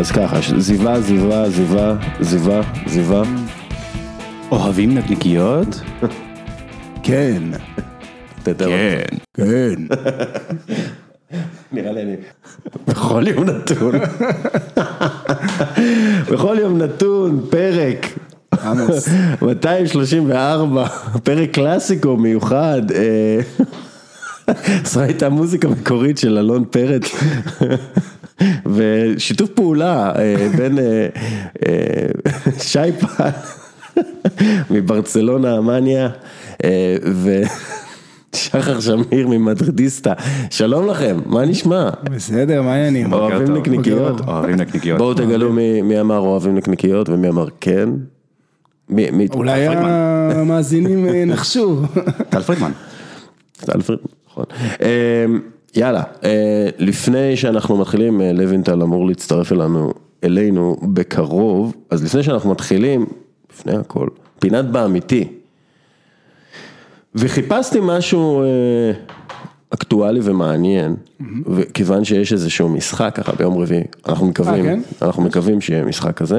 אז ככה, זיווה, זיווה, זיווה, זיווה, זיווה. אוהבים נקניקיות? כן, כן. כן. נראה לי אני... בכל יום נתון. בכל יום נתון, פרק. עמוס. 234, פרק קלאסיקו מיוחד. אה, זו הייתה מוזיקה מקורית של אלון פרץ. ושיתוף פעולה אה, בין אה, אה, שי פן מברצלונה אמניה ושחר שמיר ממדרדיסטה, שלום לכם, מה נשמע? בסדר, מה העניינים? אוהבים. נקניקיות? אוהבים נקניקיות. בואו תגלו מי- אמר אוהבים נקניקיות ומי אמר כן. אולי המאזינים נחשו. טל פרידמן. טל פרידמן, נכון. יאללה, אה, לפני שאנחנו מתחילים, אה, לוינטל אמור להצטרף אלינו, אלינו בקרוב, אז לפני שאנחנו מתחילים, לפני הכל, פינת באמיתי. וחיפשתי משהו אה, אקטואלי ומעניין, וכיוון שיש איזשהו משחק ככה ביום רביעי, אנחנו מקווים, כן? אנחנו מקווים שיהיה משחק כזה,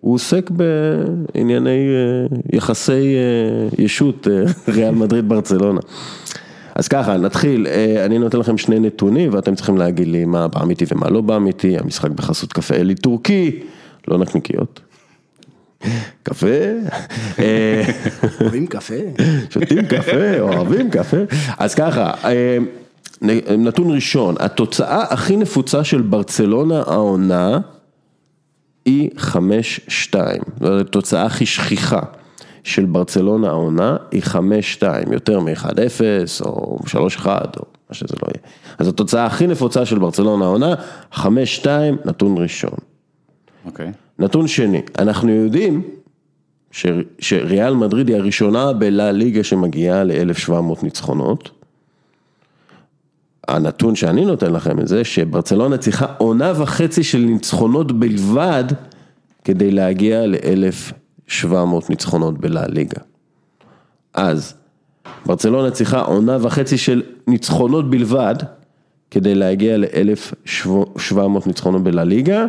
הוא עוסק בענייני יחסי ישות ריאל מדריד ברצלונה. אז ככה, נתחיל, אה, אני נותן לכם שני נתונים ואתם צריכים להגיד לי מה באמיתי ומה לא באמיתי, המשחק בחסות קפה אלי טורקי, לא נקניקיות. קפה, אה, אוהבים קפה? שותים קפה, אוהבים קפה. אז ככה, אה, נתון ראשון, התוצאה הכי נפוצה של ברצלונה העונה היא 5-2. זאת אומרת, התוצאה הכי שכיחה של ברצלונה העונה היא 5-2, יותר מ-1-0 או 3-1 או מה שזה לא יהיה. אז התוצאה הכי נפוצה של ברצלונה העונה, 5-2, נתון ראשון. אוקיי. נתון שני, אנחנו יודעים ש, שריאל מדריד היא הראשונה בלה ליגה שמגיעה ל-1700 ניצחונות. הנתון שאני נותן לכם את זה, שברצלונה צריכה עונה וחצי של ניצחונות בלבד כדי להגיע ל-1700 ניצחונות בלה ליגה. אז ברצלונה צריכה עונה וחצי של ניצחונות בלבד כדי להגיע ל-1700 ניצחונות בלה ליגה.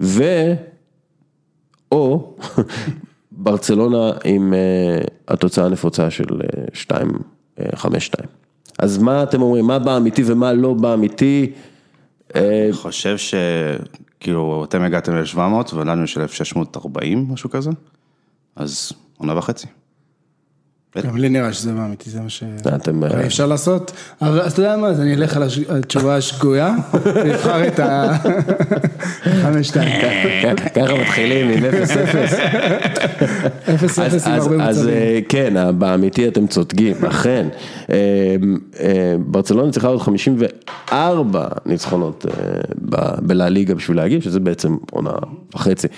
ו... או ברצלונה עם uh, התוצאה הנפוצה של 2, 5, 2. אז מה אתם אומרים, מה באמיתי ומה לא באמיתי? אה, אני חושב שכאילו אתם הגעתם ל-700 ולנו יש 1640 משהו כזה, אז עונה וחצי. גם לי נראה שזה באמיתי, זה מה ש... אפשר לעשות, אבל אז אתה יודע מה, אז אני אלך על התשובה השגויה, ואבחר את ה... חמש שתיים. ככה- ככה מתחילים עם 0-0. אפס אז, אפס עם אז, הרבה אז מצבים. אה, כן, באמיתי אתם צודקים, אכן. אה, אה, ברצלונה צריכה עוד 54 ניצחונות בלה ליגה בשביל להגיע, שזה בעצם עונה וחצי.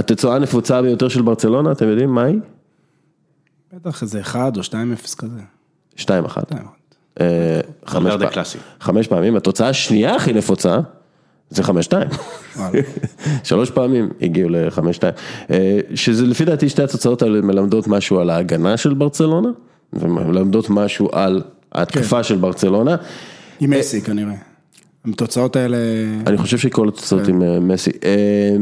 אה, התוצאה הנפוצה ביותר של ברצלונה, אתם יודעים מה היא? בטח איזה אחד או שתיים אפס כזה. 2-1. שתיים. אה, חמש פעמים, התוצאה השנייה הכי נפוצה זה חמש שתיים. וואלה. שלוש פעמים הגיעו לחמש שתיים. אה, שזה לפי דעתי שתי התוצאות האלה מלמדות משהו על ההגנה של ברצלונה, ומלמדות משהו על ההתקפה כן. של ברצלונה. עם מסי כנראה. התוצאות האלה... אני חושב שכל התוצאות עם אה, מסי. אה,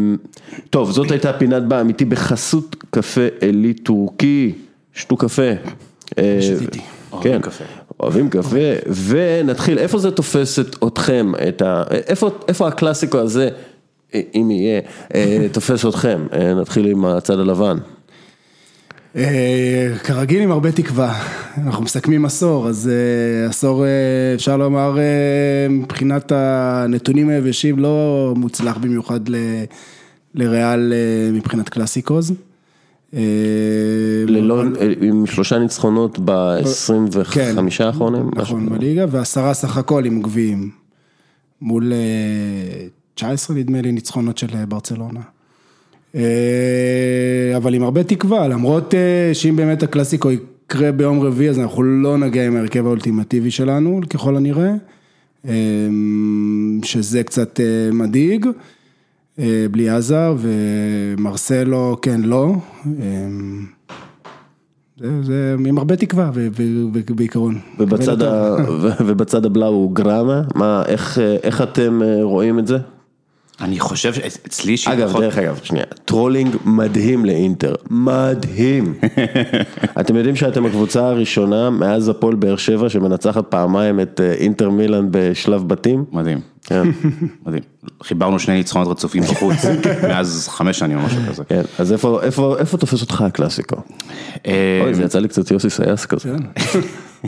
טוב, זאת הייתה פינת באמיתי בחסות קפה אלי טורקי, שתו קפה. אה, שתיתי. כן, קפה. אוהבים קפה, ונתחיל, איפה זה תופס את אתכם, את ה... איפה, הקלאסיקו הזה, אה, אם יהיה, אה, תופס אתכם? אה, נתחיל עם הצד הלבן. אה, כרגיל עם הרבה תקווה, אנחנו מסכמים עשור, אז אה, עשור אה, אפשר לומר מבחינת הנתונים היבשים לא מוצלח במיוחד ל- לריאל מבחינת קלאסיקוז. ללא, עם שלושה ניצחונות ב-25 כן. האחרונים. נכון. בליגה, ועשרה סך הכל עם גביעים. מול אה, 19 נדמה לי ניצחונות של ברצלונה. אה, אבל עם הרבה תקווה, למרות אה, שאם באמת הקלאסיקו יקרה ביום רביעי, אז אנחנו לא נגיע עם ההרכב האולטימטיבי שלנו, ככל הנראה, אה, שזה קצת מדאיג, בלי עזה, ומרסלו, כן, לא. זה, זה עם הרבה תקווה ו- ו- ו- בעיקרון. ובצד, ה... ובצד הבלאוגרנה, מה, איך, איך אתם רואים את זה? אני חושב שאצלי אישית, אגב, לפחות- דרך אגב, שנייה, trolling מדהים לאינטר, מדהים. אתם יודעים שאתם הקבוצה הראשונה מאז הפועל באר שבע שמנצחת פעמיים את אה, אינטר מילאן בשלב בתים? מדהים, כן, מדהים. חיברנו שני ניצחונות רצופים בחוץ, מאז חמש שנים או משהו כזה. כן, אז איפה, איפה, איפה תופס אותך הקלאסיקו? אה, אוי, זה יצא לי קצת יוסי סייס כזה.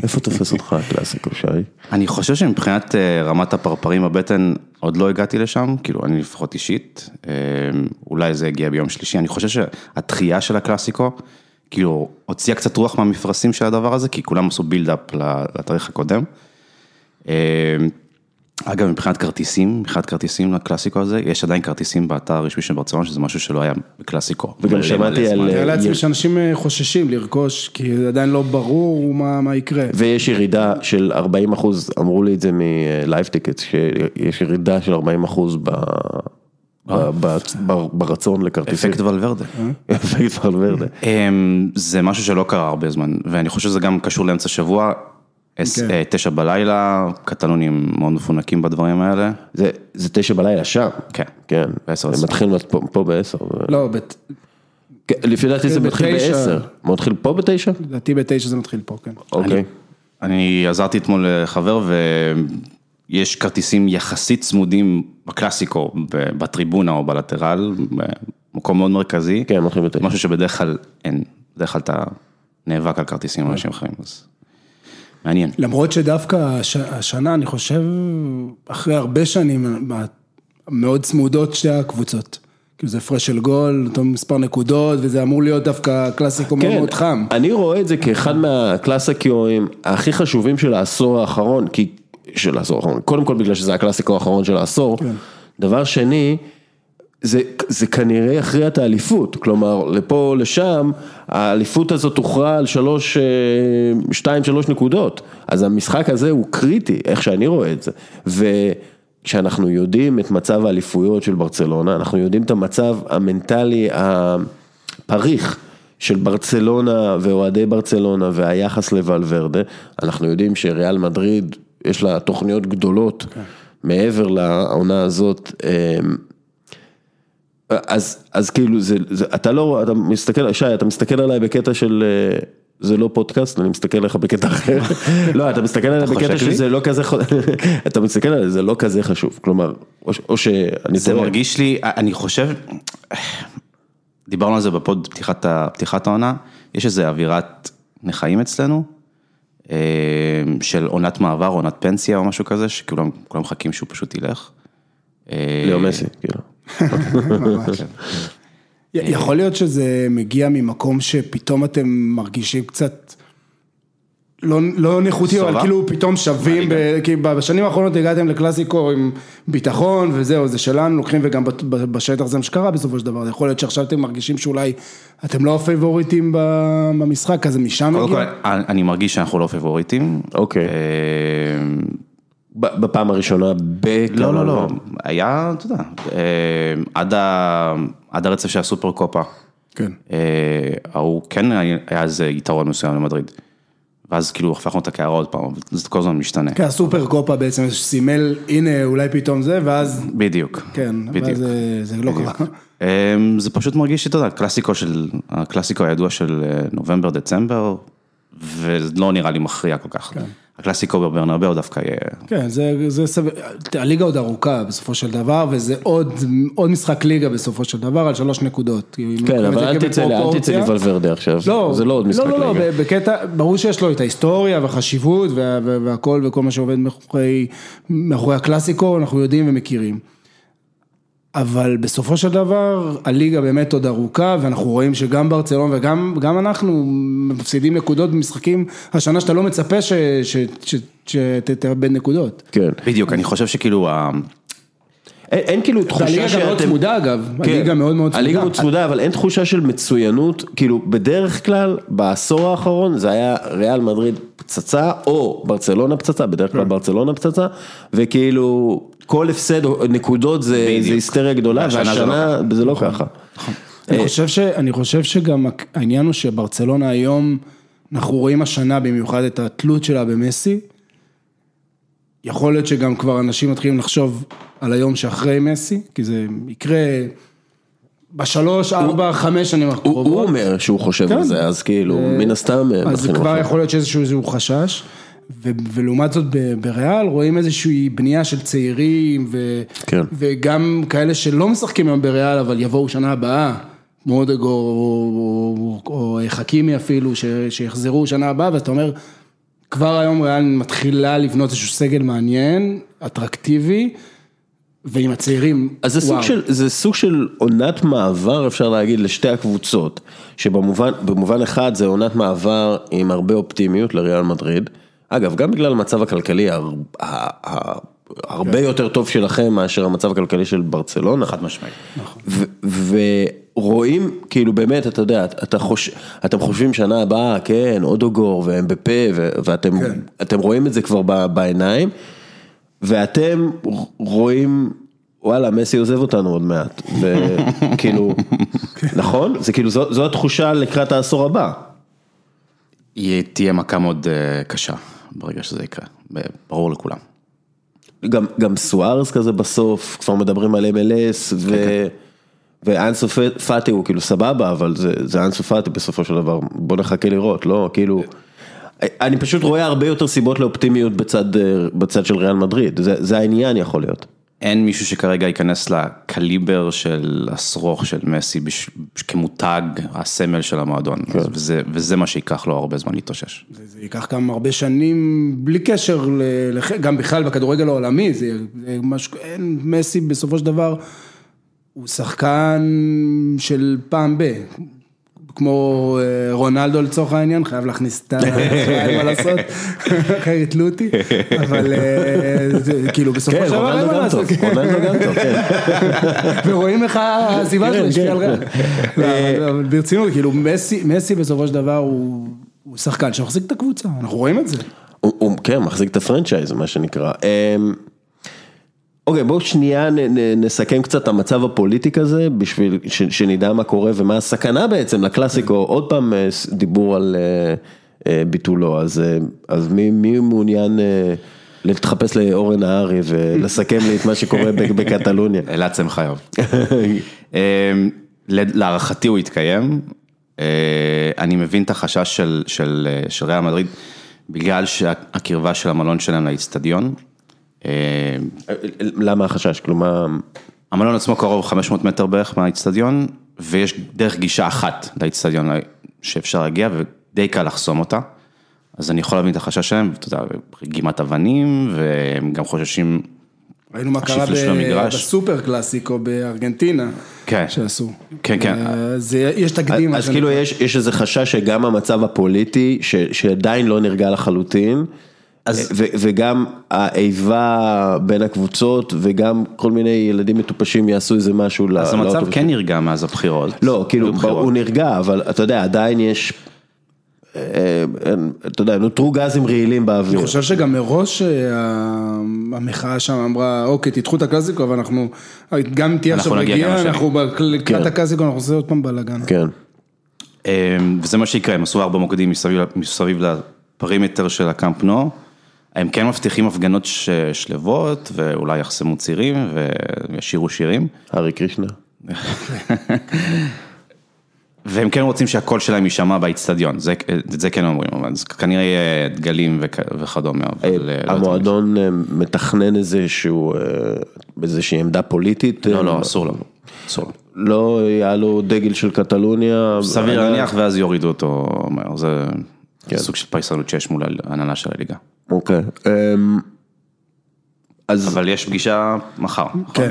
איפה תופס אותך הקלאסיקו, שי? אני חושב שמבחינת אה, רמת הפרפרים בבטן, עוד לא הגעתי לשם, כאילו אני לפחות אישית, אה, אולי זה יגיע ביום שלישי, אני חושב שהדחייה של הקלאסיקו, כאילו הוציאה קצת רוח מהמפרשים של הדבר הזה, כי כולם עשו buildup לתאריך הקודם. אה, אגב, מבחינת כרטיסים, מבחינת כרטיסים לקלאסיקו הזה, יש עדיין כרטיסים באתר הרשמי של ברצלונה, שזה משהו שלא היה בקלאסיקו. וגם שמעתי על, זמן. אה, תיארתי לעצמי שאנשים אה, חוששים לרכוש, כי עדיין לא ברור מה, מה יקרה. ויש ירידה של 40 אחוז, אמרו לי את זה מ Live Ticket, שיש ירידה של 40 אחוז ב... ב- ברצון לכרטיסים. אפקט ולוורדה. אפקט ולוורדה. אמ, זה משהו שלא קרה הרבה זמן, ואני חושב שזה גם קשור לאמצע שבוע. אה, תשע בלילה, קטלונים מאוד מפונקים בדברים האלה. זה, זה תשע בלילה שם. כן. כן. בעשר, זה מתחיל פה, פה בעשר. לא, בת- כן, לפי דעתי זה זה מתחיל בתשע. בעשר. מתחיל פה בתשע? לדעתי בתשע זה מתחיל פה, כן. אוקיי. אני עזרתי אתמול לחבר ויש כרטיסים יחסית צמודים בקלאסיקו, בטריבונה או בלטרל, במקום מאוד מרכזי. כן, מתחיל בתשע. משהו שבדרך כלל אין, בדרך כלל אתה נאבק על כרטיסים עם אנשים אחרים, אז מעניין. למרות שדווקא הש, השנה, אני חושב, אחרי הרבה שנים, מאוד צמודות שתי הקבוצות. כאילו זה הפרש של גול, אותו מספר נקודות, וזה אמור להיות דווקא קלאסיקו מאוד מאוד חם. כן, אני רואה את זה כאחד מהקלאסיקואים הכי חשובים של העשור האחרון, כי, של העשור האחרון, קודם כל בגלל שזה הקלאסיקו האחרון של העשור, כן. דבר שני, זה, זה כנראה יכריע את האליפות, כלומר לפה לשם, האליפות הזאת הוכרעה על שלוש, אה, שתיים, שלוש נקודות, אז המשחק הזה הוא קריטי, איך שאני רואה את זה, וכשאנחנו יודעים את מצב האליפויות של ברצלונה, אנחנו יודעים את המצב המנטלי הפריך של ברצלונה ואוהדי ברצלונה והיחס לוולברדה, אנחנו יודעים שריאל מדריד יש לה תוכניות גדולות מעבר לעונה הזאת. אה, אז, אז כאילו, זה, זה, אתה לא, אתה מסתכל, שי, אתה מסתכל עליי בקטע של, אה, זה לא פודקאסט, אני מסתכל עליך בקטע אחר, לא, אתה מסתכל עליי בקטע? שזה לא כזה, ח- אתה מסתכל עליי, זה לא כזה חשוב, כלומר, או, ש- או שאני זה. מרגיש לי, אני חושב, דיברנו על זה בפוד פתיחת, פתיחת העונה, יש איזו אווירת נכאים אצלנו, אה, של עונת מעבר, עונת פנסיה או משהו כזה, שכולם כולם מחכים שהוא פשוט ילך. אה, ליאו מסי, כאילו. ממש. יכול להיות שזה מגיע ממקום שפתאום אתם מרגישים קצת לא, לא נחותים, אבל. כאילו פתאום שווים, ב, כי בשנים האחרונות הגעתם לקלאסיקו עם ביטחון וזהו, זה שלנו, לוקחים וגם בשטח זה מה שקרה בסופו של דבר, יכול להיות שעכשיו אתם מרגישים שאולי אתם לא הפייבוריטים במשחק, אז משם קודם כל, מגיע? אני מרגיש שאנחנו לא פייבוריטים. אוקיי. ב- בפעם הראשונה, ב... לא, לא, לא, היה, אתה יודע, אה, עד ה- עד הרצף של הסופר קופה. כן. אה, ההוא כן היה איזה יתרון מסוים למדריד. ואז כאילו הפכנו את הקערה עוד פעם, אבל זה כל הזמן משתנה. כי הסופר קופה בעצם סימל, הנה אולי פתאום זה, ואז, בדיוק. כן, בדיוק. ואז זה, זה לא קרה. אה, זה פשוט מרגיש שאתה יודע, קלאסיקו של, הקלאסיקו הידוע של נובמבר, דצמבר, וזה לא נראה לי מכריע כל כך. הקלאסיקו בברנרבאו דווקא יהיה... כן, זה, זה סביר, הליגה עוד ארוכה בסופו של דבר, וזה עוד, עוד משחק ליגה בסופו של דבר על שלוש נקודות. כן, אבל אל תצא לי, אל תצא ולוורדה עכשיו, לא, זה לא עוד משחק לא, לא, ליגה. לא, בקטע, ברור שיש לו את ההיסטוריה והחשיבות וה, וה, והכל וכל מה שעובד מאחורי, מאחורי הקלאסיקו, אנחנו יודעים ומכירים. אבל בסופו של דבר, הליגה באמת עוד ארוכה, ואנחנו רואים שגם ברצלון וגם גם אנחנו מפסידים נקודות במשחקים השנה שאתה לא מצפה ש- ש- ש- שתאבד נקודות. כן. בדיוק, אני חושב שכאילו, אין, אין כאילו תחושה שאתם... גם מאוד צמודה אגב, כן, הליגה מאוד מאוד צמודה. הליגה מאוד צמודה, אבל אין תחושה של מצוינות, כאילו בדרך כלל בעשור האחרון זה היה ריאל מדריד פצצה, או ברצלונה פצצה, בדרך כן. כלל ברצלונה פצצה, וכאילו כל הפסד או נקודות זה. זה היסטריה גדולה, והשנה זה לא והשנה זה לא ככה. אני חושב, ש, אני חושב שגם העניין הוא שברצלונה היום אנחנו רואים השנה במיוחד את התלות שלה במסי. יכול להיות שגם כבר אנשים מתחילים לחשוב על היום שאחרי מסי, כי זה יקרה בשלוש, ארבע, חמש שנים הקרובות. הוא אומר שהוא חושב כן. על זה, אז כאילו, מן הסתם, אה, אז כבר. יכול להיות שאיזשהו איזשהו חשש, ולעומת זאת בריאל רואים איזושהי בנייה של צעירים, ו- כן. וגם כאלה שלא משחקים היום בריאל, אבל יבואו שנה הבאה, מודגו או, או, או חכימי אפילו, שיחזרו שנה הבאה, ואתה אומר, כבר היום ריאל מתחילה לבנות איזשהו סגל מעניין, אטרקטיבי, ועם הצעירים, אז זה סוג. של, זה סוג של עונת מעבר, אפשר להגיד, לשתי הקבוצות, שבמובן במובן אחד זה עונת מעבר עם הרבה אופטימיות לריאל מדריד. אגב, גם בגלל המצב הכלכלי הרבה כן. יותר טוב שלכם מאשר המצב הכלכלי של ברצלונה. חד משמעית. ו- ורואים, כאילו באמת, אתה יודע, אתה חוש... אתם חושבים שנה הבאה, כן, אודוגור ואמבפה, ו- ואתם כן. אתם רואים את זה כבר ב- בעיניים, ואתם רואים, וואלה, מסי עוזב אותנו עוד מעט, וכאילו, נכון? זה כאילו, זו, זו התחושה לקראת העשור הבא. תהיה מכה מאוד אה, קשה ברגע שזה יקרה, ברור לכולם. גם, גם סוארס כזה בסוף, כבר מדברים על MLS, ו... ואנסו פאטי הוא כאילו סבבה, אבל זה, זה אנסו פאטי בסופו של דבר, בוא נחכה לראות, לא, כאילו, אני פשוט רואה הרבה יותר סיבות לאופטימיות בצד, אה, בצד של ריאל מדריד, זה, זה העניין יכול להיות. אין מישהו שכרגע ייכנס לקליבר של השרוך של מסי בש... כמותג הסמל של המועדון, וזה, וזה מה שייקח לו הרבה זמן להתאושש. זה, זה ייקח גם הרבה שנים, בלי קשר, ל, גם בכלל בכדורגל העולמי, זה, זה משהו, אין, מסי בסופו של דבר, הוא שחקן של פעם ב... כמו אה, רונלדו לצורך העניין, חייב להכניס את ה... אין מה לעשות, אחרי יתלו אותי, אבל אה, כאילו בסופו כן, של דבר אין רונלדו מה גם לעשות, טוב, רונלדו גם טוב, כן. ורואים איך הסיבה שלו כן, השפיעה על כן. ריאל. אבל- אבל ברצינות, כאילו מסי, בסופו של דבר הוא שחקן שמחזיק את הקבוצה, אנחנו רואים את זה. הוא, הוא, כן, מחזיק את הפרנצ'ייז, מה שנקרא. אוקיי, בואו שנייה נ, נ, נסכם קצת את המצב הפוליטי כזה, בשביל ש, שנדע מה קורה ומה הסכנה בעצם לקלאסיקו. עוד פעם אה, דיבור על אה, אה, ביטולו, אז, אה, אז מי, מי מעוניין אה, להתחפש לאורן נהרי ולסכם לי את מה שקורה בקטלוניה? אלעד שמחיוב. אמ, להערכתי הוא יתקיים, אני מבין את החשש של, של, של ריאל מדריד, בגלל שהקרבה של המלון שלהם לאיצטדיון. אה, למה החשש? כלומר, המלון עצמו קרוב 500 מטר בערך מהאיצטדיון, ויש דרך גישה אחת לאיצטדיון שאפשר להגיע, ודי קל לחסום אותה. אז אני יכול להבין את החשש שלהם, אתה יודע, רגימת אבנים, והם גם חוששים, ראינו מה קרה ב-. בסופר קלאסיקו בארגנטינה, כן. שעשו. כן, כן. אה, זה- יש תקדים. אז. כאילו יש, יש איזה חשש שגם המצב הפוליטי, ש, שעדיין לא נרגע לחלוטין, אז, וגם האיבה בין הקבוצות, וגם כל מיני ילדים מטופשים יעשו איזה משהו. אז. המצב כן נרגע מאז הבחירות. לא, כאילו. הוא נרגע, אבל אתה יודע, עדיין יש, אה, אתה יודע, נותרו גזים רעילים באוויר. אני חושב שגם מראש אה, המחאה שם אמרה, אוקיי, תדחו את הקלאסיקו, אבל אנחנו, גם אם תהיה עכשיו רגיעה. אנחנו ב- לקראת כן. הקלאסיקו, אנחנו עושים עוד פעם בלאגן. כן. אה, וזה מה שיקרה, הם עשו ארבע מוקדים מסביב, מסביב לפרימטר של הקאמפ נו. הם כן מבטיחים הפגנות שלוות, ואולי יחסמו צירים וישירו שירים. הארי קרישנה. והם כן רוצים שהקול שלהם יישמע באיצטדיון, זה, זה כן אומרים, אבל זה כנראה יהיה דגלים וכ- וכדומה. אבל, אה, לא המועדון אה, מתכנן איזשהו, אה, איזושהי עמדה פוליטית. לא, לא, אסור לנו, אסור לנו. לא היה לו דגל של קטלוניה. סביר להניח ואז יורידו אותו מהר, זה כן. סוג של פייסנות שיש מול ההנהלה של הליגה. אוקיי. אמ, אז אבל יש פגישה מחר. נכון? כן,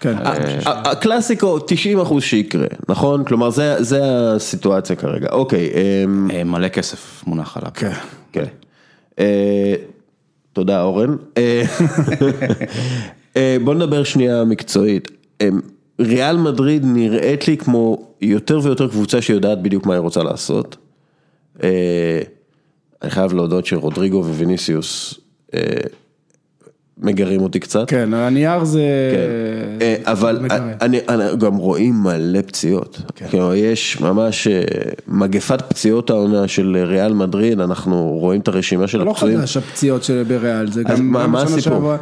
כן. ה- הקלאסיקו 90 אחוז שיקרה, נכון? כלומר זה זה הסיטואציה כרגע. אוקיי. אמ, אה, מלא כסף מונח עליו. כן. כן. אה, תודה אורן. אה, אה, בוא נדבר שנייה מקצועית. אה, ריאל מדריד נראית לי כמו יותר ויותר קבוצה שיודעת בדיוק מה היא רוצה לעשות. אני חייב להודות שרודריגו וויניסיוס, אה, מגרים אותי קצת. כן, הנייר זה... כן. אה, אבל. אני, אני גם רואים מלא פציעות, כאילו יש ממש אה, מגפת פציעות העונה של ריאל מדריד, אנחנו רואים את הרשימה של לא הפצועים. חדש הפציעות של בריאל, זה גם... מה- מה הסיפור? שעברה.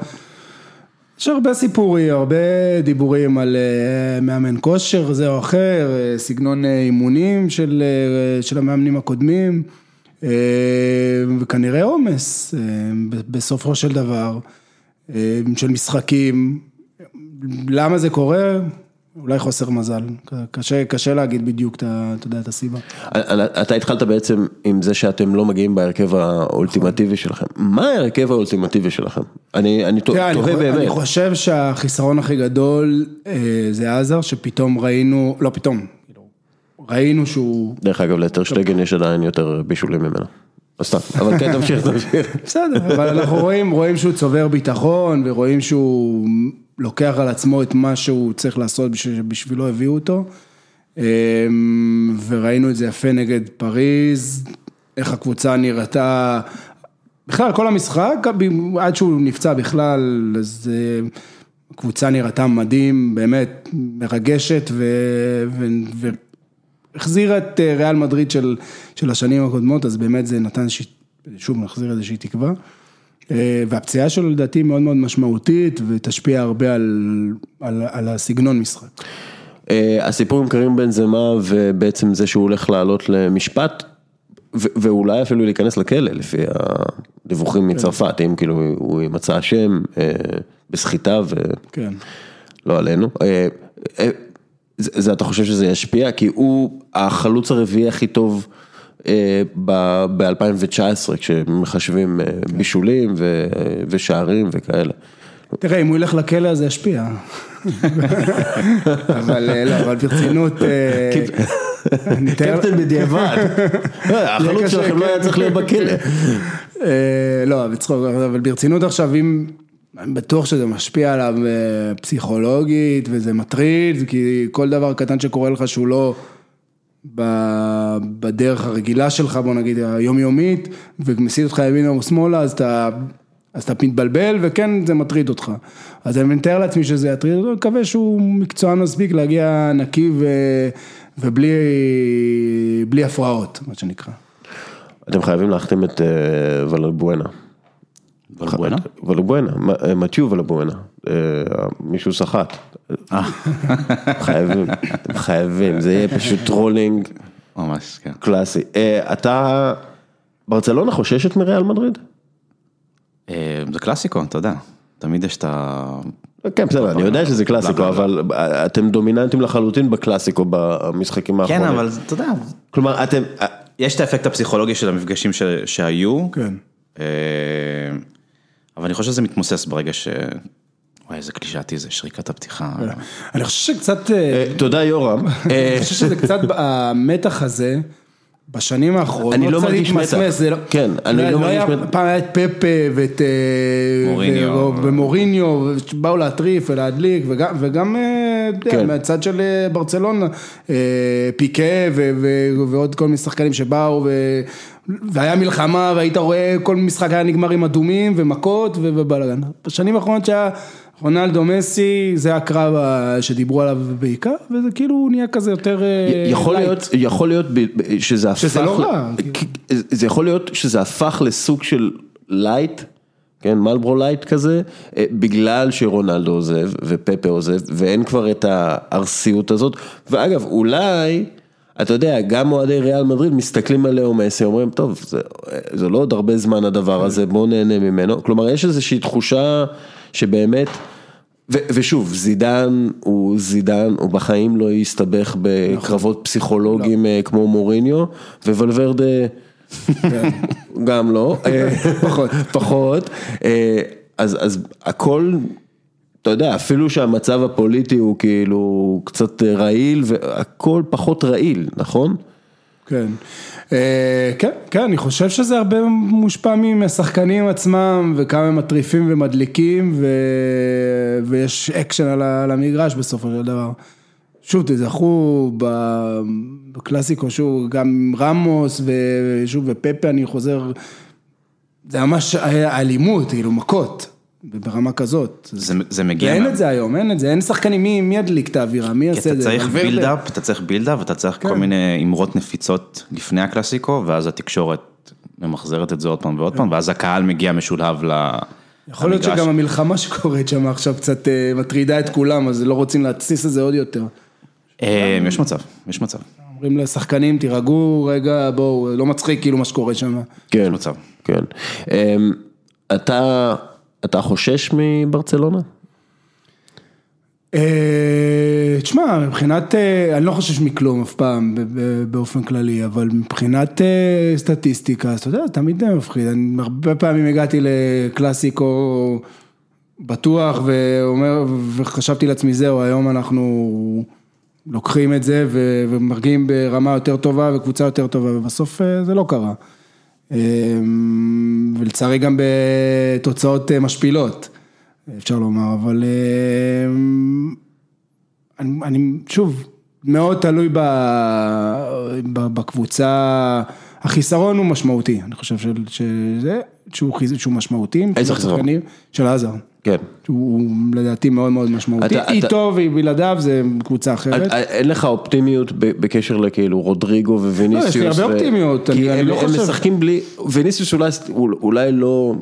יש הרבה סיפורים, הרבה דיבורים על אה, מאמן כושר זה או אחר, אה, סגנון אה, אימונים של, אה, של המאמנים הקודמים, וכנראה עומס אה, בסופו של דבר, אה, של משחקים. למה זה קורה? אולי חוסר מזל, קשה, קשה להגיד בדיוק, את ה- אתה יודע, את הסיבה. אתה התחלת בעצם עם זה שאתם לא מגיעים בהרכב האולטימטיבי שלכם. מה ההרכב האולטימטיבי שלכם? אני אני תוהה באמת. אני חושב שהחיסרון הכי גדול אה, זה עזר, שפתאום ראינו, לא פתאום, ראינו שהוא, דרך אגב, לטרשטגן יש עדיין יותר בישולים ממנו. אז סתם, אבל כן, תמשיך, תמשיך. בסדר, אבל אנחנו רואים, רואים שהוא צובר ביטחון, ורואים שהוא לוקח על עצמו את מה שהוא צריך לעשות בשביל- שבשבילו הביאו אותו. אה, וראינו את זה יפה נגד פריז, איך הקבוצה נראתה, בכלל כל המשחק, עד שהוא נפצע בכלל, אז אה, הקבוצה נראתה מדהים, באמת מרגשת ו... ו... ו... החזירה את אה, ריאל מדריד של, של השנים הקודמות, אז באמת זה נתן, ש... שוב, נחזיר איזושהי תקווה. אה, והפציעה שלו לדעתי מאוד מאוד משמעותית, ותשפיע הרבה על, על, על הסגנון משחק. אה, הסיפור עם קרים בן זמה ובעצם זה שהוא הולך לעלות למשפט ואולי אפילו להיכנס לכלא לפי הדיווחים מצרפת, אם כאילו הוא מצא אשם בסחיטה כן. ולא עלינו. אה, אה, זה, זה אתה חושב שזה ישפיע? כי הוא החלוץ הרביעי הכי טוב ב-2019 כשמחשבים אה, בישולים ו- ושערים וכאלה. תראה, אם הוא ילך לכלא אז זה ישפיע. אבל אה, לא, אבל ברצינות, אה, מתאר- קפטן בדיעבד. החלוץ קשה, שלכם לא היה כן. צריך להיות בכלא. אה, לא, בצחוק, אבל ברצינות עכשיו, אם, אני בטוח שזה משפיע עליו אה, פסיכולוגית וזה מטריד, כי כל דבר קטן שקורה לך שהוא לא בדרך הרגילה שלך, בוא נגיד היומיומית, ומסיט אותך ימינה או שמאלה, אז אתה, אז אתה מתבלבל, וכן זה מטריד אותך. אז אני מתאר לעצמי שזה יטריד אותו, אני מקווה שהוא מקצוען מספיק להגיע נקי ו, ובלי בלי הפרעות, מה שנקרא. אתם חייבים להחתים את אה, ולבואנה. ולבואנה? ולבואנה, אה, מתיו ולבואנה, אה, מישהו סחט. חייבים, אתם חייבים, זה יהיה פשוט trolling ממש, כן. קלאסי. אה, אתה, ברצלונה חוששת מריאל מדריד? אה, זה קלאסיקו, אתה יודע, תמיד יש את ה... כן, בסדר, אני יודע שזה קלאסיקו, לא, לא, אבל אתם דומיננטים לחלוטין בקלאסיקו במשחקים האחרונים. כן, אבל אתה יודע, כלומר, אתם, אה, יש את האפקט הפסיכולוגי של המפגשים ש- שהיו, כן. אבל אני חושב שזה מתמוסס ברגע ש... וואי, איזה קלישאתי זה, שריקת הפתיחה. אני חושב שקצת, אה, אה, תודה יורם. אני חושב שזה קצת, המתח הזה, בשנים האחרונות, אני לא מרגיש מתח. לא- כן, אני לא לא מרגיש מתח. פעם היה את פפה ואת אה, מוריניו. ומוריניו, שבאו להטריף ולהדליק, וגם, כן. מהצד של ברצלונה, פיקה ועוד כל מיני שחקנים שבאו, והיה מלחמה, והיית רואה, כל משחק היה נגמר עם אדומים ומכות ובלאגן. בשנים האחרונות שהיה רונלדו מסי, זה הקרב ה- שדיברו עליו בעיקר, וזה כאילו נהיה כזה יותר... אה, יכול light. להיות, יכול להיות שזה הפך, שזה לא רע, כי- זה יכול להיות שזה הפך לסוג של light, כן, Marlboro Light כזה, אה, בגלל שרונלדו עוזב ופפה עוזב ואין כבר את הארסיות הזאת, ואגב אולי, אתה יודע, גם אוהדי ריאל מדריד מסתכלים על לאו מסי, אומרים, טוב, זה, זה לא עוד הרבה זמן הדבר הזה, בואו נהנה ממנו, כלומר יש איזושהי תחושה שבאמת, ו- ושוב, זידן הוא זידן, הוא בחיים לא יסתבך בקרבות פסיכולוגיים אה, כמו מוריניו, וולברדה גם לא, אה, פחות, פחות, אה, אז, אז הכל, אתה יודע, אפילו שהמצב הפוליטי הוא כאילו קצת אה, רעיל, והכל פחות רעיל, נכון? כן. אה, כן, כן, אני חושב שזה הרבה מושפע משחקנים עצמם וכמה הם מטריפים ומדליקים ו... ויש אקשן על המגרש בסופו של דבר. שוב, תזכרו בקלאסיקו, שוב, גם רמוס ושוב, ופפה, אני חוזר, זה ממש היה אלימות, כאילו מכות. ברמה כזאת. זה, זה מגיע... ואין מה- את זה היום, אין את זה, אין שחקנים, מי, מי ידליק את האווירה, מי כי יעשה אתה את זה? צריך ולוורדה. buildup, אתה צריך בילדאפ, ואתה צריך כל כן. מיני אמרות נפיצות לפני הקלאסיקו, ואז התקשורת ממחזרת את זה עוד פעם ועוד פעם, ואז הקהל מגיע משולהב ל... יכול להיות. שגם המלחמה שקורית שם עכשיו קצת אה, מטרידה את כולם, אז לא רוצים להתסיס את זה עוד יותר. אה, יש מצב, יש מצב, אומרים לשחקנים, תירגעו רגע, בואו, לא מצחיק כאילו מה שקורה שם. כן, יש מצב. כן. אמ, אתה, אתה חושש מברצלונה? אה, תשמע, מבחינת, אה, אני לא חושש מכלום אף פעם באופן כללי, אבל מבחינת אה, סטטיסטיקה, אז אתה יודע, זה תמיד די מפחיד. אני הרבה פעמים הגעתי לקלאסיקו בטוח ואומר, וחשבתי לעצמי, זהו, היום אנחנו לוקחים את זה ומרגיעים ברמה יותר טובה וקבוצה יותר טובה, ובסוף זה לא קרה. אה, ולצערי גם בתוצאות אה, משפילות, אפשר לומר, אבל אה, אני, אני שוב, מאוד תלוי ב, ב, בקבוצה, החיסרון הוא משמעותי, אני חושב שזה, שהוא, שהוא משמעותי, איזה חיסרון? של עזר, כן. שהוא לדעתי מאוד מאוד משמעותי, איתו ובלעדיו זה קבוצה אחרת. אה, אין לך אופטימיות בקשר לכאילו רודריגו וויניסיוס? לא, יש לי הרבה אופטימיות, אני- כי אני הם- לא הם חושב- משחקים בלי, ויניסיוס אולי- לא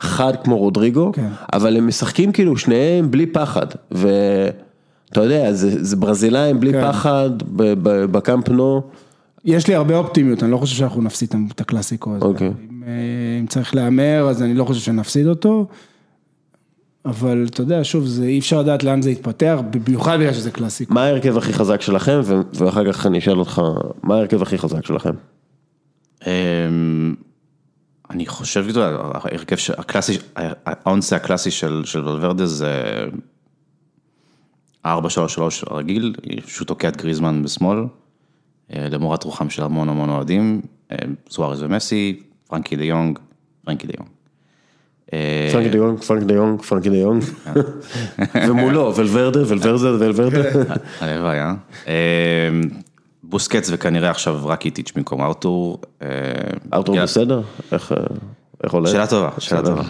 חד כמו רודריגו, כן. אבל הם משחקים כאילו שניהם בלי פחד, ואתה יודע, זה זה ברזילאים בלי כן. פחד בקאמפ נו, יש לי הרבה אופטימיות, אני לא חושב שאנחנו נפסיד את הקלאסיקו הזה. אוקיי. אם, אה, אם צריך להמר, אז אני לא חושב שנפסיד אותו. אבל אתה יודע, שוב, זה, אי אפשר לדעת לאן זה יתפתח, במיוחד בגלל שזה קלאסיקו. מה ההרכב הכי חזק שלכם, ו- ואחר כך אני אשאל אותך, מה ההרכב הכי חזק שלכם? אמ, אני חושב, אתה יודע, ההרכב ש- הקלאסי, האונסה הקלאסי של, של ולוורדה זה 4-3-3 הרגיל, שהוא תוקע את גריזמן בשמאל, אה, למורת רוחם של המון המון אוהדים, אה, סוארז ומסי, פרנקי דה יונג, פרנקי דה יונג. אה, פרנקי דה יונג, פרנקי דה יונג, פרנקי דה יונג, ומולו, ולוורדה, ולוורדה, ולוורדה. הלוואי, אה? אה? בוסקץ וכנראה עכשיו רק איטיץ' במקום ארתור. אה, ארתור. בסדר? איך אה, איך הולך? שאלה טובה, שאלה טובה.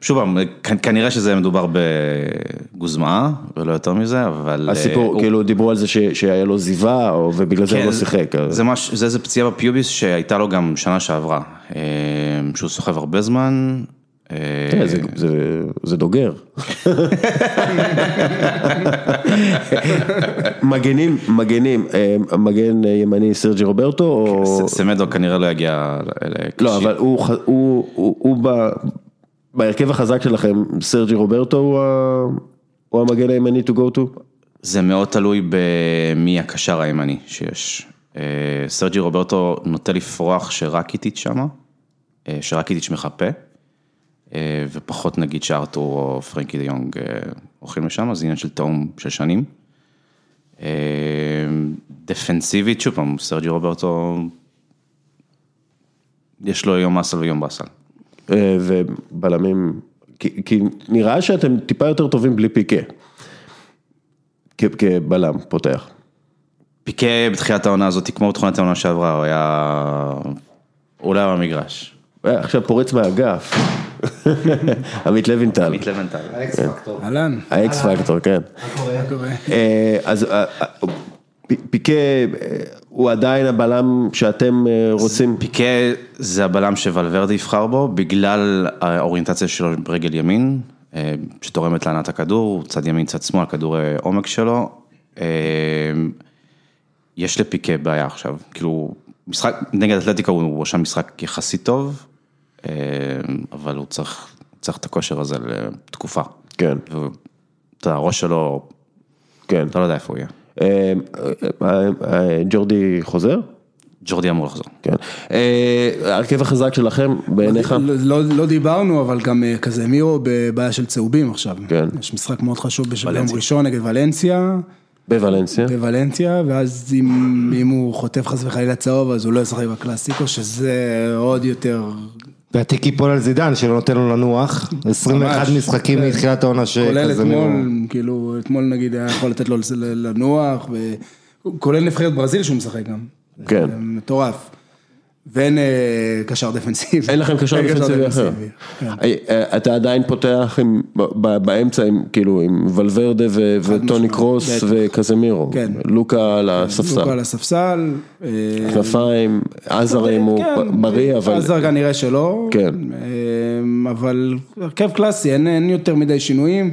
שוב פעם, כנראה שזה מדובר בגוזמה ולא יותר מזה, אבל... אה, הסיפור, הוא- כאילו דיברו על זה ש- שהיה לו עזיבה, ובגלל זה הוא כן, לא שיחק. זה מש- זה איזה פציעה בפיוביס שהייתה לו גם שנה שעברה, אה, שהוא סוחב הרבה זמן. אה, זה- דוגר. מגנים, מגנים, אה, מגן ימני סרג'י רוברטו, או... ס- סמדו כנראה לא יגיע. לא, אבל הוא, בהרכב החזק שלכם, סרג'י רוברטו הוא, המגן הימני to go to? זה מאוד תלוי במי הקשר הימני שיש. אה, סרג'י רוברטו נוטה לפרוח כשראקיטיץ' שמה, שרק איטיץ' מחפה, ופחות נגיד שארתור או פרנקי דה יונג אה, הולכים לשם, זה עניין של תאום של שנים. אה, דפנסיבית, שוב פעם, סרג'י רוברטו, יש לו יום אסל ויום באסל. אה, ובלמים, כי, כי נראה שאתם טיפה יותר טובים בלי פיקה. כ- כבלם, פותח. פיקה בתחילת העונה הזאת, כמו בתכונת העונה שעברה, הוא היה... היה במגרש. אה, עכשיו פורץ מהאגף. עמית לוינטל, עמית לבנטל. ה X factor. אהלן, ה X factor, כן. מה קורה? אה, אז אה, אה, פיקה הוא עדיין הבלם שאתם רוצים, פיקה זה הבלם שוולוורדה יבחר בו, בגלל האוריינטציה שלו ברגל ימין, שתורמת להנעת הכדור, צד ימין, צד שמאל, הכדור עומק שלו. יש לפיקה בעיה עכשיו, כאילו, משחק נגד אתלטיקה הוא רשם משחק יחסית טוב, אבל הוא צריך, צריך את הכושר הזה לתקופה. כן, ואתה יודע, הראש שלו, כן. אתה לא יודע איפה הוא יהיה. אה, אה, אה, ג'ורדי חוזר? ג'ורדי אמור לחזור. כן. ההרכב החזק שלכם בעיניך? לא, לא, לא דיברנו, אבל גם כזה מירו בבעיה של צהובים עכשיו. כן. יש משחק מאוד חשוב בשביל יום ולנסיה. ראשון נגד ולנסיה, בוולנסיה? בוולנסיה, ואז אם, אם הוא חוטף חס וחלילה צהוב, אז הוא לא ישחק בקלאסיקו, שזה עוד יותר... והתיק ייפול על זידן שלא נותן לו לנוח, 21 ממש. משחקים כן. מתחילת העונה כולל שכזה אתמול, מרוב. כאילו, אתמול נגיד היה יכול לתת לו לנוח, ו... כולל נבחרת ברזיל שהוא משחק גם. כן. מטורף. ואין אה, קשר דפנסיבי. אין לכם קשר דפנסיבי אחר. כן. אה, אה, אתה עדיין פותח באמצע עם, כאילו, עם ולוורדה וטוני קרוס. וקזמירו. כן. לוקה על הספסל. לוקה על הספסל. כנפיים, עזר אם הוא כן, בריא, אבל... עזר כנראה שלא. כן. אבל הרכב קלאסי, אין, יותר מדי שינויים.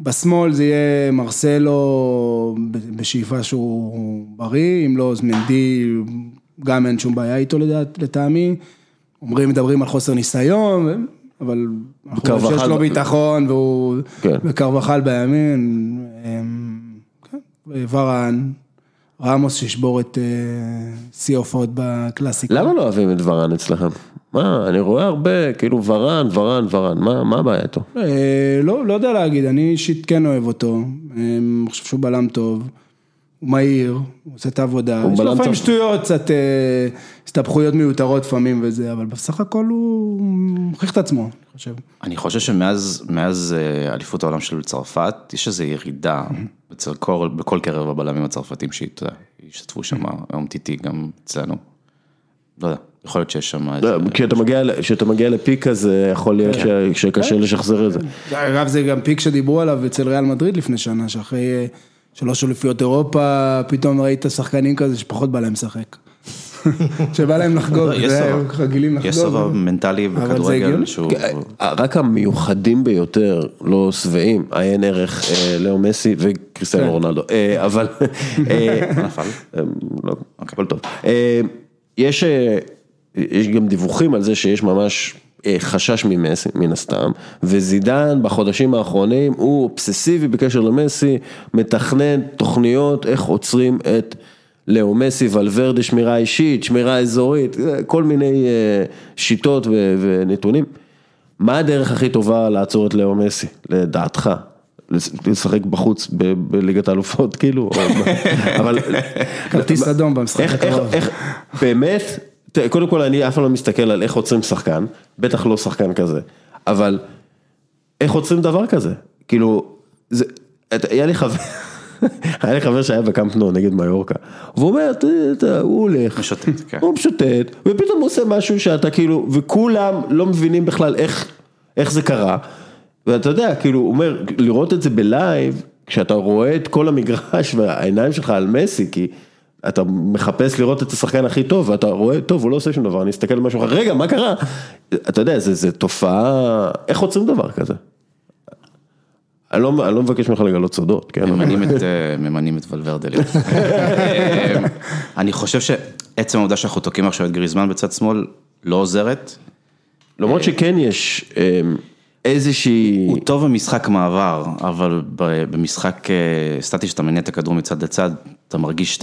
בשמאל זה יהיה מרסלו בשאיפה שהוא בריא, אם לא אז מנדי, גם אין שום בעיה איתו לדעת, לטעמי. אומרים, מדברים על חוסר ניסיון, אבל אנחנו רואים שיש לו ביטחון והוא... כן. וקרבחל בימין. אה, כן, ורן. רמוס שישבור את אה, שיא ההופעות בקלאסיקה. למה לא אוהבים את ורן אצלכם? מה, אני רואה הרבה, כאילו ורן, ורן, ורן, מה מה הבעיה איתו? אה, לא, לא יודע להגיד, אני אישית כן אוהב אותו, אה, אני חושב שהוא בלם טוב, הוא מהיר, הוא עושה את העבודה, יש לו לפעמים. שטויות, קצת אה, הסתבכויות מיותרות לפעמים וזה, אבל בסך הכל הוא מוכיח את עצמו, אני חושב. אני חושב שמאז מאז אה, אליפות העולם של צרפת, יש איזו ירידה כל, בכל קרב הבלמים הצרפתים שהשתתפו שם, היום טיטי גם אצלנו. לא יודע, יכול להיות שיש שם איזה... לא, כשאתה מגיע ל- כשאתה מגיע לפיק כזה, יכול להיות ש- שקשה לשחזר את זה. אגב, זה גם פיק שדיברו עליו אצל ריאל מדריד לפני שנה, שאחרי אה, שלוש אליפויות אירופה, פתאום ראית שחקנים כזה שפחות בא להם לשחק. שבא להם לחגוג, לא, יש זה סבב. היו רגילים לחגוג. יש סבב מנטלי בכדורגל. שהוא... כן, רק המיוחדים ביותר לא שבעים, עיין ערך אה, לאו מסי וקריסטיאנו כן. רונלדו, אה, אבל, נפל? אה, לא, הכל טוב. יש יש גם דיווחים על זה שיש ממש חשש ממסי, מן הסתם, וזידן בחודשים האחרונים הוא אובססיבי בקשר למסי, מתכנן תוכניות איך עוצרים את לאו מסי, ולוורדה, שמירה אישית, שמירה אזורית, אה, כל מיני אה, שיטות ונתונים. מה הדרך הכי טובה לעצור את לאו מסי, לדעתך? לש- לשחק בחוץ בליגת האלופות כאילו? אבל כרטיס אדום במשחק הקרוב. באמת, תראה, קודם כל אני אף פעם לא מסתכל על איך עוצרים שחקן, בטח לא שחקן כזה, אבל איך עוצרים דבר כזה? כאילו, זה, את- היה לי חבר, היה לי חבר שהיה בקמפ נו נגד מיורקה, והוא אומר, "אתה- אתה- הוא הולך, משוטט, כן. הוא משוטט, ופתאום הוא עושה משהו שאתה כאילו, וכולם לא מבינים בכלל איך, איך זה קרה, ואתה יודע, כאילו, הוא אומר, לראות את זה בלייב, כשאתה רואה את כל המגרש והעיניים שלך על מסי, כי אתה מחפש לראות את השחקן הכי טוב, ואתה רואה, טוב, הוא לא עושה שום דבר, אני אסתכל על משהו אחר, רגע, מה קרה? אתה יודע, זה, זה תופעה, איך עוצרים דבר כזה? אני לא, אני לא מבקש ממך לגלות סודות, כן? ממנים את, אה, ממנים את ולוורדה. אה, אני חושב שעצם העובדה שאנחנו תוקעים עכשיו את גריזמן בצד שמאל לא עוזרת. למרות שכן יש איזושהי... הוא טוב במשחק מעבר, אבל במשחק אה, סטטי שאתה מניע את הכדור מצד לצד, אתה מרגיש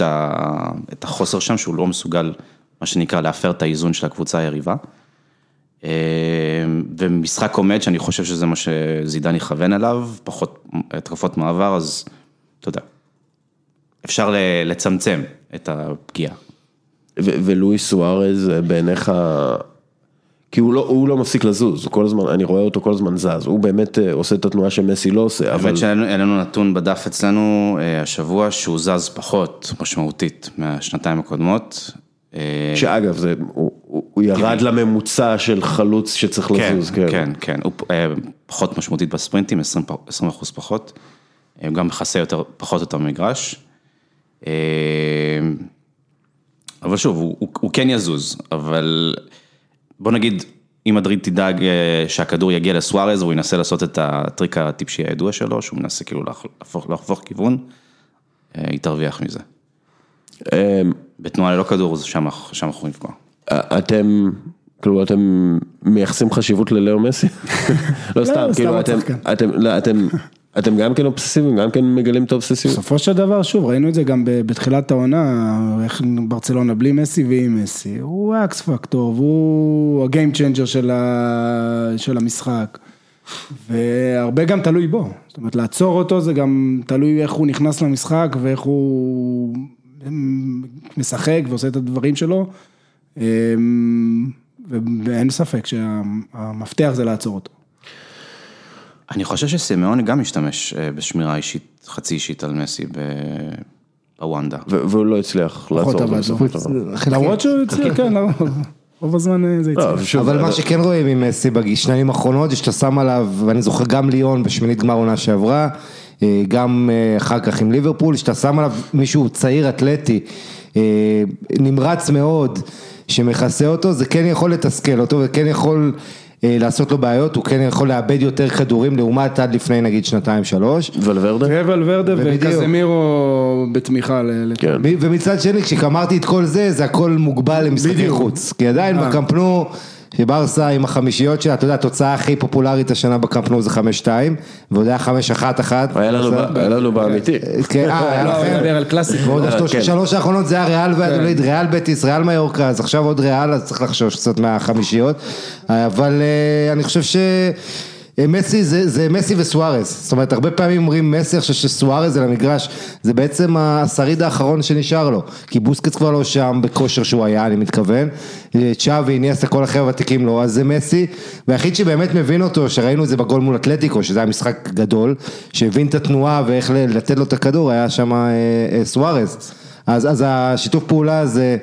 את החוסר שם, שהוא לא מסוגל, מה שנקרא, להפר את האיזון של הקבוצה היריבה. אה, ומשחק עומד, שאני חושב שזה מה שזידן יכוון אליו, פחות התקפות מעבר, אז אתה יודע, אפשר לצמצם את הפגיעה. ו- ולואיס סוארז אה, בעיניך, כי הוא לא, הוא לא מפסיק לזוז, הוא כל הזמן, אני רואה אותו כל הזמן זז, הוא באמת אה, עושה את התנועה שמסי לא עושה, אבל האמת אין לנו נתון בדף אצלנו אה, השבוע שהוא זז פחות משמעותית מהשנתיים הקודמות. אה, שאגב, זה, הוא, הוא, הוא ירד לממוצע של חלוץ שצריך כן, לזוז, כן, כן, הוא אה, פחות משמעותית בספרינטים, 20 פ- 20 אחוז פחות, הוא גם מכסה יותר, פחות יותר מגרש. אבל שוב, הוא, הוא, הוא כן יזוז, אבל בוא נגיד, אם מדריד תדאג אה, שהכדור יגיע לסוארז, והוא ינסה לעשות את הטריק הטיפשי הידוע שלו, שהוא מנסה כאילו להפוך, להפוך כיוון, אה, היא תרוויח מזה. אמ, בתנועה ללא כדור, שם, שם אנחנו נפגע. אתם, כאילו אתם מייחסים חשיבות ללאו מסי? לא סתם, סתם כאילו אתם. אתם, לא, אתם, גם כן אובססיביים, גם כן מגלים את האובססיביות? בסופו של דבר, שוב, ראינו את זה גם בתחילת העונה, איך ברצלונה בלי מסי ועם מסי, הוא ה X factor, והוא ה game changer של, ה... של המשחק, והרבה גם תלוי בו, זאת אומרת, לעצור אותו זה גם תלוי איך הוא נכנס למשחק ואיך הוא משחק ועושה את הדברים שלו, אמ, ואין ספק שהמפתח זה לעצור אותו. אני חושב שסימאוני גם משתמש אה, בשמירה אישית, חצי אישית על מסי ב- הוונדה. ו- והוא לא הצליח לעצור אותו. בסופו של דבר. למרות שהוא הצליח, כן, לא, רוב הזמן אה, זה לא, הצליח. אבל מה שכן רואים עם מסי בשנים האחרונות, זה שאתה שם עליו, ואני זוכר גם ליון בשמינית גמר עונה שעברה, אה, גם אחר כך עם ליברפול, שאתה שם עליו מישהו צעיר אתלטי, נמרץ מאוד, שמכסה אותו, זה כן יכול לתסכל אותו וכן יכול אה, לעשות לו בעיות, הוא כן יכול לאבד יותר כדורים לעומת עד לפני נגיד שנתיים שלוש. ולוורדה? ולוורדה. וקזמירו בתמיכה כן. ומצד שני, כשגמרתי את כל זה, זה הכל מוגבל למשחקי. חוץ. כי עדיין אה. בקמפנו, שברסה עם החמישיות שלה, אתה יודע, התוצאה הכי פופולרית השנה בקמפנו זה 5-2, ועוד היה 5-1 אחת. היה לנו היה לנו באמיתי. כן, אה, היה לא, הוא לכם. מדבר על קלאסיקו. ועוד אה, השלוש- כן. האחרונות זה היה ריאל ואדוליד, ריאל בטיס, ריאל מיורקה, אז עכשיו עוד ריאל, אז צריך לחשוש קצת מהחמישיות. אבל אה, אני חושב ש... אה, מסי זה, זה מסי וסוארז, זאת אומרת הרבה פעמים אומרים מסי, חושב שסוארז על המגרש, זה בעצם השריד האחרון שנשאר לו, כי בוסקץ כבר לא שם בכושר שהוא היה, אני מתכוון, אה, צ'אבי, איניאסטה, כל החבר'ה הוותיקים לא, אז זה מסי, והיחיד שבאמת מבין אותו, שראינו את זה בגול מול אתלטיקו, שזה היה משחק גדול, שהבין את התנועה ואיך לתת לו את הכדור, היה שם אה, אה, סוארז, אז, אז השיתוף פעולה הזה,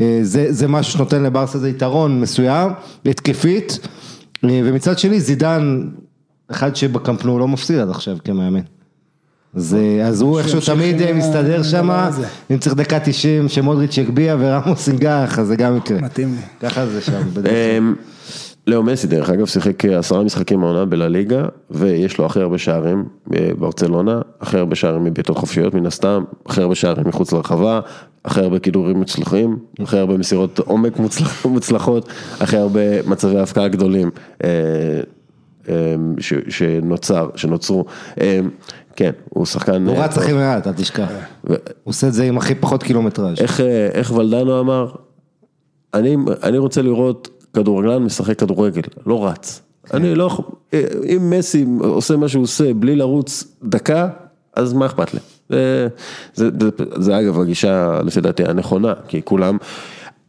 אה, זה, זה משהו שנותן לברסה זה יתרון מסוים, התקפית, ומצד שני זידן, אחד שבקמפנו לא מפסיד עד עכשיו כמאמן. אז, אה, אז הוא איכשהו תמיד אה, מסתדר שם. אם צריך דקה 90 שמודריץ' יגביה ורמוס ינגח, אז זה גם יקרה. מתאים לי. ככה זה שם. לאו מסי דרך אגב שיחק עשרה משחקים העונה בלה-ליגה ויש לו הכי הרבה שערים בברצלונה, הכי הרבה שערים מבעיטות חופשיות מן הסתם, הכי הרבה שערים מחוץ לרחבה, הכי הרבה כידורים מוצלחים, הכי הרבה מסירות עומק מוצלח- מוצלחות, הכי הרבה מצבי הפקעה גדולים אה, אה, ש- שנוצר, שנוצרו. אה, כן, הוא שחקן... הוא אה, רץ. הכי מעט, אל תשכח. הוא עושה את זה עם הכי פחות קילומטראז'. איך, אה, איך ולדנו אמר, אני, אני רוצה לראות כדורגלן משחק כדורגל, לא רץ. אני לא, יכול- אם מסי עושה מה שהוא עושה בלי לרוץ דקה, אז מה אכפת לי? זה, זה, זה, זה אגב הגישה לפי דעתי הנכונה, כי כולם,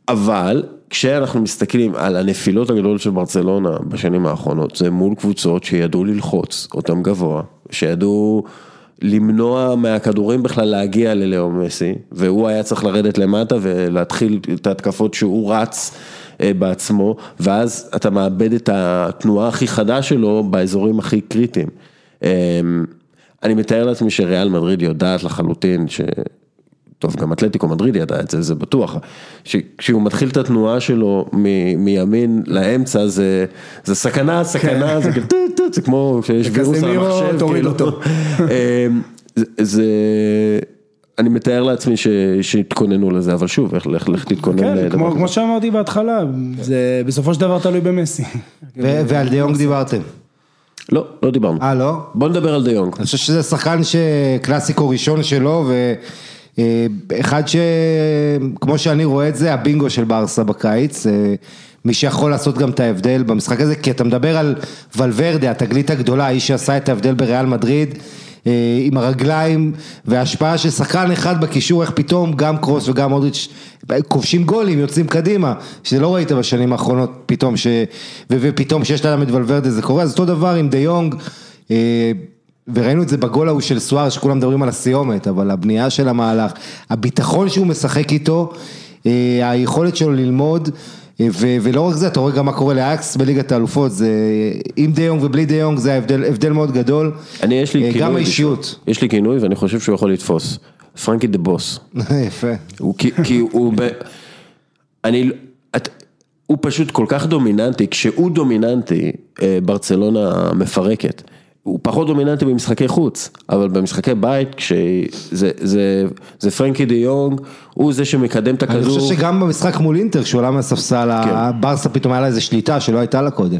אבל כשאנחנו מסתכלים על הנפילות הגדולות של ברצלונה בשנים האחרונות, זה מול קבוצות שידעו ללחוץ אותם גבוה, שידעו למנוע מהכדורים בכלל להגיע ללאו מסי, והוא היה צריך לרדת למטה ולהתחיל את ההתקפות שהוא רץ בעצמו, ואז אתה מאבד את התנועה הכי חדה שלו באזורים הכי קריטיים. אה, אני מתאר לעצמי שריאל מדריד יודעת לחלוטין ש... טוב, גם אתלטיקו מדריד ידע את זה, זה בטוח, שכשהוא מתחיל את התנועה שלו מ- מימין לאמצע זה, זה סכנה, סכנה, זה כאילו, טו, טו, זה כמו שיש וירוס על המחשב, כאילו. אמ, זה, אני מתאר לעצמי ש- שיתכוננו לזה, אבל שוב, איך לך לך תתכונן כן, לדבר כמו כזה. כמו שאמרתי בהתחלה, זה בסופו של דבר תלוי במסי. ו- ועל דה יונג דיברתם. לא, לא דיברנו. אה, לא? בוא נדבר על דה יונג. אני חושב שזה שחקן שקלאסיקו ראשון שלו, ואחד שכמו שאני רואה את זה, הבינגו של ברסה בקיץ, אה, מי שיכול לעשות גם את ההבדל במשחק הזה, כי אתה מדבר על ולוורדה, התגלית הגדולה, האיש שעשה את ההבדל בריאל מדריד. אה, עם הרגליים וההשפעה של שחקן אחד בקישור, איך פתאום גם קרוס וגם מודריץ' כובשים גולים, יוצאים קדימה, שזה לא ראית בשנים האחרונות פתאום, ש... ו- ופתאום שיש לאדם את ולוורדה זה קורה, אז אותו דבר עם דה יונג, אה, וראינו את זה בגול ההוא של סוארז, שכולם מדברים על הסיומת, אבל הבנייה של המהלך, הביטחון שהוא משחק איתו, אה, היכולת שלו ללמוד, ו- ולא רק זה, אתה רואה גם מה קורה לאייאקס בליגת האלופות, זה עם דה יונג ובלי דה יונג, זה ההבדל, הבדל מאוד גדול. אני יש לי אה, כינוי. גם האישיות. יש לי כינוי ואני חושב שהוא יכול לתפוס. פרנקי דה בוס. יפה. הוא כי, כי הוא, ב... אני, את, הוא פשוט כל כך דומיננטי, כשהוא דומיננטי, אה, ברצלונה מפרקת. הוא פחות דומיננטי במשחקי חוץ, אבל במשחקי בית, כשזה זה, זה פרנקי דה יונג, הוא זה שמקדם את הכדור. אני חושב שגם במשחק מול אינטר, כשהוא עלה מהספסל, כן. הברסה פתאום היה לה איזה שליטה שלא הייתה לה קודם.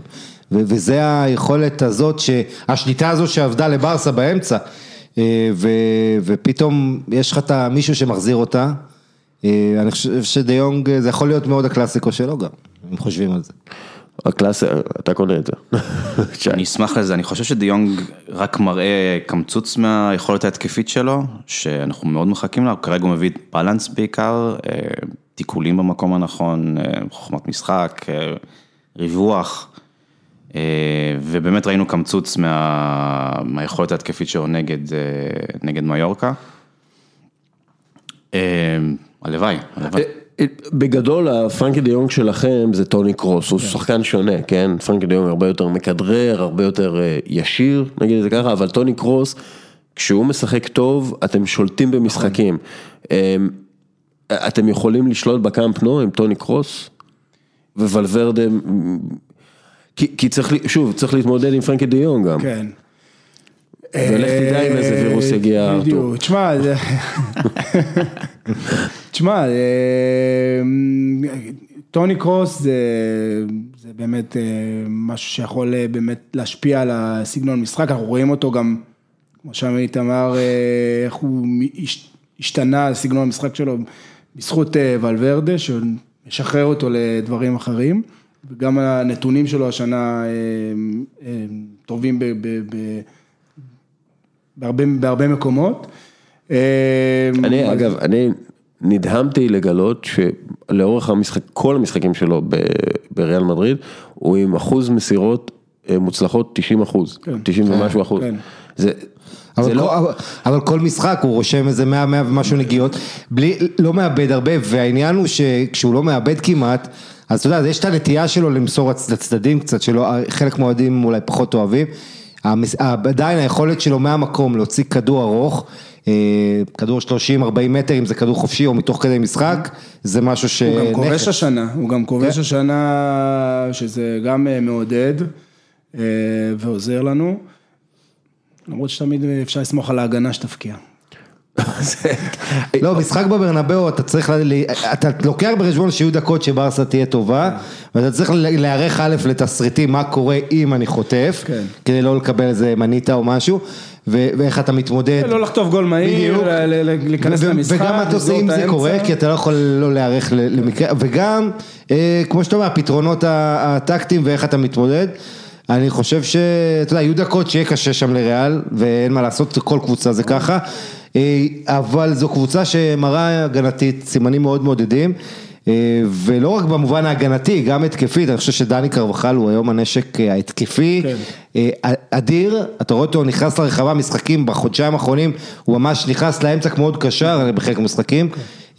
וזה היכולת הזאת, השליטה הזו שעבדה לברסה באמצע, אה, ופתאום יש לך את מישהו שמחזיר אותה. אה, אני חושב שדיונג, אה, זה יכול להיות מאוד הקלאסיקו שלו גם, אם חושבים על זה. הקלאסי, אתה קונה את זה. אני אשמח לזה, אני חושב שדיונג רק מראה קמצוץ מהיכולת ההתקפית שלו, שאנחנו מאוד מחכים לה, כרגע הוא מביא בלנס בעיקר, אה, תיקולים במקום הנכון, אה, חוכמת משחק, אה, ריווח, ובאמת ראינו קמצוץ מה, מהיכולת ההתקפית שלו נגד, נגד מיורקה. הלוואי, הלוואי. בגדול הפרנקי דה יונג שלכם זה טוני קרוס, הוא שחקן שונה, כן? פרנקי דה יונג הרבה יותר מכדרר, הרבה יותר אה, ישיר, נגיד את זה ככה, אבל טוני קרוס, כשהוא משחק טוב, אתם שולטים במשחקים. אה, אתם יכולים לשלוט בקאמפ נו עם טוני קרוס? ולוורדה, כי, כי צריך, שוב, צריך להתמודד עם פרנקי דה יונג גם. כן. ולך תדע אם איזה וירוס יגיע, ארתור. בדיוק, תשמע, תשמע, אה, טוני קרוס זה, זה באמת אה, משהו שיכול אה, באמת להשפיע על הסגנון משחק, אנחנו רואים אותו גם, כמו שעמית אמר, אה, איך הוא הש- השתנה סגנון המשחק שלו בזכות אה, ולוורדה, שמשחרר אותו לדברים אחרים, וגם הנתונים שלו השנה אה, אה, טובים ב... ב, ב בהרבה, בהרבה מקומות. אה, אני אז- אגב, אני נדהמתי לגלות שלאורך המשחק, כל המשחקים שלו ב- בריאל מדריד, הוא עם אחוז מסירות אה, מוצלחות 90 אחוז, כן. 90 ומשהו אחוז. כן. זה, אבל, זה כל, לא, אבל, אבל כל משחק הוא רושם איזה 100, 100 ומשהו נגיעות, בלי, לא מאבד הרבה, והעניין הוא שכשהוא לא מאבד כמעט, אז אתה יודע, יש את הנטייה שלו למסור לצדדים קצת, שלא, חלק מהאוהדים אולי פחות אוהבים, עדיין היכולת שלו מהמקום להוציא כדור ארוך, אה, כדור 30-40 מטר, אם זה כדור חופשי או מתוך כדי משחק, זה משהו ש... הוא גם כובש. השנה, הוא גם כובש כן. השנה, שזה גם אה, מעודד אה, ועוזר לנו. למרות שתמיד אפשר לסמוך על ההגנה שתפקיע. לא, משחק בברנבאו, אתה צריך, אתה לוקח בחשבון שיהיו דקות שברסה תהיה טובה, ואתה צריך להיערך א' לתסריטים, מה קורה אם אני חוטף, כן. כדי לא לקבל איזה מניטה או משהו, ואיך אתה מתמודד. לא לחטוף גול מהיר, להיכנס למשחק, וגם מה אתה עושה אם זה. קורה, כי אתה לא יכול לא להיערך למקרה, וגם, אה, כמו שאתה אומר, הפתרונות הטקטיים ואיך אתה מתמודד. אני חושב שאתה יודע, יהיו דקות שיהיה קשה שם לריאל, ואין מה לעשות, כל קבוצה זה ככה, אבל זו קבוצה שמראה הגנתית, סימנים מאוד מעודדים. אה, ולא רק במובן ההגנתי, גם התקפית, אני חושב שדני קרבחל הוא היום הנשק אה, ההתקפי, כן. אה, אדיר, אתה רואה אותו נכנס לרחבה, משחקים בחודשיים האחרונים, הוא ממש נכנס לאמצע כמו עוד קשר בחלק מהמשחקים,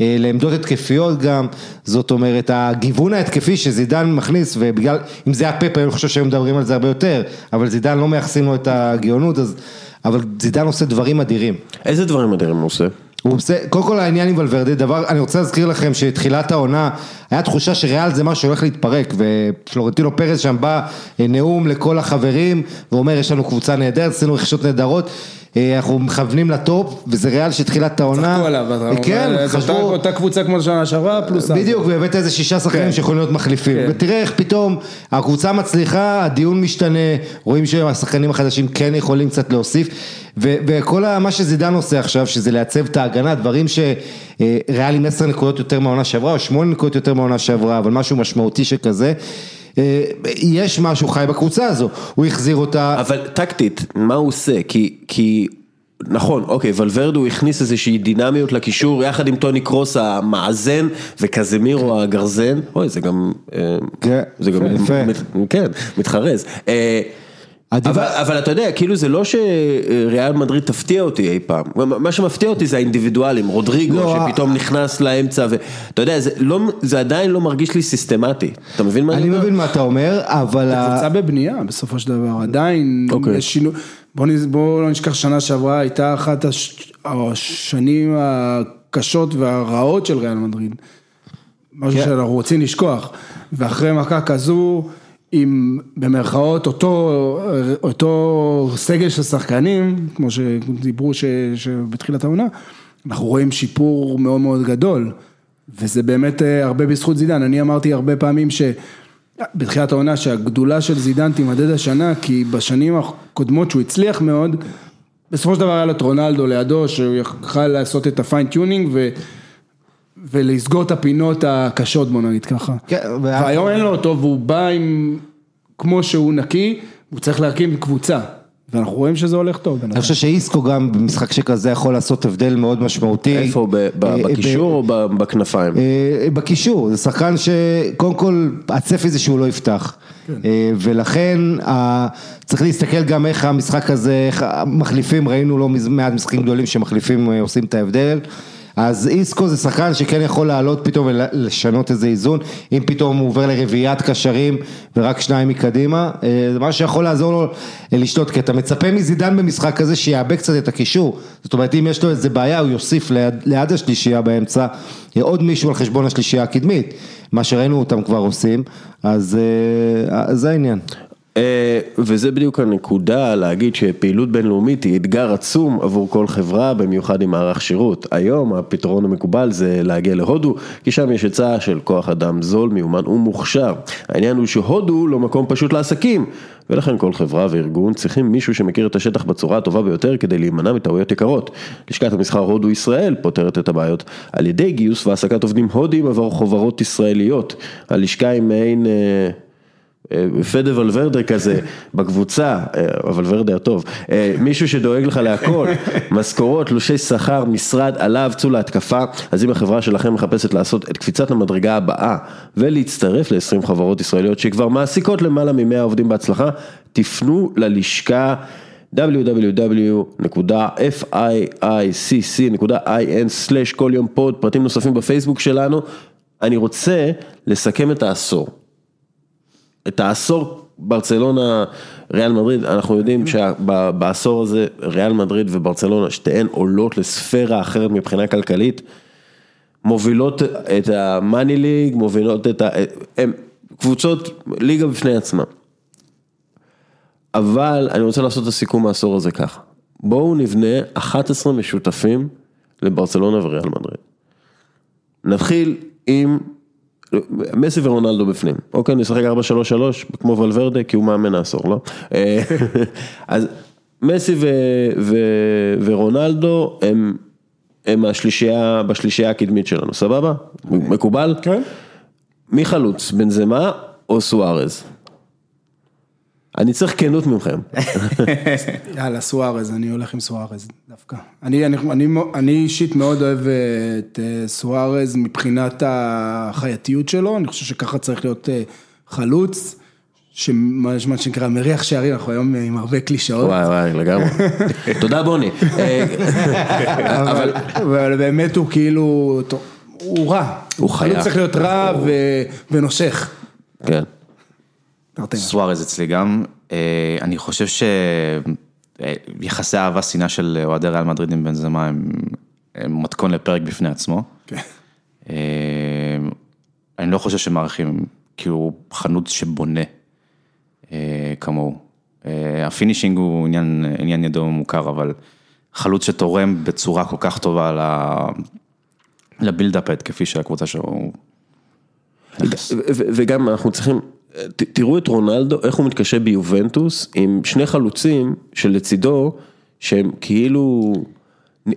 אה, לעמדות התקפיות גם, זאת אומרת, הגיוון ההתקפי שזידן מכניס, ובגלל, אם זה היה פפ, אני חושב שהיו מדברים על זה הרבה יותר, אבל זידן לא מייחסים לו את הגאונות, אז, אבל זידן עושה דברים אדירים. איזה דברים אדירים הוא עושה? הוא עושה, קודם כל העניין עם ולוורדה, דבר, אני רוצה להזכיר לכם שתחילת העונה, היה תחושה שריאל זה משהו שהולך להתפרק, ופלורנטינו פרז שם בא אה, נאום לכל החברים, ואומר יש לנו קבוצה נהדרת, עשינו רכישות נהדרות, אנחנו מכוונים לטופ, וזה ריאל שתחילת העונה, צחקו עליו, אתה אומר, כן, זה אותה- חשבו, אותה קבוצה כמו שנה שעברה, פלוס... בדיוק, והבאת איזה שישה שחקנים כן. שיכולים להיות מחליפים, כן. ותראה איך פתאום הקבוצה מצליחה, הדיון משתנה, רואים שהשחקנים החדשים כן יכולים קצת להוסיף, ו- וכל מה שזידן עושה עכשיו, שזה לייצב את ההגנה, דברים שריאל עם עשר נקודות יותר מהעונה שעברה, או שמונה נקודות יותר מהעונה שעברה, אבל משהו משמעותי שכזה, אה, יש משהו חי בקבוצה הזו, הוא החזיר אותה, אבל טקטית, מה הוא עושה? כי, כי, נכון, אוקיי, ולוורדו הכניס איזושהי דינמיות לקישור, יחד עם טוני קרוס המאזן, וקזמירו הגרזן, אוי, זה גם, אה, כן, זה גם, יפה. מת- כן, מתחרז. אבל, אבל אתה יודע, כאילו זה לא שריאל מדריד תפתיע אותי אי פעם, מה שמפתיע אותי זה האינדיבידואלים, רודריגו לא, שפתאום נכנס לאמצע, ואתה יודע, זה, לא, זה עדיין לא מרגיש לי סיסטמטי, אתה מבין מה אני אומר? מבין מה אתה אומר, אבל... ה- קבוצה בבנייה בסופו של דבר, עדיין אוקיי. יש שינוי, בוא, נז- בוא לא נשכח שנה שעברה הייתה אחת הש, השנים הקשות והרעות של ריאל מדריד, משהו כן. שאנחנו רוצים לשכוח, ואחרי מכה כזו, עם במרכאות אותו, אותו סגל של שחקנים, כמו שדיברו ש, שבתחילת העונה, אנחנו רואים שיפור מאוד מאוד גדול, וזה באמת אה, הרבה בזכות זידן, אני אמרתי הרבה פעמים ש... בתחילת העונה שהגדולה של זידן תימדד השנה, כי בשנים הקודמות שהוא הצליח מאוד, בסופו של דבר היה לו את רונלדו לידו, שהוא יכל לעשות את ה fine tuning. ולסגור את הפינות הקשות בוא נגיד ככה. כן, וה- והיום אין לו אותו והוא בא עם, כמו שהוא נקי, הוא צריך להקים קבוצה. ואנחנו רואים שזה הולך טוב. אני חושב שאיסקו גם במשחק שכזה יכול לעשות הבדל מאוד משמעותי. איפה, ב- ב- אה, בקישור או ב- בכנפיים? אה, בקישור, זה שחקן שקודם כל הצפי זה שהוא לא יפתח. אה, ולכן צריך להסתכל גם איך המשחק הזה, איך המחליפים, ראינו לא מז- מעט משחקים גדולים שמחליפים אה, עושים את ההבדל. אז איסקו זה שחקן שכן יכול לעלות פתאום ולשנות איזה איזון, אם פתאום הוא עובר לרביעיית קשרים ורק שניים מקדימה, אה, זה מה שיכול לעזור לו לשתות, כי אתה מצפה מזידן במשחק כזה שיאבק קצת את הקישור, זאת אומרת אם יש לו איזה בעיה הוא יוסיף ליד, ליד השלישייה באמצע עוד מישהו על חשבון השלישייה הקדמית, מה שראינו אותם כבר עושים, אז אה, זה העניין. אה, וזה בדיוק הנקודה להגיד שפעילות בינלאומית היא אתגר עצום עבור כל חברה, במיוחד עם מערך שירות. היום הפתרון המקובל זה להגיע להודו, כי שם יש היצע של כוח אדם זול, מיומן ומוכשר. העניין הוא שהודו לא מקום פשוט לעסקים, ולכן כל חברה וארגון צריכים מישהו שמכיר את השטח בצורה הטובה ביותר כדי להימנע מטעויות יקרות. לשכת המסחר הודו ישראל פותרת את הבעיות על ידי גיוס והעסקת עובדים הודים עבור חוברות ישראליות. הלשכה היא מעין... אה, פדה ולוורדה כזה בקבוצה, אבל ורדה הטוב, מישהו שדואג לך להכל, משכורות, תלושי שכר, משרד, עליו, צאו להתקפה, אז אם החברה שלכם מחפשת לעשות את קפיצת המדרגה הבאה ולהצטרף ל-20 חברות ישראליות שכבר מעסיקות למעלה מ-100 עובדים בהצלחה, תפנו ללשכה. www.fiicc.in/כל יום פוד, פרטים נוספים בפייסבוק שלנו. אני רוצה לסכם את העשור. את העשור ברצלונה, ריאל מדריד, אנחנו יודעים שבעשור הזה ריאל מדריד וברצלונה שתיהן עולות לספירה אחרת מבחינה כלכלית, מובילות את המאני ליג, מובילות את ה... הן קבוצות ליגה בפני עצמן. אבל אני רוצה לעשות את הסיכום העשור הזה ככה, בואו נבנה 11 משותפים לברצלונה וריאל מדריד. נתחיל עם מסי ורונלדו בפנים, אוקיי, נשחק 4-3-3 כמו ולוורדה כי הוא מאמן העשור, לא? אה, אז מסי ו, ו, ורונלדו הם, הם השלישייה, בשלישייה הקדמית שלנו, סבבה? מקובל? כן. מי חלוץ, בנזמה או סוארז? אני צריך כנות ממכם. יאללה, סוארז, אני הולך עם סוארז דווקא. אני, אני, אני, אני אישית מאוד אוהב את אה, סוארז מבחינת החייתיות שלו, אני חושב שככה צריך להיות אה, חלוץ. שמה שנקרא מריח שערים, אנחנו היום עם הרבה קלישאות. וואי וואי, לגמרי. תודה בוני. אבל באמת הוא כאילו, הוא רע. הוא חיה. חלוץ צריך להיות רע ונושך. כן. סוארז אצלי גם, אה, אני חושב שיחסי אהבה שנאה של אוהדי ריאל מדריד עם בנזמה הם מתכון לפרק בפני עצמו. כן. אה, אני לא חושב שמעריכים, כי הוא חלוץ שבונה אה, כמוהו. ה finishing הוא עניין, עניין ידוע ומוכר, אבל חלוץ שתורם בצורה כל כך טובה ל build-up כפי שהקבוצה שלו. וגם אנחנו צריכים תראו את רונלדו, איך הוא מתקשה ביובנטוס עם שני חלוצים שלצידו, שהם כאילו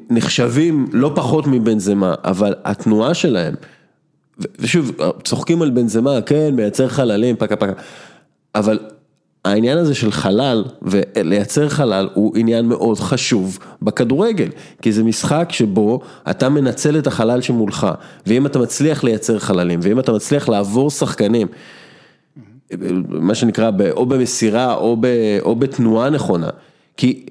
נחשבים לא פחות מבנזמה, אבל התנועה שלהם, ושוב, צוחקים על בנזמה, כן, מייצר חללים, פקה פקה, אבל העניין הזה של חלל ולייצר חלל הוא עניין מאוד חשוב בכדורגל, כי זה משחק שבו אתה מנצל את החלל שמולך, ואם אתה מצליח לייצר חללים, ואם אתה מצליח לעבור שחקנים, מה שנקרא או במסירה או, ב, או בתנועה נכונה, כי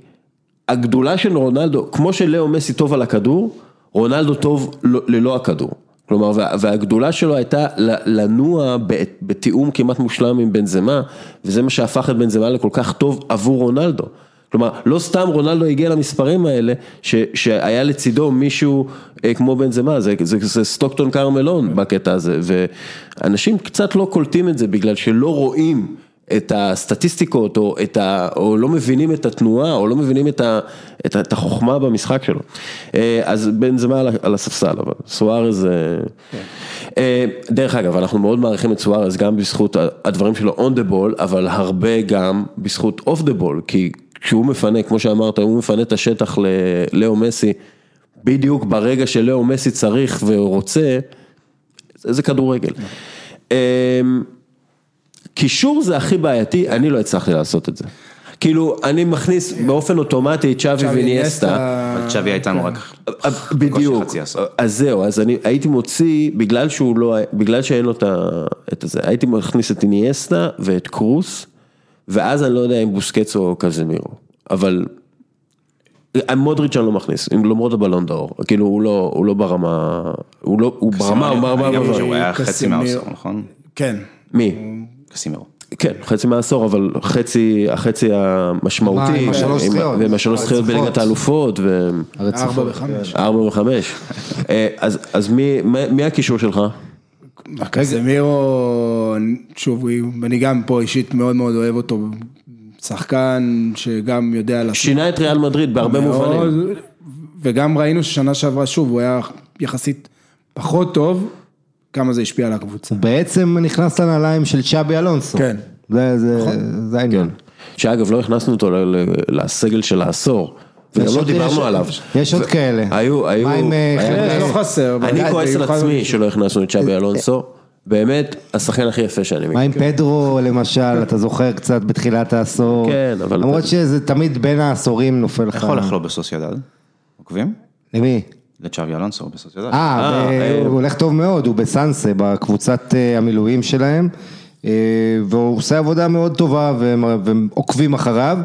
הגדולה של רונלדו, כמו שלאו מסי טוב על הכדור, רונלדו טוב ללא הכדור. כלומר, והגדולה שלו הייתה לנוע בתיאום כמעט מושלם עם בנזמה, וזה מה שהפך את בנזמה לכל כך טוב עבור רונלדו. כלומר, לא סתם רונלדו הגיע למספרים האלה, ש, שהיה לצידו מישהו אה, כמו בן זמה, זה, זה, זה סטוקטון קרמלון בקטע הזה, ואנשים קצת לא קולטים את זה בגלל שלא רואים את הסטטיסטיקות, או, את ה, או לא מבינים את התנועה, או לא מבינים את, ה, את, ה, את החוכמה במשחק שלו. אה, אז בן זמה על, על הספסל, אבל סוארז... אה, כן. דרך אגב, אנחנו מאוד מעריכים את סוארז גם בזכות הדברים שלו on the ball, אבל הרבה גם בזכות off the ball, כי כשהוא מפנה, כמו שאמרת, הוא מפנה את השטח ללאו מסי, בדיוק ברגע שלאו מסי צריך ורוצה, זה כדורגל. אמ, קישור זה הכי בעייתי, אני לא הצלחתי לעשות את זה. כאילו, אני מכניס באופן אוטומטי את צ'אבי וניאסטה. צ'אבי הייתה לנו רק בדיוק, אז זהו, אז אני הייתי מוציא, בגלל שהוא לא, בגלל שאין לו את זה, הייתי מכניס את ניאסטה ואת קרוס. ואז אני לא יודע אם בוסקץ או קזמירו, אבל מודריץ' אני לא מכניס, אם למרות הבלון דאור, כאילו הוא לא, הוא לא ברמה, הוא לא, הוא ברמה, הוא ברמה, שהוא היה חצי. מהעשור, נכון? כן. מי? קסימרו. כן, חצי מהעשור, אבל חצי, החצי המשמעותי, עם השלוש זכיות? בליגת האלופות, ו... ארבע וחמש. ארבע וחמש. אה, אז, מי הקישור שלך? קסמירו, שוב, אני גם פה אישית מאוד מאוד אוהב אותו, שחקן שגם יודע לעשות שינה את ריאל מדריד בהרבה מובנים. וגם ראינו ששנה שעברה, שוב, הוא היה יחסית פחות טוב, כמה זה השפיע על הקבוצה. בעצם נכנס לנעליים של צ'אבי אלונסו. כן. זה, זה, זה העניין. שאגב, לא הכנסנו אותו לסגל של העשור, וגם יש לא עוד- דיברנו עליו. יש עוד כאלה. היו, היו, מה עם, אה, לא חסר. אני כועס על עצמי שלא הכנסנו את צ'אבי אלונסו, באמת, השחקן הכי יפה שאני מה מכיר. עם פדרו למשל, אתה זוכר קצת בתחילת העשור. כן, אבל- למרות שזה תמיד בין העשורים נופל לך. איך הולך לו בסוסיידד? עוקבים? למי? לצ'אבי אלונסו בסוסיידד. אה, אה, אה. הוא הולך טוב מאוד, הוא בסנסה, בקבוצת אה, המילואים שלהם, אה, והוא עושה עבודה מאוד טובה והם והם עוקבים אחריו.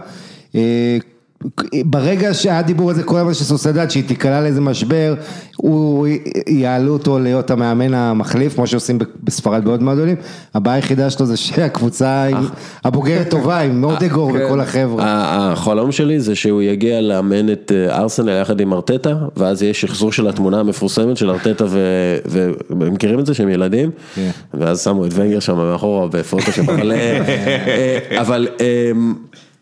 אה, ברגע שהיה דיבור על זה כל הזמן של סוסיידד, שהיא תיקלע לאיזה משבר, הוא, יעלו אותו להיות המאמן המחליף, כמו שעושים בספרד בעוד מועדונים. הבעיה היחידה שלו זה שהקבוצה היא הבוגרת טובה, עם מורדגור וכל החבר'ה. ה- החלום שלי זה שהוא יגיע לאמן את אה, ארסנל יחד עם ארטטה, ואז יהיה שחזור של התמונה המפורסמת של ארטטה ו- ו- והם מכירים את זה שהם ילדים, כן. ואז שמו את ונגר שם מאחורה בפוטושופ, אבל,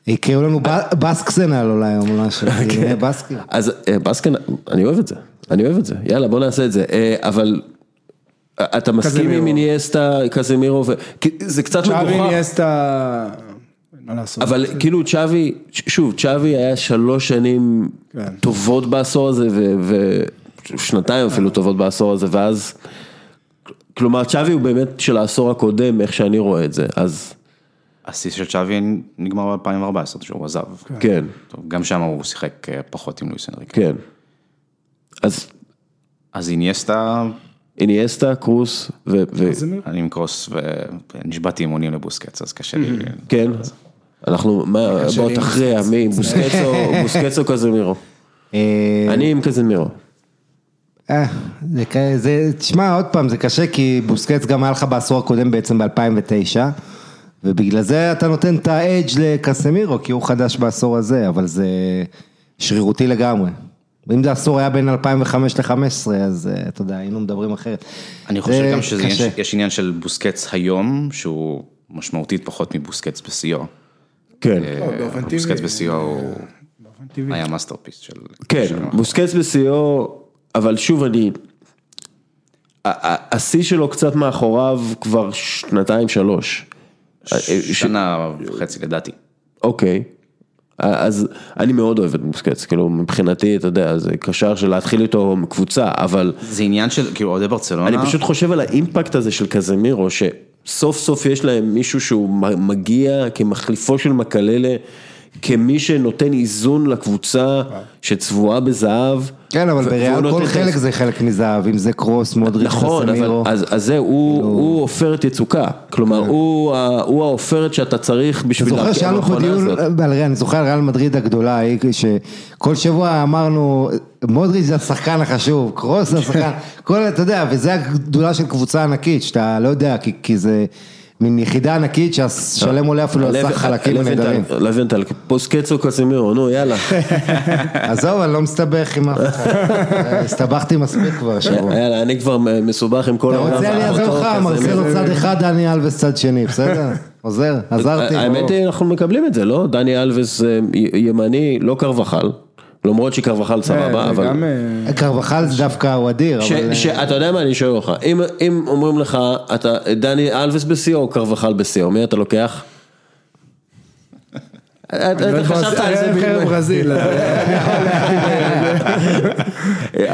אה, יקראו לנו ב- בסקסנל אולי או משהו, נהיה בסקים. אז אה, בסקן, אני אוהב את זה, אני אוהב את זה, יאללה בוא נעשה את זה, אה, אבל אתה מסכים עם. איניאסטה, קזמירו, זה קצת צ'אבי מגוחך, ניאסטה, מה לעשות. אבל כאילו צ'אבי, שוב, צ'אבי היה שלוש שנים כן. טובות בעשור הזה, ושנתיים אפילו טובות בעשור הזה, ואז, כלומר צ'אבי הוא באמת של העשור הקודם, איך שאני רואה את זה, אז השיא של צ'אבי נגמר ב-2014, שהוא עזב. כן, טוב, גם שם הוא שיחק אה, פחות עם לואיס אנריק. כן. אז אז איניאסטה, איניאסטה, קרוס, ו... ו- אני עם קרוס ונשבעתי אימונים לבוסקץ, אז קשה לי. כן, אנחנו, מה, בוא תכריע, מי, בוסקץ או- בוסקץ או קזמירו? אה, אני עם קזמירו. אה, זה, כ- זה, תשמע, עוד פעם, זה קשה כי בוסקץ גם היה לך בעשור הקודם בעצם ב-2009, ובגלל זה אתה נותן את ה edge לקסמירו, כי הוא חדש בעשור הזה, אבל זה שרירותי לגמרי. אם זה עשור היה בין 2005 ל-2015, אז אה, אתה יודע, היינו מדברים אחרת. אני חושב גם. שיש עניין של בוסקץ היום, שהוא משמעותית פחות מבוסקץ בשיאו. כן, לא, באופן טבעי. בוסקץ בשיאו הוא טבעי. היה masterpiece של... כן, בוסקץ בשיאו, אבל שוב אני, השיא שלו קצת מאחוריו כבר שנתיים שלוש. אה, ש- שנה וחצי לדעתי. אוקיי, אז אני מאוד אוהב את בוסקץ, כאילו מבחינתי, אתה יודע, זה קשר של להתחיל איתו קבוצה, אבל זה עניין של, כאילו אוהדי ברצלונה, אני פשוט חושב על האימפקט הזה של קזמירו, שסוף סוף יש להם מישהו שהוא מגיע כמחליפו של מקללה, כמי שנותן איזון לקבוצה שצבועה בזהב. כן, אבל בריאל כל את חלק זה חלק מזהב, אם זה קרוס, מודריץ', נכון, אבל קסמירו. אז, אז זה, הוא, הוא עופרת יצוקה, כלומר הוא, ה- הוא העופרת שאתה צריך אתה בשביל זוכר להרכיב שהיה לנו פה המכונה דיון הזאת. על ריאל, אני זוכר על ריאל מדריד הגדולה, שכל שבוע אמרנו, מודריץ' זה השחקן החשוב, קרוס זה השחקן, כל, אתה יודע, וזה הגדולה של קבוצה ענקית, שאתה לא יודע, כי, כי זה מין יחידה ענקית שהשלם עולה אפילו על סך חלקים נהדרים. הבנת, פוסקצו קזמירו, נו יאללה. עזוב, אני לא מסתבך עם אף אחד, הסתבכתי מספיק כבר השבוע. יאללה, אני כבר מסובך עם כל אתה רוצה אני אעזור לך, מרסלו צד אחד, דני אלווס צד שני, בסדר? עוזר, עזרתי. האמת. היא, אנחנו מקבלים את זה, לא? דני אלווס אה, ימני, לא קרבחל, למרות שקרבחל סבבה, אבל... אה, קרבחל זה דווקא הוא אדיר, אבל... ש- אתה יודע מה, אני שואל אותך, אם- אם אומרים לך, אתה דני אלווס בשיאו או קרבחל בשיאו, מי אתה לוקח? אתה אתה חשבת על זה, בדיוק. ברזיל. אה,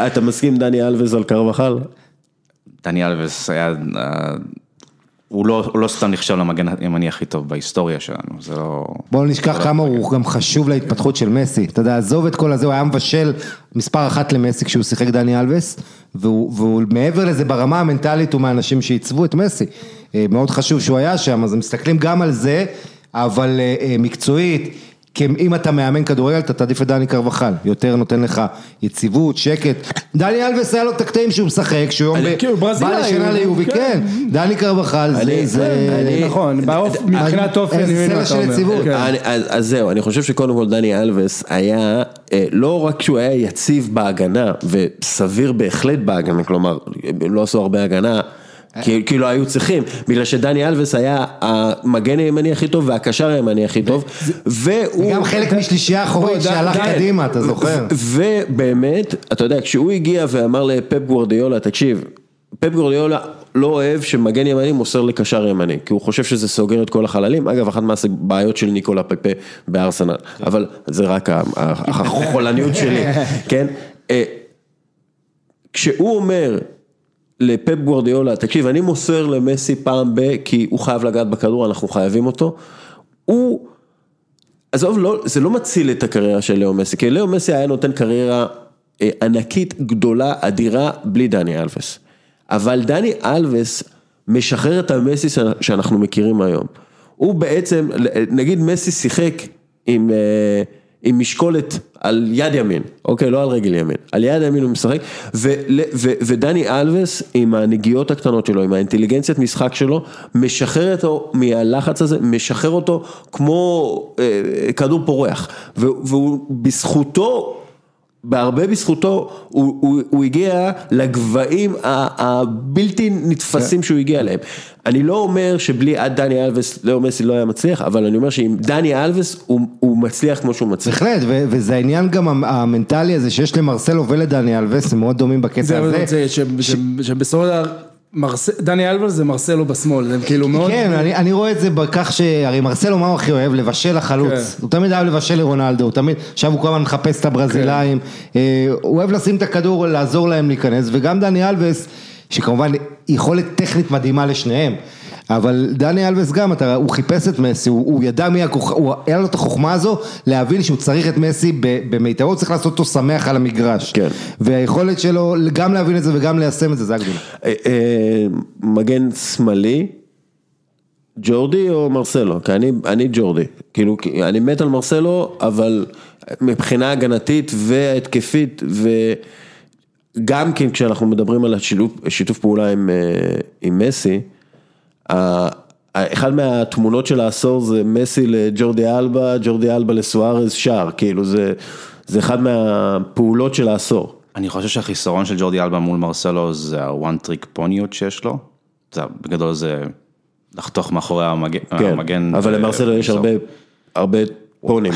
אתה מסכים דני אלווס על קרבחל? דני אלווס היה, אה, הוא לא, הוא לא סתם נחשב למגן הימני הכי טוב בהיסטוריה שלנו, זה לא... בואו לא נשכח כמה הוא גם חשוב להתפתחות של מסי, אתה יודע, עזוב את כל הזה, הוא היה מבשל מספר אחת למסי כשהוא שיחק דני אלווס, והוא, והוא מעבר לזה ברמה המנטלית הוא מהאנשים שעיצבו את מסי, אה, מאוד חשוב שהוא היה שם, אז מסתכלים גם על זה, אבל אה, אה, מקצועית, כי אם אתה מאמן כדורגל, אתה תעדיף את דני קרבחל, יותר נותן לך יציבות, שקט. דני אלווס היה לו את הקטעים שהוא משחק, שהוא היום ברזילאי, בא לשנה ליובי, כן. כן. דני קרבחל זה, אני- זה... אני- נכון, באופ- מבחינת אופן, איזה אני מבין סלע מה אתה של אומר. יציבות. כן. אני, אז, זהו, אני חושב שקודם כל דני אלווס היה, אה, לא רק שהוא היה יציב בהגנה, וסביר בהחלט בהגנה, כלומר, לא עשו הרבה הגנה, לא היו צריכים, בגלל שדני אלווס היה המגן הימני הכי טוב והקשר הימני הכי טוב, והוא... גם חלק משלישייה אחורית שהלך די- קדימה, אתה זוכר? ובאמת, אתה יודע, כשהוא הגיע ואמר לפפ גוורדיולה, תקשיב, פפ גוורדיולה לא אוהב שמגן ימני מוסר לקשר ימני, כי הוא חושב שזה סוגר את כל החללים, אגב, אחת מהבעיות של ניקולה פפה בארסנל, אבל זה רק החולניות שלי, כן? אה, כשהוא אומר לפפ גוורדיולה, תקשיב, אני מוסר למסי פעם ב... כי הוא חייב לגעת בכדור, אנחנו חייבים אותו, הוא... עזוב, לא, זה לא מציל את הקריירה של לאו מסי, כי לאו מסי היה נותן קריירה אה, ענקית, גדולה, אדירה, בלי דני אלווס. אבל דני אלווס משחרר את המסי שאנחנו מכירים היום. הוא בעצם, נגיד מסי שיחק עם, אה, עם משקולת על יד ימין, אוקיי, לא על רגל ימין, על יד ימין הוא משחק, ו, ו, ודני אלווס עם הנגיעות הקטנות שלו, עם האינטליגנציית משחק שלו, משחרר אותו מהלחץ הזה, משחרר אותו כמו אה, כדור פורח, ו- והוא בזכותו בהרבה בזכותו הוא, הוא, הוא הגיע לגבהים הבלתי נתפסים שהוא הגיע אליהם. אני לא אומר שבלי עד דני אלווס לאו מסי לא היה מצליח, אבל אני אומר שעם דני אלווס הוא, הוא מצליח כמו שהוא מצליח. בהחלט, וזה העניין גם המ- המנטלי הזה שיש למרסלו ולדני אלווס, הם מאוד דומים בקטע זה הזה. זה, ש- ש- שבסופו של דבר, דני אלבז זה מרסלו בשמאל, הם כאילו מאוד... כן, אני, אני רואה את זה בכך שהרי מרסלו מה הוא הכי אוהב? לבשל לחלוץ. כן. הוא תמיד אהב לבשל לרונלדו, הוא תמיד, עכשיו הוא כל הזמן מחפש את הברזילאים. כן. אה, הוא אוהב לשים את הכדור, לעזור להם להיכנס, וגם דני אלווס, שכמובן יכולת טכנית מדהימה לשניהם. אבל דני אלווס גם, אתה, הוא חיפש את מסי, הוא, הוא ידע מי הכוכב, הוא, היה לו את החוכמה הזו להבין שהוא צריך את מסי במיטבו, צריך לעשות אותו שמח על המגרש. כן. והיכולת שלו גם להבין את זה וגם ליישם את זה, זה הגדולה. אה, אה, מגן שמאלי, ג'ורדי או מרסלו? כי אני, אני ג'ורדי, כאילו, אני מת על מרסלו, אבל מבחינה הגנתית והתקפית, וגם כן כשאנחנו מדברים על השיתוף שיתוף פעולה עם, אה, עם מסי, אחד מהתמונות של העשור זה מסי לג'ורדי אלבה, ג'ורדי אלבה לסוארז שער, כאילו זה, זה אחד מהפעולות של העשור. אני חושב שהחיסרון של ג'ורדי אלבה מול מרסלו זה ה one trick pony ות שיש לו. זה, בגדול זה לחתוך מאחורי המגן. כן, המגן אבל ו- למרסלו יש. הרבה, הרבה pony ם,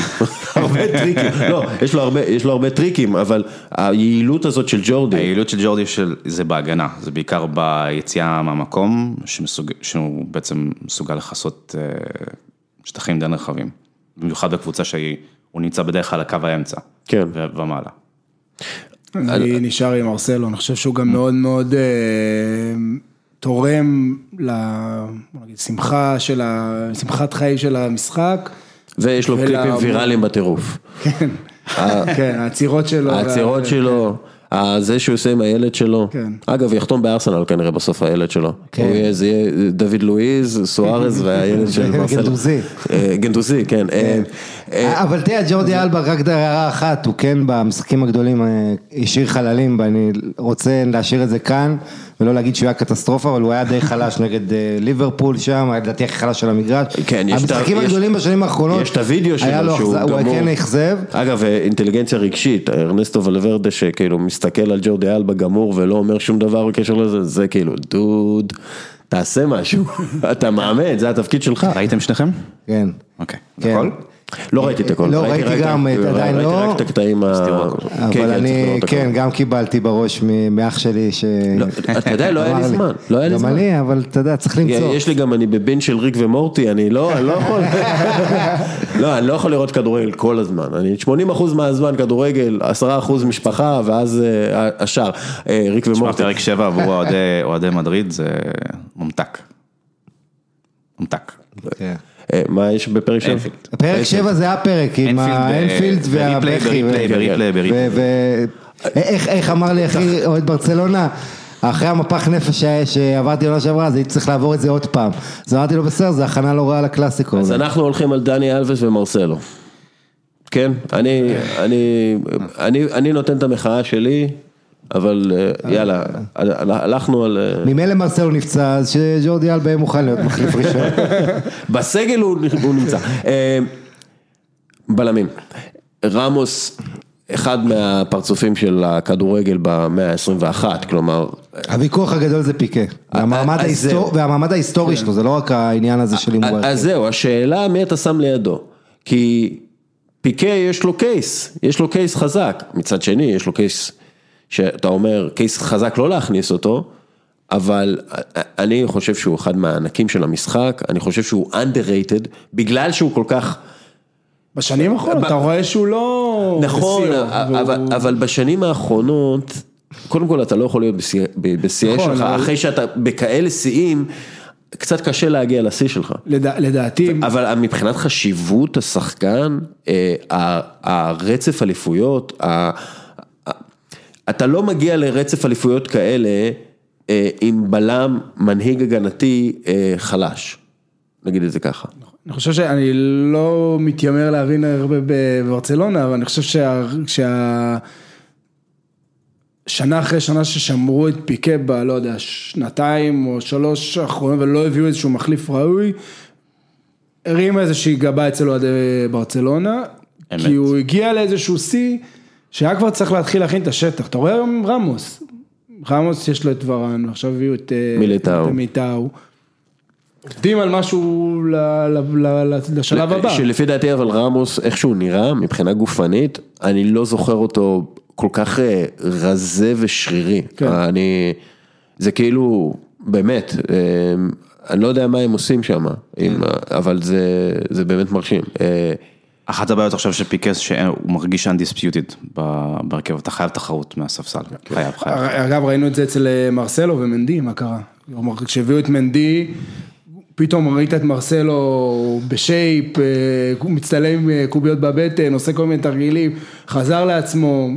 הרבה טריקים, לא, יש לו הרבה, יש לו הרבה טריקים, אבל היעילות הזאת של ג'ורדי, היעילות של ג'ורדי של, זה בהגנה, זה בעיקר ביציאה מהמקום, שמסוג, שהוא בעצם מסוגל לכסות אה, שטחים די נרחבים. במיוחד בקבוצה שהוא נמצא בדרך כלל על קו האמצע. כן. ו- ומעלה. אני נשאר עם מרסלו, אני חושב שהוא גם מאוד מאוד אה, תורם לשמחה של ה... שמחת חיים של המשחק. ויש לו קליפים ויראליים בטירוף. כן, כן, העצירות שלו. העצירות וה- שלו, זה שהוא עושה עם הילד שלו, כן. אגב יחתום בארסנל כנראה בסוף הילד שלו, כן. הוא יהיה- זה יהיה דוד לואיז, סוארז והילד של מרסלו. גנדוזי. אה, גנדוזי, כן. אה, אה, אבל תראה, ג'ורדי אלבה, רק הערה אחת, הוא כן במשחקים הגדולים אה, השאיר חללים, ואני רוצה להשאיר את זה כאן, ולא להגיד שהוא היה קטסטרופה, אבל הוא היה די חלש נגד ליברפול שם, היה לדעתי הכי חלש של המגרש. כן, יש את ה- המשחקים הגדולים בשנים האחרונות, יש את הוידאו שלו שהוא אכזב- הוא גמור. כן אכזב. אגב, אינטליגנציה רגשית, ארנסטו ולוורדה שכאילו מסתכל על ג'ורדי אלבה גמור ולא אומר שום דבר בקשר לזה, זה כאילו, דוד, תעשה משהו, אתה מאמן, זה התפקיד שלך. ראיתם שניכם? כן. אוקיי. כן. הכל? לא ראיתי את הכל, לא, ראיתי גם, עדיין ראיתי לא. רק את הקטעים ה... כן, כן, אבל אני. כן, גם קיבלתי בראש מאח שלי ש... לא, אתה יודע, לא היה לי. זמן, לא היה לי גם זמן. אני, אבל אתה יודע, צריך למצוא. יש לי גם, אני בבין של ריק ומורטי, אני לא, אני לא יכול, לא, אני לא יכול לראות כדורגל כל הזמן, אני 80% מהזמן כדורגל, 10% משפחה, ואז אה, השאר, אה, ריק תשמע, ומורטי. פרק 7 עבור אוהדי- אוהדי מדריד זה ממתק. ממתק. כן. אה, מה יש בפרק של? אינפילד. פרק 7 זה הפרק עם ב- האנפילד והבכי. ואיך איך אמר לי אחי אוהד ברצלונה, אחרי המפח נפש שעברתי עונה שעברה, אז הייתי צריך לעבור את זה עוד פעם. אז אמרתי לו בסדר, זה הכנה לא רעה לקלאסיקו. אז אנחנו הולכים על דני אלווס ומרסלו. כן, אני, אני, אני, אני נותן את המחאה שלי, אבל אה, יאללה, הלכנו על... אה, ממילא מרסלו נפצע, אז שג'ורדי אלבה מוכן להיות מחליף ראשון. בסגל הוא נמצא. אה, בלמים, רמוס, אחד מהפרצופים של הכדורגל במאה ה-21, כלומר, הוויכוח הגדול זה פיקה. והמעמד ההיסטור- ההיסטורי שלו, זה לא רק העניין הזה של הימור. אז זהו, השאלה מי אתה שם לידו, כי פיקה יש לו case, יש לו case חזק, מצד שני יש לו case, שאתה אומר case חזק לא להכניס אותו, אבל אני חושב שהוא אחד מהענקים של המשחק, אני חושב שהוא underrated, בגלל שהוא כל כך, בשנים האחרונות אתה רואה שהוא לא... נכון, אבל, בשנים האחרונות, קודם כל אתה לא יכול להיות בשיא- בשיאי נכון, שלך, אחרי שאתה בכאלה שיאים, קצת קשה להגיע לשיא שלך. לדע- לדעתי, אבל מבחינת חשיבות השחקן, אה, הרצף אליפויות, אתה לא מגיע לרצף אליפויות כאלה אה, עם בלם מנהיג הגנתי אה, חלש, נגיד את זה ככה. אני חושב שאני לא מתיימר להבין הרבה בברצלונה, אבל אני חושב שה... שה... שנה אחרי שנה ששמרו את פיקה ב... לא יודע, שנתיים או שלוש האחרונות ולא הביאו איזשהו מחליף ראוי, הרים איזושהי גבה אצל אוהדי ברצלונה, אמת. כי הוא הגיע לאיזשהו שיא שהיה כבר צריך להתחיל להכין את השטח, אתה רואה היום רמוס, רמוס יש לו את ורן, ועכשיו הביאו את אה, מיליטאו. את מיליטאו. עובדים על משהו ל- ל- ל- ל- לשלב הבא. שלפי דעתי אבל רמוס, איך שהוא נראה מבחינה גופנית, אני לא זוכר אותו כל כך אה, רזה ושרירי. כן. אני, זה כאילו, באמת, אה, אני לא יודע מה הם עושים שם, כן. אבל זה, זה באמת מרשים. אחת הבעיות עכשיו של פיקס שהוא מרגיש undisputed בהרכב, אתה חייב תחרות מהספסל, חייב, חייב. אגב ראינו את זה אצל אה, מרסלו ומנדי, מה קרה? כשהביאו את מנדי, פתאום ראית את מרסלו בשייפ, אה, מצטלם עם אה, קוביות בבטן, עושה כל מיני תרגילים, חזר לעצמו,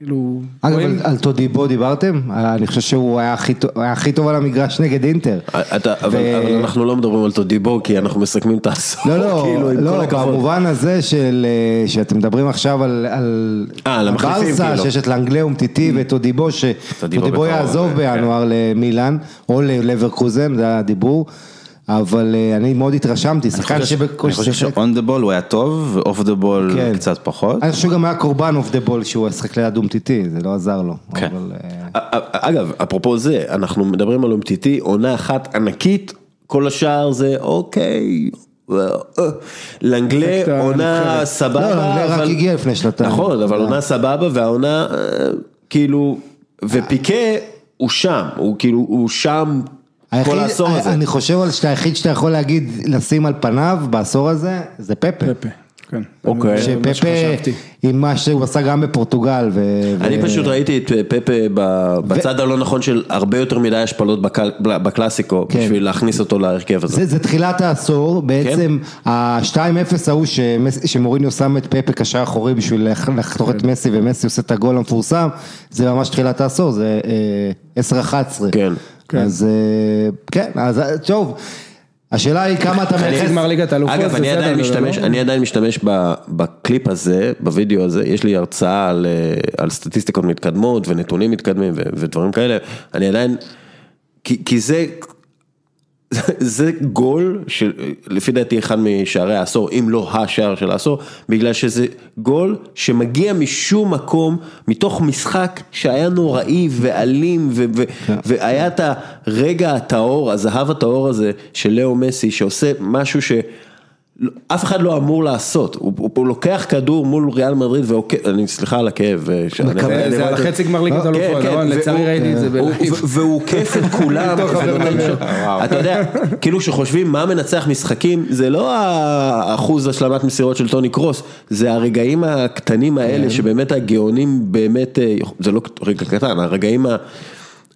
כאילו... אגב, רואים- על- על טודיבו דיברתם? אני חושב שהוא היה הכי טוב- היה הכי טוב על המגרש נגד אינטר. אתה, אבל, אבל אנחנו לא מדברים על טודיבו, כי אנחנו מסכמים את העשור, לא, לא, כאילו, עם כל לא, הכבוד. במובן הזה של, אה, שאתם מדברים עכשיו על, על אה, על המחליפים, ברסה, כאילו. שיש את לאנגלה אומטיטי וטודיבו, שטודיבו בקרוב, יעזוב כן. בינואר למילאן, או ללברקוזן, זה הדיבור, אבל אה, אני מאוד התרשמתי, שחקן אני שבקושי חושב. ש-on the ball הוא היה טוב, ו-off the ball כן. קצת פחות. אני חושב שהוא גם היה קורבן אוף דה בול שהוא שיחק ליד אומטיטי, זה לא עזר לו. כן. אה, אגב, אפרופו זה, אנחנו מדברים על אומטיטי, עונה אחת ענקית, כל השאר זה אוקיי. אה, לנגלה עונה. סבבה, לא, לנגלה רק אבל- הגיע לפני שנתיים. נכון, אבל. עונה סבבה והעונה כאילו, ופיקה הוא שם, הוא כאילו, הוא שם כל העשור הזה. אני חושב על שאתה היחיד שאתה יכול להגיד, לשים על פניו בעשור הזה, זה פפה. פפה, כן. אוקיי. שחשבתי. שפפה, עם מה שהוא עשה גם בפורטוגל. ו- אני ו- פשוט ראיתי את פפה ב- בצד הלא נכון של הרבה יותר מדי השפלות בקל- בקלאסיקו, כן. בשביל להכניס אותו להרכב הזה. זה, זה תחילת העשור, בעצם כן. ה-2-0 ההוא שמס- שמוריניו שם את פפה קשר אחורי בשביל לח- לחתוך כן. את מסי ומסי עושה את הגול המפורסם, זה ממש תחילת העשור, זה אה, 10-11. כן. כן. אז אה, כן, אז אה, טוב, השאלה היא כמה אתה חצי מייחס... גמר ליגת האלופות, אגב, אני בסדר, עדיין משתמש, לא- אני עדיין משתמש בקליפ הזה, בווידאו הזה, יש לי הרצאה על, אה, על סטטיסטיקות מתקדמות ונתונים מתקדמים ו- ודברים כאלה, אני עדיין, כי, כי זה, זה גול שלפי דעתי אחד משערי העשור, אם לא השער של העשור, בגלל שזה גול שמגיע משום מקום, מתוך משחק שהיה נוראי ואלים, ו- ו- והיה את הרגע הטהור, הזהב הטהור הזה של לאו מסי, שעושה משהו ש... אף אחד לא אמור לעשות, הוא, הוא, הוא לוקח כדור מול ריאל מדריד ועוקב, אני סליחה על הכאב, אה, זה על אני- חצי גמר ליגת כן, האלופות, כן, נכון? לצערי ראיתי את זה בלייב. והוא עוקף את כולם, אתה יודע, כאילו שחושבים מה מנצח משחקים, זה לא האחוז השלמת מסירות של טוני קרוס, זה הרגעים הקטנים האלה שבאמת הגאונים באמת, אה, זה לא רגע קטן, הרגעים ה...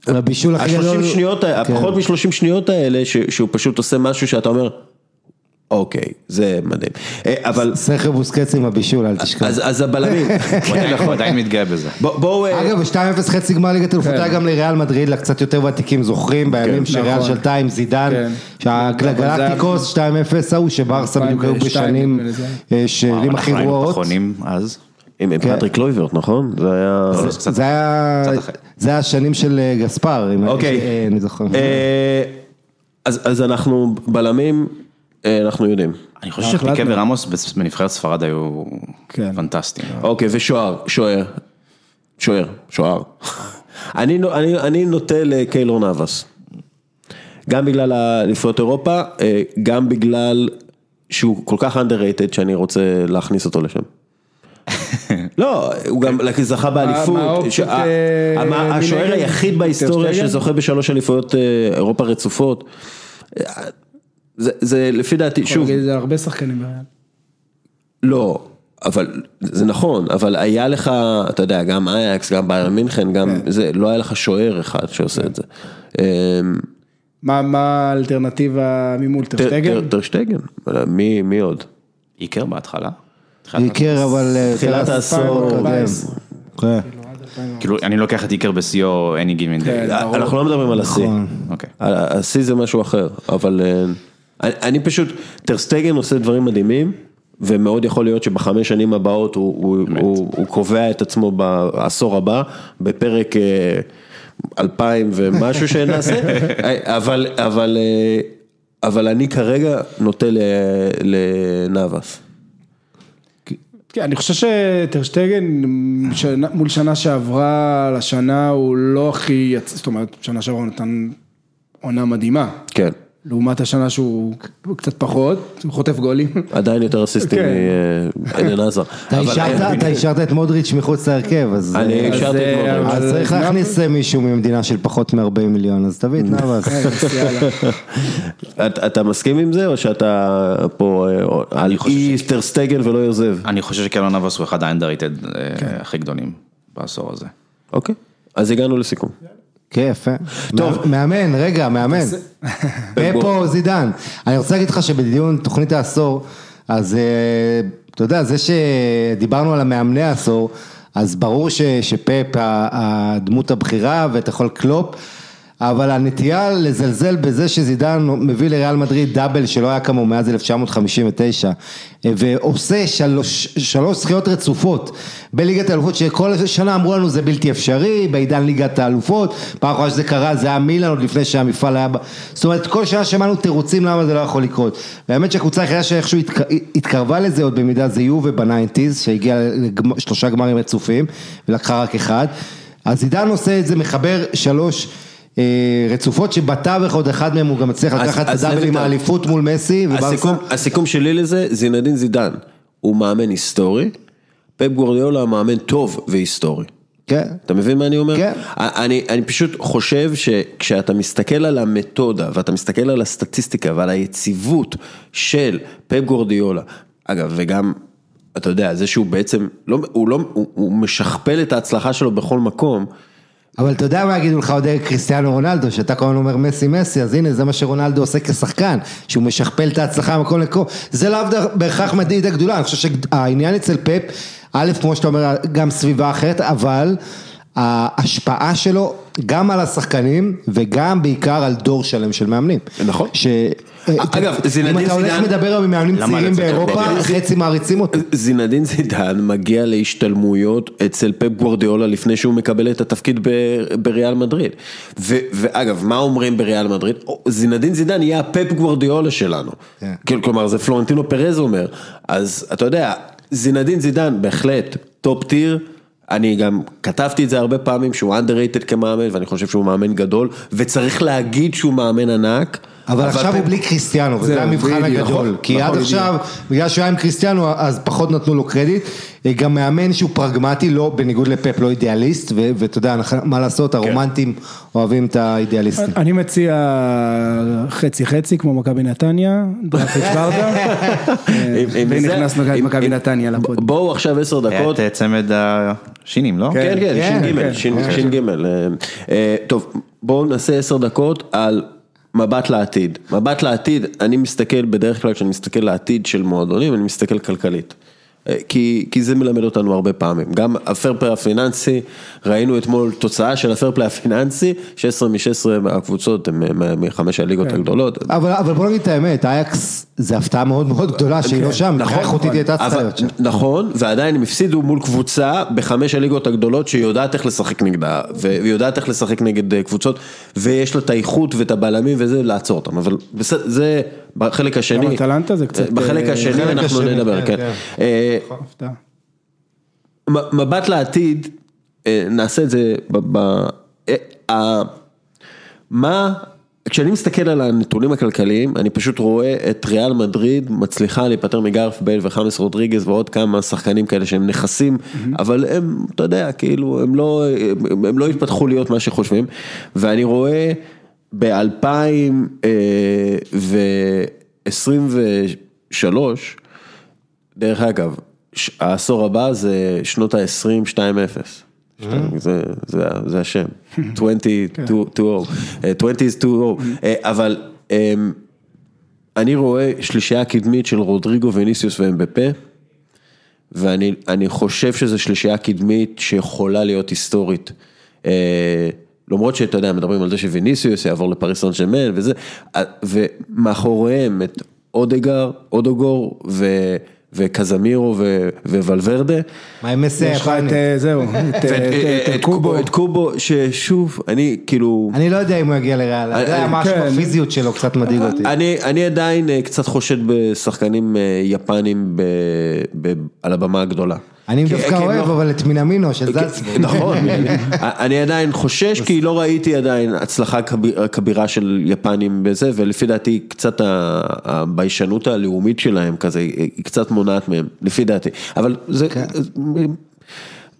הבישול הכי גדול... השלושים שניות, כן. הפחות משלושים שניות האלה, שהוא פשוט עושה משהו שאתה אומר, אוקיי, זה מדהים. אה, אבל, סכר בוסקץ עם הבישול, אל תשכח. אז אז הבלמים, הוא כן עדיין- הוא נכון. עדיין מתגאה בזה. בוא- בואו, אה, אגב, ב-2-0 חצי גמר ליגת אלופות כן. היה גם לריאל מדריד, לקצת יותר ותיקים זוכרים, בימים שריאל נכון. שלטה עם זידן, כן. שהגלקטיקוס 2-0 ההוא, שברסה בדיוק היו 2002 בשנים. אה, שנים הכי אנחנו היינו גרועות. פחונים אז. עם כן. פטריק לויברט, נכון? זה היה... זה קצת- זה היה. זה היה השנים של גספר, אם אוקיי. אני זוכר. אה, אז אנחנו בלמים, אנחנו יודעים. אני חושב שפיקה. ורמוס בנבחרת ספרד היו כן. פנטסטיים. אוקיי, ושוער, שוער, שוער, שוער. אני נו- אני- אני נוטה לקיילור נאבס. גם בגלל האליפויות אירופה, אה, גם בגלל שהוא כל כך underrated שאני רוצה להכניס אותו לשם. לא, הוא גם זכה באליפות, האופציות, שה- אה, המ- השוער? היחיד בהיסטוריה? שזוכה בשלוש אליפויות אה, אירופה רצופות. אה, זה- זה לפי דעתי, יכול שוב, להגיד את זה הרבה שחקנים בריאל. לא, אבל זה נכון, אבל היה לך, אתה יודע, גם אייקס, גם ביירן מינכן, גם כן. זה, לא היה לך שוער אחד שעושה את זה. אמ, מה מה האלטרנטיבה ממול טרשטגן? טרשטגן, מי מי עוד? איקר בהתחלה. איקר אבל... אה, תחילת העשור. 2014. כן. כאילו, אני לוקח את איקר בשיאו any given כן. day. ברור. אנחנו לא מדברים על השיא. נכון. אוקיי. השיא זה משהו אחר, אבל אה, אני- אני פשוט, טרסטגן עושה דברים מדהימים, ומאוד יכול להיות שבחמש שנים הבאות הוא, הוא, הוא, הוא קובע את עצמו בעשור הבא, בפרק אה, אלפיים ומשהו שנעשה, אבל, אבל, אה, אבל אני כרגע נוטה לנאבס. כן, אני חושב שטרשטגן שנה- מול שנה שעברה לשנה הוא לא הכי, יצ- זאת אומרת, שנה שעברה הוא נתן עונה מדהימה. כן, לעומת השנה שהוא קצת פחות, הוא חוטף גולים. עדיין יותר אסיסטים כן. מעדן עזר. אתה השארת- אתה השארת את מודריץ' מחוץ להרכב, אז... אני אה, אז, השארתי את אה, מודריץ'. אז אבל צריך להכניס אה, מישהו ממדינה של פחות מ-40 מיליון, אז תביא את נאבס. אז יאללה. אתה מסכים עם זה, או שאתה פה אה, על חושב אי טרסטגן ולא יוזב? אני חושב שקלון נאבס הוא אחד האנדרטד כן. הכי גדולים בעשור הזה. אוקיי, אז הגענו לסיכום. כן, יפה. טוב. מא- מאמן, רגע, מאמן. פפו זידן. אני רוצה להגיד לך שבדיון תוכנית העשור, אז אה, אתה יודע, זה שדיברנו על המאמני העשור, אז ברור שפפ הדמות הבכירה ואתה יכול קלופ. אבל הנטייה לזלזל בזה שזידן מביא לריאל מדריד דאבל שלא היה כמוהו מאז 1959 ועושה שלוש, שלוש זכיות רצופות בליגת האלופות שכל שנה אמרו לנו זה בלתי אפשרי בעידן ליגת האלופות פעם אחרונה שזה קרה זה היה מילאן עוד לפני שהמפעל היה. זאת אומרת כל שנה שמענו תירוצים למה זה לא יכול לקרות והאמת שהקבוצה היחידה שאיכשהו התק... התקרבה לזה עוד במידה זה יובה בניינטיז שהגיעה לשלושה גמרים רצופים ולקחה רק אחד אז עידן עושה את זה מחבר שלוש רצופות שבתווך עוד אחד מהם הוא גם מצליח לקחת את הדאבל עם. האליפות מול מסי. הסיכום, הסיכום שלי לזה, זינדין זידן, הוא מאמן היסטורי, פפ גוורדיאולה מאמן טוב והיסטורי. כן. אתה מבין מה אני אומר? כן. אני, אני פשוט חושב שכשאתה מסתכל על המתודה ואתה מסתכל על הסטטיסטיקה ועל היציבות של פפ גורדיולה, אגב, וגם, אתה יודע, זה שהוא בעצם, לא, הוא, לא, הוא, הוא משכפל את ההצלחה שלו בכל מקום, אבל אתה יודע מה יגידו לך עוד קריסטיאנו רונלדו, שאתה כל הזמן אומר מסי מסי, אז הנה זה מה שרונלדו עושה כשחקן, שהוא משכפל את ההצלחה ממקום למקום, זה לאו בהכרח מדעית הגדולה, אני חושב שהעניין אצל פפ, א', כמו שאתה אומר, גם סביבה אחרת, אבל ההשפעה שלו גם על השחקנים וגם בעיקר על דור שלם של מאמנים. נכון. ש... אגב, זינדין אם אתה הולך זידן- מדבר עם מאמנים צעירים באירופה. חצי מעריצים אותו. זינדין זידן מגיע להשתלמויות אצל פפ גוורדיאולה לפני שהוא מקבל את התפקיד בריאל מדריד. ואגב, מה אומרים בריאל מדריד? זינדין זידן יהיה הפפ גוורדיאולה שלנו. כן. כן. כלומר, זה פלורנטינו פרז אומר. אז אתה יודע, זינדין זידן בהחלט top tier. אני גם כתבתי את זה הרבה פעמים שהוא underrated כמאמן ואני חושב שהוא מאמן גדול וצריך להגיד שהוא מאמן ענק. אבל עכשיו הוא בלי קריסטיאנו, וזה המבחן. הגדול. נכון, כי נכון, עד בדיוק. עכשיו, בגלל שהוא היה עם קריסטיאנו, אז פחות נתנו לו קרדיט. גם מאמן שהוא פרגמטי, לא, בניגוד לפפ, לא אידיאליסט, ו- ואתה יודע, אנחנו- מה לעשות, הרומנטים אוהבים את האידיאליסטים. אני מציע חצי חצי כמו מכבי נתניה, דראפיץ' ברדה, זה- ונכנסנו עם- מכבי נתניה לפוד. בואו עכשיו עשר דקות. את צמד השינים, לא? כן, כן, כן, ש"ג, כן, ש"ג. כן. ש"ג. אה, אה, טוב, בואו נעשה עשר דקות על מבט לעתיד, מבט לעתיד, אני מסתכל, בדרך כלל כשאני מסתכל לעתיד של מועדונים, אני מסתכל כלכלית. כי, כי זה מלמד אותנו הרבה פעמים, גם הפרפליי הפיננסי, ראינו אתמול תוצאה של הפרפליי הפיננסי, 16 מ-16 מהקבוצות הם מחמש הליגות כן. הגדולות. אבל, אבל בוא נגיד את האמת, אייקס זה הפתעה מאוד מאוד גדולה שהיא לא שם, מבחינה איכותית הייתה צריכה אבל- להיות שם. נכון, ועדיין הם הפסידו מול קבוצה בחמש הליגות הגדולות שיודעת איך לשחק נגדה, ויודעת איך לשחק נגד אה, קבוצות, ויש לה את האיכות ואת הבלמים וזה, לעצור אותם, אבל בסדר, זה בחלק השני, גם אטלנטה זה קצת, בחלק אה, השני אנחנו נדבר, כן, כן. כן. אה. מ- מבט לעתיד, אה, נעשה את זה מה, כשאני מסתכל על הנתונים הכלכליים, אני פשוט רואה את ריאל מדריד מצליחה להיפטר מגרף בייל וחמאס רודריגז ועוד כמה שחקנים כאלה שהם נכסים, אבל הם, אתה יודע, כאילו, הם לא, הם לא התפתחו להיות מה שחושבים, ואני רואה ב-2023, דרך אגב, העשור הבא זה שנות ה-20, 2-0. זה, זה, זה השם, 20 to 0, אה, 20 is to 0, אה, אבל אמ, אני רואה שלישייה קדמית של רודריגו וניסיוס ואמבפה, ואני אני חושב שזו שלישייה קדמית שיכולה להיות היסטורית. אה, למרות שאתה יודע, מדברים על זה שוויניסיוס יעבור לפריס סן ג'רמן וזה, אה, ומאחוריהם את אודגר, אודוגור ו... וקזמירו ו- וולברדה. מה עם מסי היפני? אה, זהו, את, ואת- אה, את, קובו. את קובו, ששוב, אני כאילו, אני לא יודע אם הוא יגיע לריאל, אה, זה אה, משהו כן. בפיזיות שלו קצת מדאיג אותי. אני, אני עדיין אה, קצת חושד בשחקנים אה, יפנים ב, ב, על הבמה הגדולה. אני כי- דווקא הם אוהב, לא- אבל את מינמינו של זלצבורג. נכון, אני עדיין חושש כי לא ראיתי עדיין הצלחה כביר- כבירה של יפנים בזה ולפי דעתי קצת הביישנות הלאומית שלהם כזה היא קצת מונעת מהם לפי דעתי, אבל זה,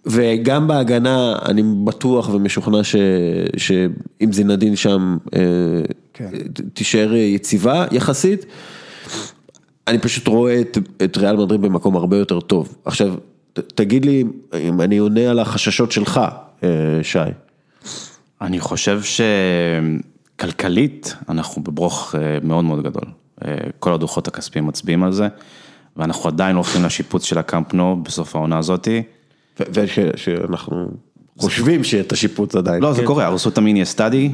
וגם בהגנה אני בטוח ומשוכנע ש- שאם זינדין שם אה, כן. תישאר יציבה יחסית. אני פשוט רואה את, את ריאל מדריד במקום הרבה יותר טוב. עכשיו, תגיד לי אם אני עונה על החששות שלך, אה, שי. אני חושב שכלכלית אנחנו בברוך אה, מאוד מאוד גדול. אה, כל הדוחות הכספיים מצביעים על זה, ואנחנו עדיין הולכים לשיפוץ של הקאמפ נו בסוף העונה הזאתי. ושאנחנו חושבים שאת השיפוץ עדיין. לא, זה כן. קורה, הרסו את המיני סטאדי,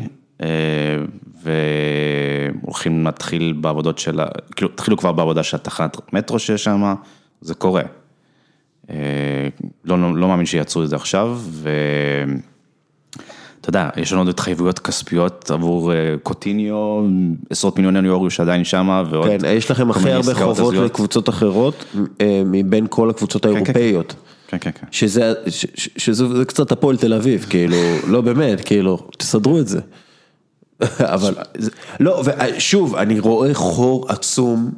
והולכים להתחיל בעבודות של, כאילו, התחילו כבר בעבודה של התחנת מטרו שיש שם, זה קורה. אה, לא, לא, לא מאמין שיעצרו את זה עכשיו, ואתה יודע, יש לנו עוד התחייבויות כספיות עבור אה, קוטיניו, עשרות מיליוני יורו שעדיין שמה, ועוד כן, יש לכם הכי הרבה חובות הזויות. לקבוצות אחרות אה, מבין כל הקבוצות כן, האירופאיות. כן, כן, כן. שזה, ש- ש- שזה זה קצת הפועל תל אביב, כאילו, לא באמת, כאילו, תסדרו את זה. אבל, זה- לא, ושוב, אני רואה חור עצום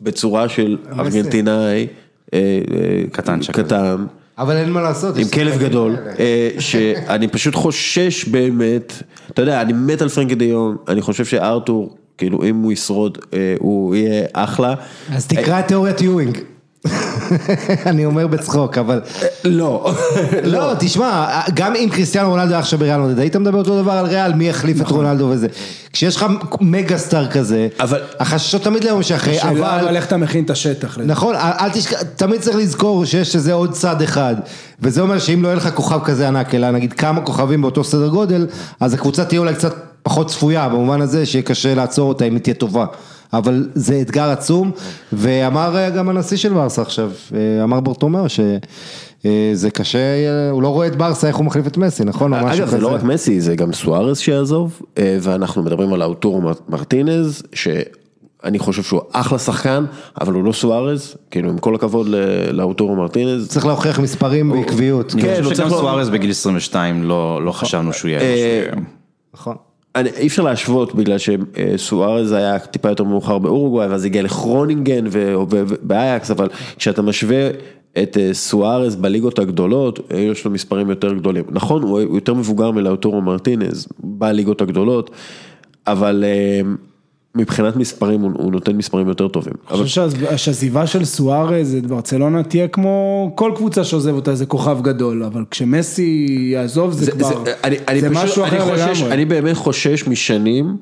בצורה של ארגנטינאי, אה, אה, כזה. קטן, אבל אין מה לעשות. עם כלב גדול. אה, שאני פשוט חושש באמת, אתה יודע, אני מת על פרנקי דה יונג, אני חושב שארתור, כאילו, אם הוא ישרוד, הוא יהיה אחלה. אז תקרא את תיאוריית יואינג. אני אומר בצחוק, אבל... לא, לא, תשמע, גם אם קריסטיאנו רונלדו היה עכשיו בריאל מדריד, היית מדבר אותו דבר על ריאל, מי יחליף את רונלדו וזה. כשיש לך מגה סטאר כזה, החששות תמיד ליום שאחרי, אבל... אבל איך אתה מכין את השטח. נכון, אל אל תשכח, תמיד צריך לזכור שיש איזה עוד צד אחד, וזה אומר שאם לא יהיה לך כוכב כזה ענק, אלא נגיד כמה כוכבים באותו סדר גודל, אז הקבוצה תהיה אולי קצת פחות צפויה, במובן הזה שיהיה קשה לעצור אותה אם היא תהיה טובה. אבל זה אתגר עצום, ואמר אה, גם הנשיא של ברסה עכשיו, אה, אמר ברטומיאו שזה קשה, אה, הוא לא רואה את ברסה איך הוא מחליף את מסי, נכון? אגב, זה לא. רק מסי, זה גם סוארז שיעזוב, ואנחנו מדברים על האוטורו מר- מרטינז, שאני חושב שהוא אחלה שחקן, אבל הוא לא סוארז, כאילו עם כל הכבוד ל- לאוטורו מרטינז. צריך להוכיח מספרים בעקביות. אני כן, חושב שגם לא- סוארז בגיל 22 לא לא חשבנו שהוא יהיה. נכון. אני- אי אפשר להשוות בגלל שסוארז היה טיפה יותר מאוחר באורוגוואי, ואז הגיע לכרונינגן ובאייקס, אבל כשאתה משווה את אה, סוארז בליגות הגדולות, יש לו מספרים יותר גדולים. נכון, הוא יותר מבוגר מלאוטורו מרטינז בליגות הגדולות, אבל אה, מבחינת מספרים הוא הוא נותן מספרים יותר טובים. אני חושב שהעז- שהעזיבה של סוארז את ברצלונה תהיה כמו כל קבוצה שעוזב אותה, זה כוכב גדול, אבל כשמסי יעזוב זה כבר, אני, אני זה פשוט, משהו אחר חושש, לגמרי. אני באמת חושש משנים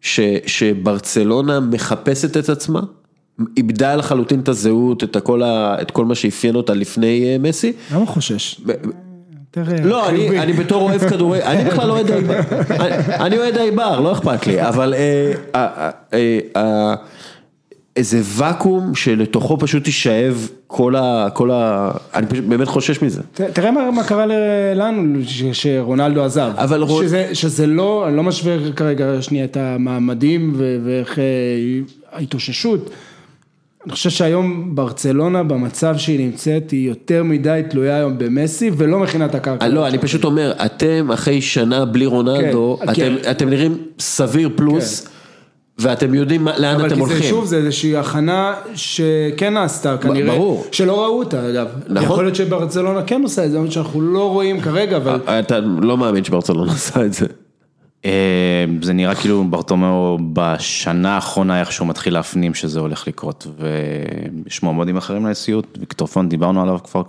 ש, שברצלונה מחפשת את עצמה, איבדה לחלוטין את הזהות, את, הכל ה, את כל מה שאפיין אותה לפני אה, מסי. למה חושש? אה, לא, אני, בתור אוהב כדורגל, אני בכלל אוהד העיבר, אני- אוהד העיבר, לא אכפת לי, אבל אה, אה, איזה ואקום שלתוכו פשוט תישאב כל ה... כל ה... אני פשוט באמת חושש מזה. תראה מה, קרה לנו שרונלדו עזב, אבל שזה, לא, אני לא משווה כרגע שנייה את המעמדים ואיך ההתאוששות, אני חושב שהיום ברצלונה במצב שהיא נמצאת היא יותר מדי תלויה היום במסי ולא מכינה את הקרקע. אה, לא, אני פשוט אומר, אתם אחרי שנה בלי רונלדו, כן, אתם- כן. אתם נראים סביר פלוס, ואתם יודעים לאן אבל אתם כי זה הולכים. שוב, זה איזושהי הכנה שכן נעשתה כנראה, ברור. שלא ראו אותה אגב, נכון. יכול להיות שברצלונה כן עושה את זה, שאנחנו לא רואים כרגע, אבל אתה לא מאמין שברצלונה עשה את זה. אה, זה נראה כאילו ברטומיאו בשנה האחרונה איכשהו מתחיל להפנים שזה הולך לקרות, ויש מועמדים אחרים לנשיאות, ויקטור פונט דיברנו עליו כבר,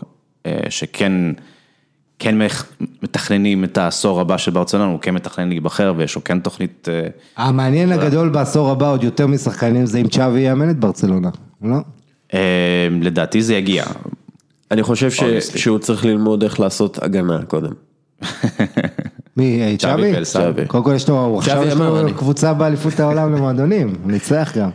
אה, שכן כן מח- מתכננים את העשור הבא של ברצלונה, הוא כן מתכנן להיבחר ויש לו כן תוכנית, אה, המעניין הגדול בעשור הבא עוד יותר משחקנים זה אם צ'אבי יאמן את ברצלונה, לא? אה, לדעתי זה יגיע. אני חושב. שהוא צריך ללמוד איך לעשות הגנה קודם. מי, אה, צ'אבי צ'אבי? קודם כל יש לו, הוא עכשיו יש לו. קבוצה באליפות העולם למועדונים, הוא ניצח גם.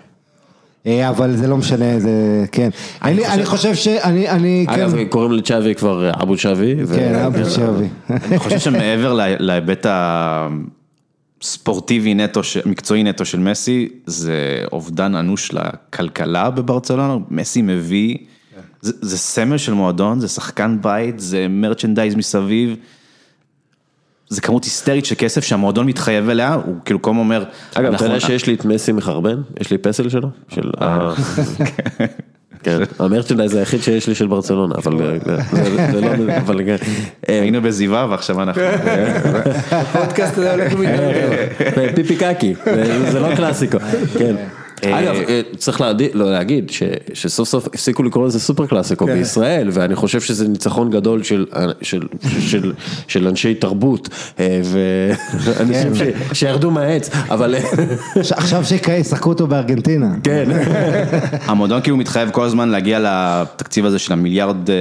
אה, אבל זה לא משנה, זה, כן. אני אני חושב שאני, אני, כן, אגב, קוראים לצ'אבי כבר אה, אבו צ'אבי. ו- כן, אבו צ'אבי. אני חושב שמעבר לה- להיבט הספורטיבי נטו, מקצועי נטו של מסי, זה אובדן אנוש לכלכלה בברצלונה, מסי מביא, זה, זה סמל של מועדון, זה שחקן בית, זה מרצ'נדייז מסביב. זה כמות היסטרית של כסף שהמועדון מתחייב אליה, הוא כאילו כל הזמן אומר, אגב, אתה אנחנו- יודע שיש לי את מסי מחרבן? יש לי פסל שלו? של ה... כן, המרצ'נדייז היחיד שיש לי של ברצלונה, אבל אה, זה- לא... אבל כן. אה, היינו בזיווה ועכשיו אנחנו, הפודקאסט הזה הולך ומתגלגל. פיפי קקי, זה זה לא קלאסיקו, כן. אגב, אה, צריך להגיד, לא להגיד, ש- שסוף סוף הפסיקו לקרוא לזה סופר קלאסיקו כן. בישראל, ואני חושב שזה ניצחון גדול של- של אנשי תרבות, אה, ואנשים ש- שירדו מהעץ, אבל עכשיו שישחקו אותו בארגנטינה. כן, המועדון כאילו מתחייב כל הזמן להגיע לתקציב הזה של המיליארד אה,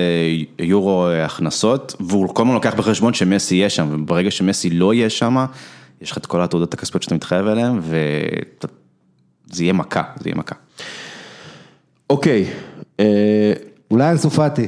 יורו אה, הכנסות, והוא כל הזמן לוקח בחשבון שמסי יהיה שם, וברגע שמסי לא יהיה שם, יש לך את כל התעודות הכספיות שאתה מתחייב אליהן, וזה יהיה מכה, זה יהיה מכה. אוקיי. אה, אולי אנסו פאטי.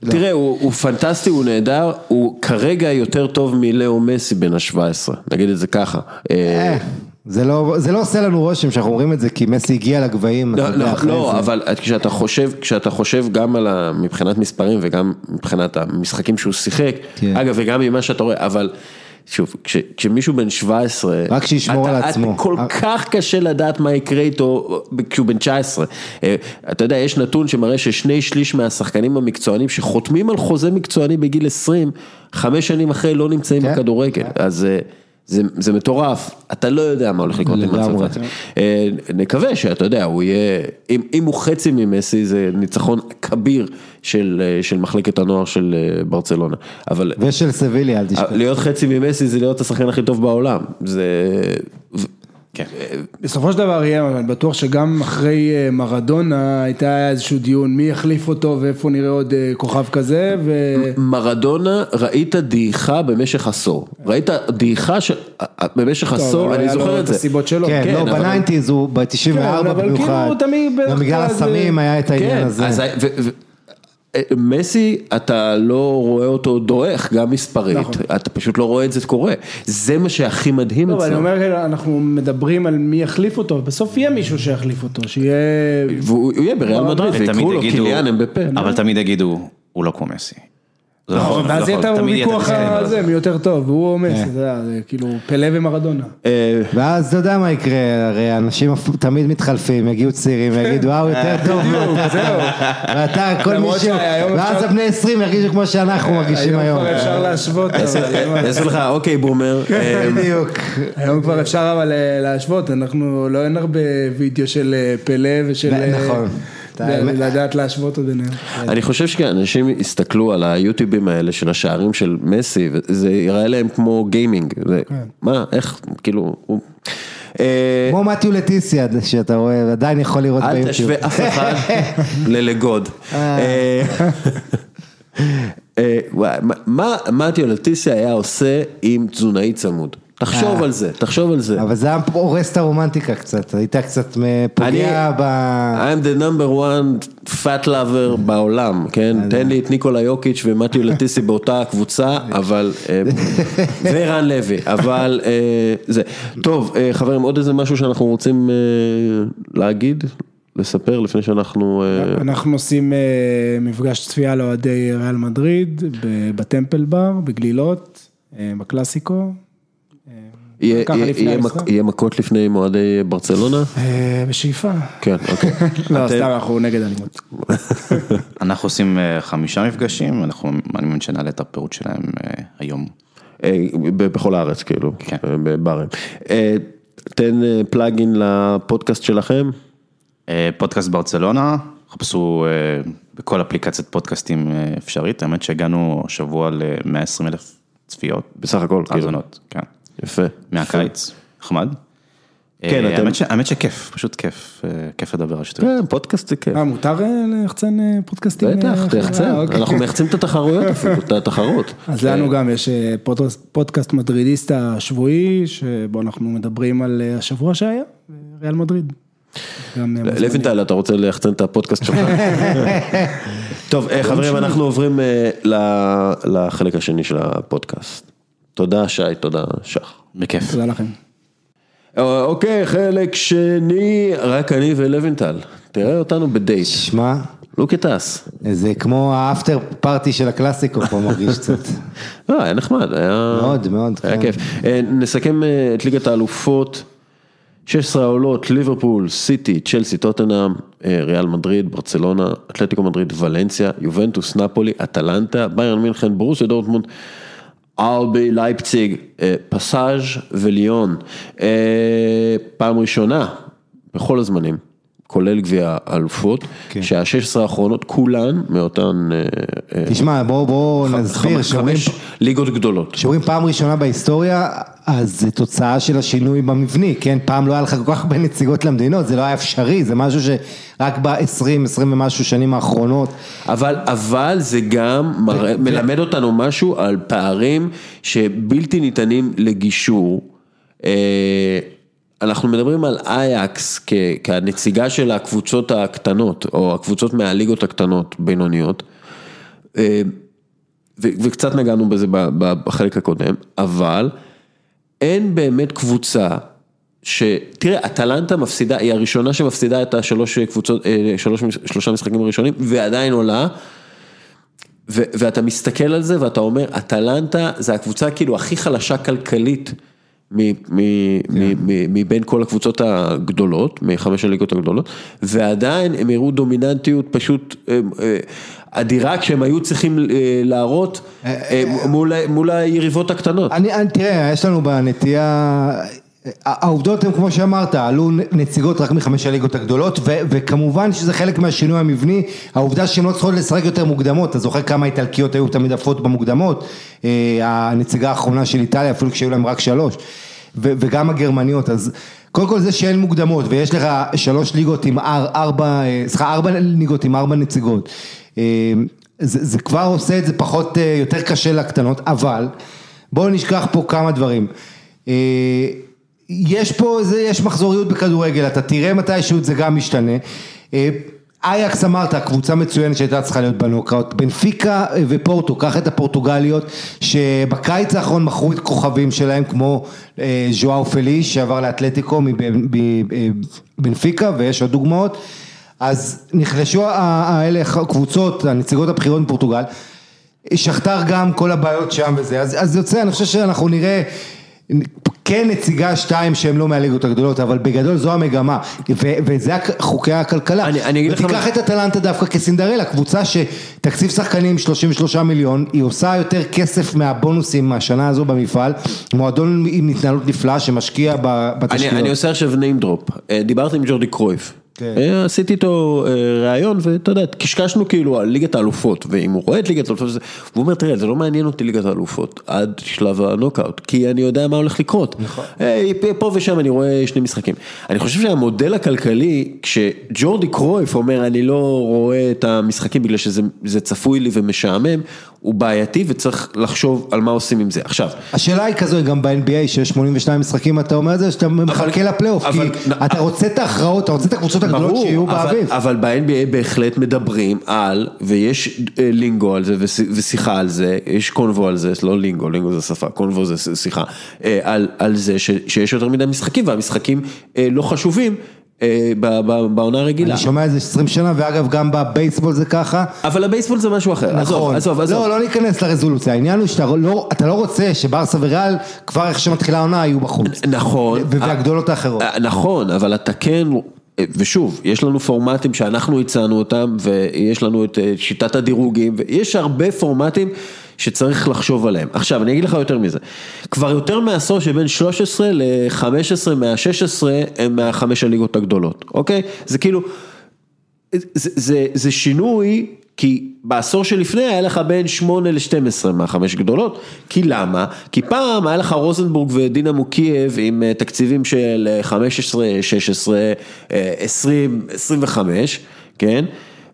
תראה, הוא, הוא פנטסטי, הוא נהדר, הוא כרגע יותר טוב מלאו מסי בן ה-17, נגיד את זה ככה. אה, אה, זה לא, זה לא עושה לנו רושם שאנחנו אומרים את זה כי מסי הגיע לגבהים, לא, לא, לא, זה. אבל כשאתה חושב, כשאתה חושב גם על ה... מבחינת מספרים וגם מבחינת המשחקים שהוא שיחק, כן. אגב, וגם ממה שאתה רואה, אבל שוב, כש, כשמישהו בן 17, רק שישמור אתה- על עצמו. אתה כל אה. כך קשה לדעת מה יקרה איתו כשהוא בן 19. אה, אתה יודע, יש נתון שמראה ששני שליש מהשחקנים המקצוענים שחותמים על חוזה מקצועני בגיל 20, חמש שנים אחרי לא נמצאים כן. בכדורגל, אז אה, זה, זה מטורף, אתה לא יודע מה הולך לקרות עם. הצרפתי. אה, נקווה שאתה יודע, הוא יהיה, אם, אם הוא חצי ממסי זה ניצחון כביר של, אה, של מחלקת הנוער של אה, ברצלונה, אבל ושל סביליה, אל תשכח. להיות חצי ממסי זה להיות השחקן הכי טוב בעולם, זה... בסופו של דבר יהיה, אני בטוח שגם אחרי אה, מרדונה הייתה איזשהו דיון מי יחליף אותו ואיפה נראה עוד אה, כוכב כזה, ו... מרדונה, ראית דעיכה במשך עשור, ראית דעיכה של... במשך עשור, אבל אני זוכר את זה. הסיבות שלו. כן, כן, לא, אבל- בניינטיז הוא ב-94 כן, אבל כאילו במיוחד. תמיד בדרך גם בגלל הסמים היה את העניין כן, הזה. מסי, אתה לא רואה אותו דועך, גם מספרית, נכון. אתה פשוט לא רואה את זה קורה, זה מה שהכי מדהים לא, אבל אני אומר, אנחנו מדברים על מי יחליף אותו, בסוף יהיה מישהו שיחליף אותו, שיהיה... והוא הוא יהיה בריאל מדריד, ותמיד ויקראו לו קיליאן אמבפה. אבל תמיד יגידו, הוא לא כמו מסי. זה נכון, ואז יהיה את הוויכוח הזה, מי יותר טוב, והוא או מסי, אתה יודע, זה כאילו פלא ומרדונה. אה, ואז אתה יודע מה יקרה, הרי אנשים תמיד מתחלפים, יגיעו צעירים ויגידו, אה, הוא יותר טוב מאתה. ואתה, כל מישהו, שהיום ואז הבני 20 ירגישו כמו שאנחנו מרגישים היום. כבר אפשר להשוות, יעשו לך, אוקיי בומר, אה, בדיוק. היום כבר אפשר אבל אה, להשוות, אנחנו לא אין הרבה וידאו של אה, פלא ושל... אה, נכון. לדעת להשוות עוד ביניהם. אני חושב שאנשים יסתכלו על היוטיובים האלה של השערים של מסי, וזה יראה להם כמו גיימינג, זה- מה, איך, כאילו, הוא- אה, כמו מתיו לטיסיה, שאתה רואה, עדיין יכול לראות אל ביוטיוב. תשווה אף אחד ללגוד. אה, אה, מה מתיו לטיסיה היה עושה עם תזונאי צמוד? תחשוב אה. על זה, תחשוב על זה. אבל זה היה הורס את הרומנטיקה קצת, היית קצת פוגע ב... I'm the number one fat lover בעולם, כן? תן לי את ניקולה יוקיץ' ומתיו לטיסי באותה קבוצה, אבל... אה, ורן לוי, אבל אה, זה. טוב, חברים, עוד איזה משהו שאנחנו רוצים להגיד, לספר לפני שאנחנו... אנחנו עושים מפגש צפייה לאוהדי ריאל מדריד ב- בטמפל בר, בגלילות, בקלאסיקו. יהיה- מכות לפני מועדי ברצלונה? אה, בשאיפה. כן, אוקיי. לא, סתם, אנחנו נגד אלימות. אנחנו עושים אה, חמישה מפגשים, אנחנו, אני מאמין שנעלה את הפירוט שלהם אה, היום. בכל הארץ כאילו, כן. בברים. תן פלאגין לפודקאסט שלכם. פודקאסט ברצלונה, חפשו בכל אפליקציית פודקאסטים אפשרית, האמת שהגענו השבוע ל-120 אלף צפיות. בסך הכל, כאילו. האזונות, כן. יפה. מהקיץ, נחמד. כן, אה, אתם- האמת ש- האמת שכיף, פשוט כיף, אה, כיף לדבר על שטויות. כן, פודקאסט זה כיף. אה, מותר אה, ליחצן פודקאסטים? בטח, תחצן, אוקיי. אנחנו מחצים את התחרויות אפילו, את התחרות. אז לנו גם יש פודקאסט- פודקאסט מדרידיסטה שבועי, שבו אנחנו מדברים על השבוע שהיה, ריאל מדריד. לוינטל, אתה רוצה ליחצן את הפודקאסט שלך? טוב, חברים, אנחנו עוברים לחלק השני של הפודקאסט. תודה, שי, תודה, שח. בכיף. תודה לכם. אה, אוקיי, חלק שני, רק אני ולוינטל. תראה אותנו בדייט. שמע, look at us. זה כמו האפטר פארטי של הקלאסיקו פה מרגיש קצת. לא, היה נחמד, היה... מאוד, מאוד, היה כן. כיף. אה, נסכם אה, את ליגת האלופות. 16 העולות, ליברפול, סיטי, צ'לסי, טוטנאם, ריאל מדריד, ברצלונה, אתלטיקו מדריד, ולנסיה, יובנטוס, נפולי, אטלנטה, ביירן מינכן, ברוסיה דורטמונד, ארבי, לייפציג, אה, פסאז' וליון. אה, פעם ראשונה בכל הזמנים, כולל גביע האלופות, כן. שה-16 האחרונות כולן מאותן... אה, אה, תשמע, בוא, בוא נסביר, שאומרים ליגות גדולות. שאומרים פעם ראשונה בהיסטוריה, אז זה תוצאה של השינוי במבני, כן? פעם לא היה לך כל כך הרבה נציגות למדינות, זה לא היה אפשרי, זה משהו שרק ב-20, 20 ומשהו שנים האחרונות. אבל, אבל זה גם מראה, מלמד אותנו משהו על פערים שבלתי ניתנים לגישור. אה, אנחנו מדברים על אייקס כ- כנציגה של הקבוצות הקטנות, או הקבוצות מהליגות הקטנות, בינוניות. אה, ו- וקצת נגענו בזה בחלק הקודם, אבל אין באמת קבוצה ש... תראה, אטלנטה מפסידה, היא הראשונה שמפסידה את השלוש קבוצות, אה, שלוש, שלושה משחקים הראשונים, ועדיין עולה. ו- ואתה מסתכל על זה ואתה אומר, אטלנטה זה הקבוצה כאילו הכי חלשה כלכלית מבין כל הקבוצות הגדולות, מחמש הליגות הגדולות, ועדיין הם הראו דומיננטיות פשוט אה, אה, אדירה כשהם היו צריכים אה, להראות מול היריבות הקטנות. תראה, יש לנו בנטייה, העובדות הן כמו שאמרת, עלו נציגות רק מחמש הליגות הגדולות, ו, וכמובן שזה חלק מהשינוי המבני, העובדה שהן לא צריכות לשחק יותר מוקדמות, אתה זוכר כמה איטלקיות היו תמיד עפות במוקדמות, אה, הנציגה האחרונה של איטליה, אפילו כשהיו להם רק שלוש, ו, וגם הגרמניות, אז קודם כל זה שאין מוקדמות, ויש לך שלוש ליגות עם אר, ארבע, אה, סליחה, ארבע ליגות עם ארבע נציגות, אה, זה, זה כבר עושה את זה פחות, אה, יותר קשה לקטנות, אבל בואו נשכח פה כמה דברים. אה, יש פה, זה, יש מחזוריות בכדורגל, אתה תראה מתישהו זה גם משתנה. אה, אייקס אמרת, קבוצה מצוינת שהייתה צריכה להיות בנוקאוט, בנפיקה אה, ופורטו, קח את הפורטוגליות, שבקיץ האחרון מכרו את כוכבים שלהם, כמו אה, ז'ואאו פליש שעבר לאתלטיקו מבנפיקה, ויש עוד דוגמאות. אז נחלשו האלה, הקבוצות, הנציגות הבכירות מפורטוגל, שכתר גם כל הבעיות שם וזה, אז, אז יוצא, אני חושב שאנחנו נראה כן נציגה שתיים שהן לא מהליגות הגדולות, אבל בגדול זו המגמה, ו, וזה חוקי הכלכלה. אני- אני אגיד לך ותיקח מה- את אטלנטה דווקא כסינדרלה, קבוצה שתקציב שחקנים 33 מיליון, היא עושה יותר כסף מהבונוסים מהשנה הזו במפעל, מועדון עם התנהלות נפלאה שמשקיע ב- אני, בתשתיות. אני עושה עכשיו name drop, אה, דיברתי עם ג'ורדי קרויף, עשיתי איתו אה, ראיון ואתה יודע, קשקשנו כאילו על ליגת האלופות, ואם הוא רואה את ליגת האלופות, והוא אומר, תראה, זה לא מעניין אותי ליגת האלופות עד שלב הנוקאוט, כי אני יודע מה הולך לקרות. נכון. פה ושם אני רואה שני משחקים. אני חושב שהמודל הכלכלי, כשג'ורדי קרויף אומר, אני לא רואה את המשחקים בגלל שזה זה צפוי לי ומשעמם, הוא בעייתי וצריך לחשוב על מה עושים עם זה. עכשיו, השאלה היא כזו, גם ב-NBA שיש 82 משחקים, אתה אומר את זה, שאתה מחכה לפלייאוף, כי אתה רוצה את ההכרעות, אתה רוצה את הקבוצות ברור, שיהיו אבל- באביב. אבל ב-NBA בהחלט מדברים על, ויש אה, לינגו על זה וש- ושיחה על זה, יש קונבו על זה, לא לינגו, לינגו זה שפה, קונבו זה שיחה, אה, על, על זה ש, שיש יותר מדי משחקים והמשחקים אה, לא חשובים בעונה הרגילה. אני שומע את זה 20 שנה, ואגב, גם בבייסבול זה ככה. אבל הבייסבול זה משהו אחר, נכון, עזוב, עזוב. לא, לא ניכנס לרזולוציה, העניין הוא שאתה לא, לא רוצה שברסה וריאל, כבר איך שמתחילה העונה, יהיו בחוץ. נכון. והגדולות האחרות. נכון, אבל אתה כן, ושוב, יש לנו פורמטים שאנחנו הצענו אותם, ויש לנו את אה, שיטת הדירוגים, ויש הרבה פורמטים שצריך לחשוב עליהם. עכשיו, אני אגיד לך יותר מזה, כבר יותר מעשור שבין 13 ל-15 מה-16 הם מהחמש הליגות הגדולות, אוקיי? זה כאילו, זה, זה, זה שינוי, כי בעשור שלפני היה לך בין 8 ל-12 מהחמש גדולות, כי למה? כי פעם היה לך רוזנבורג ודינמו קייב עם אה, תקציבים של אה, 15, 16, אה, 20, 25, כן?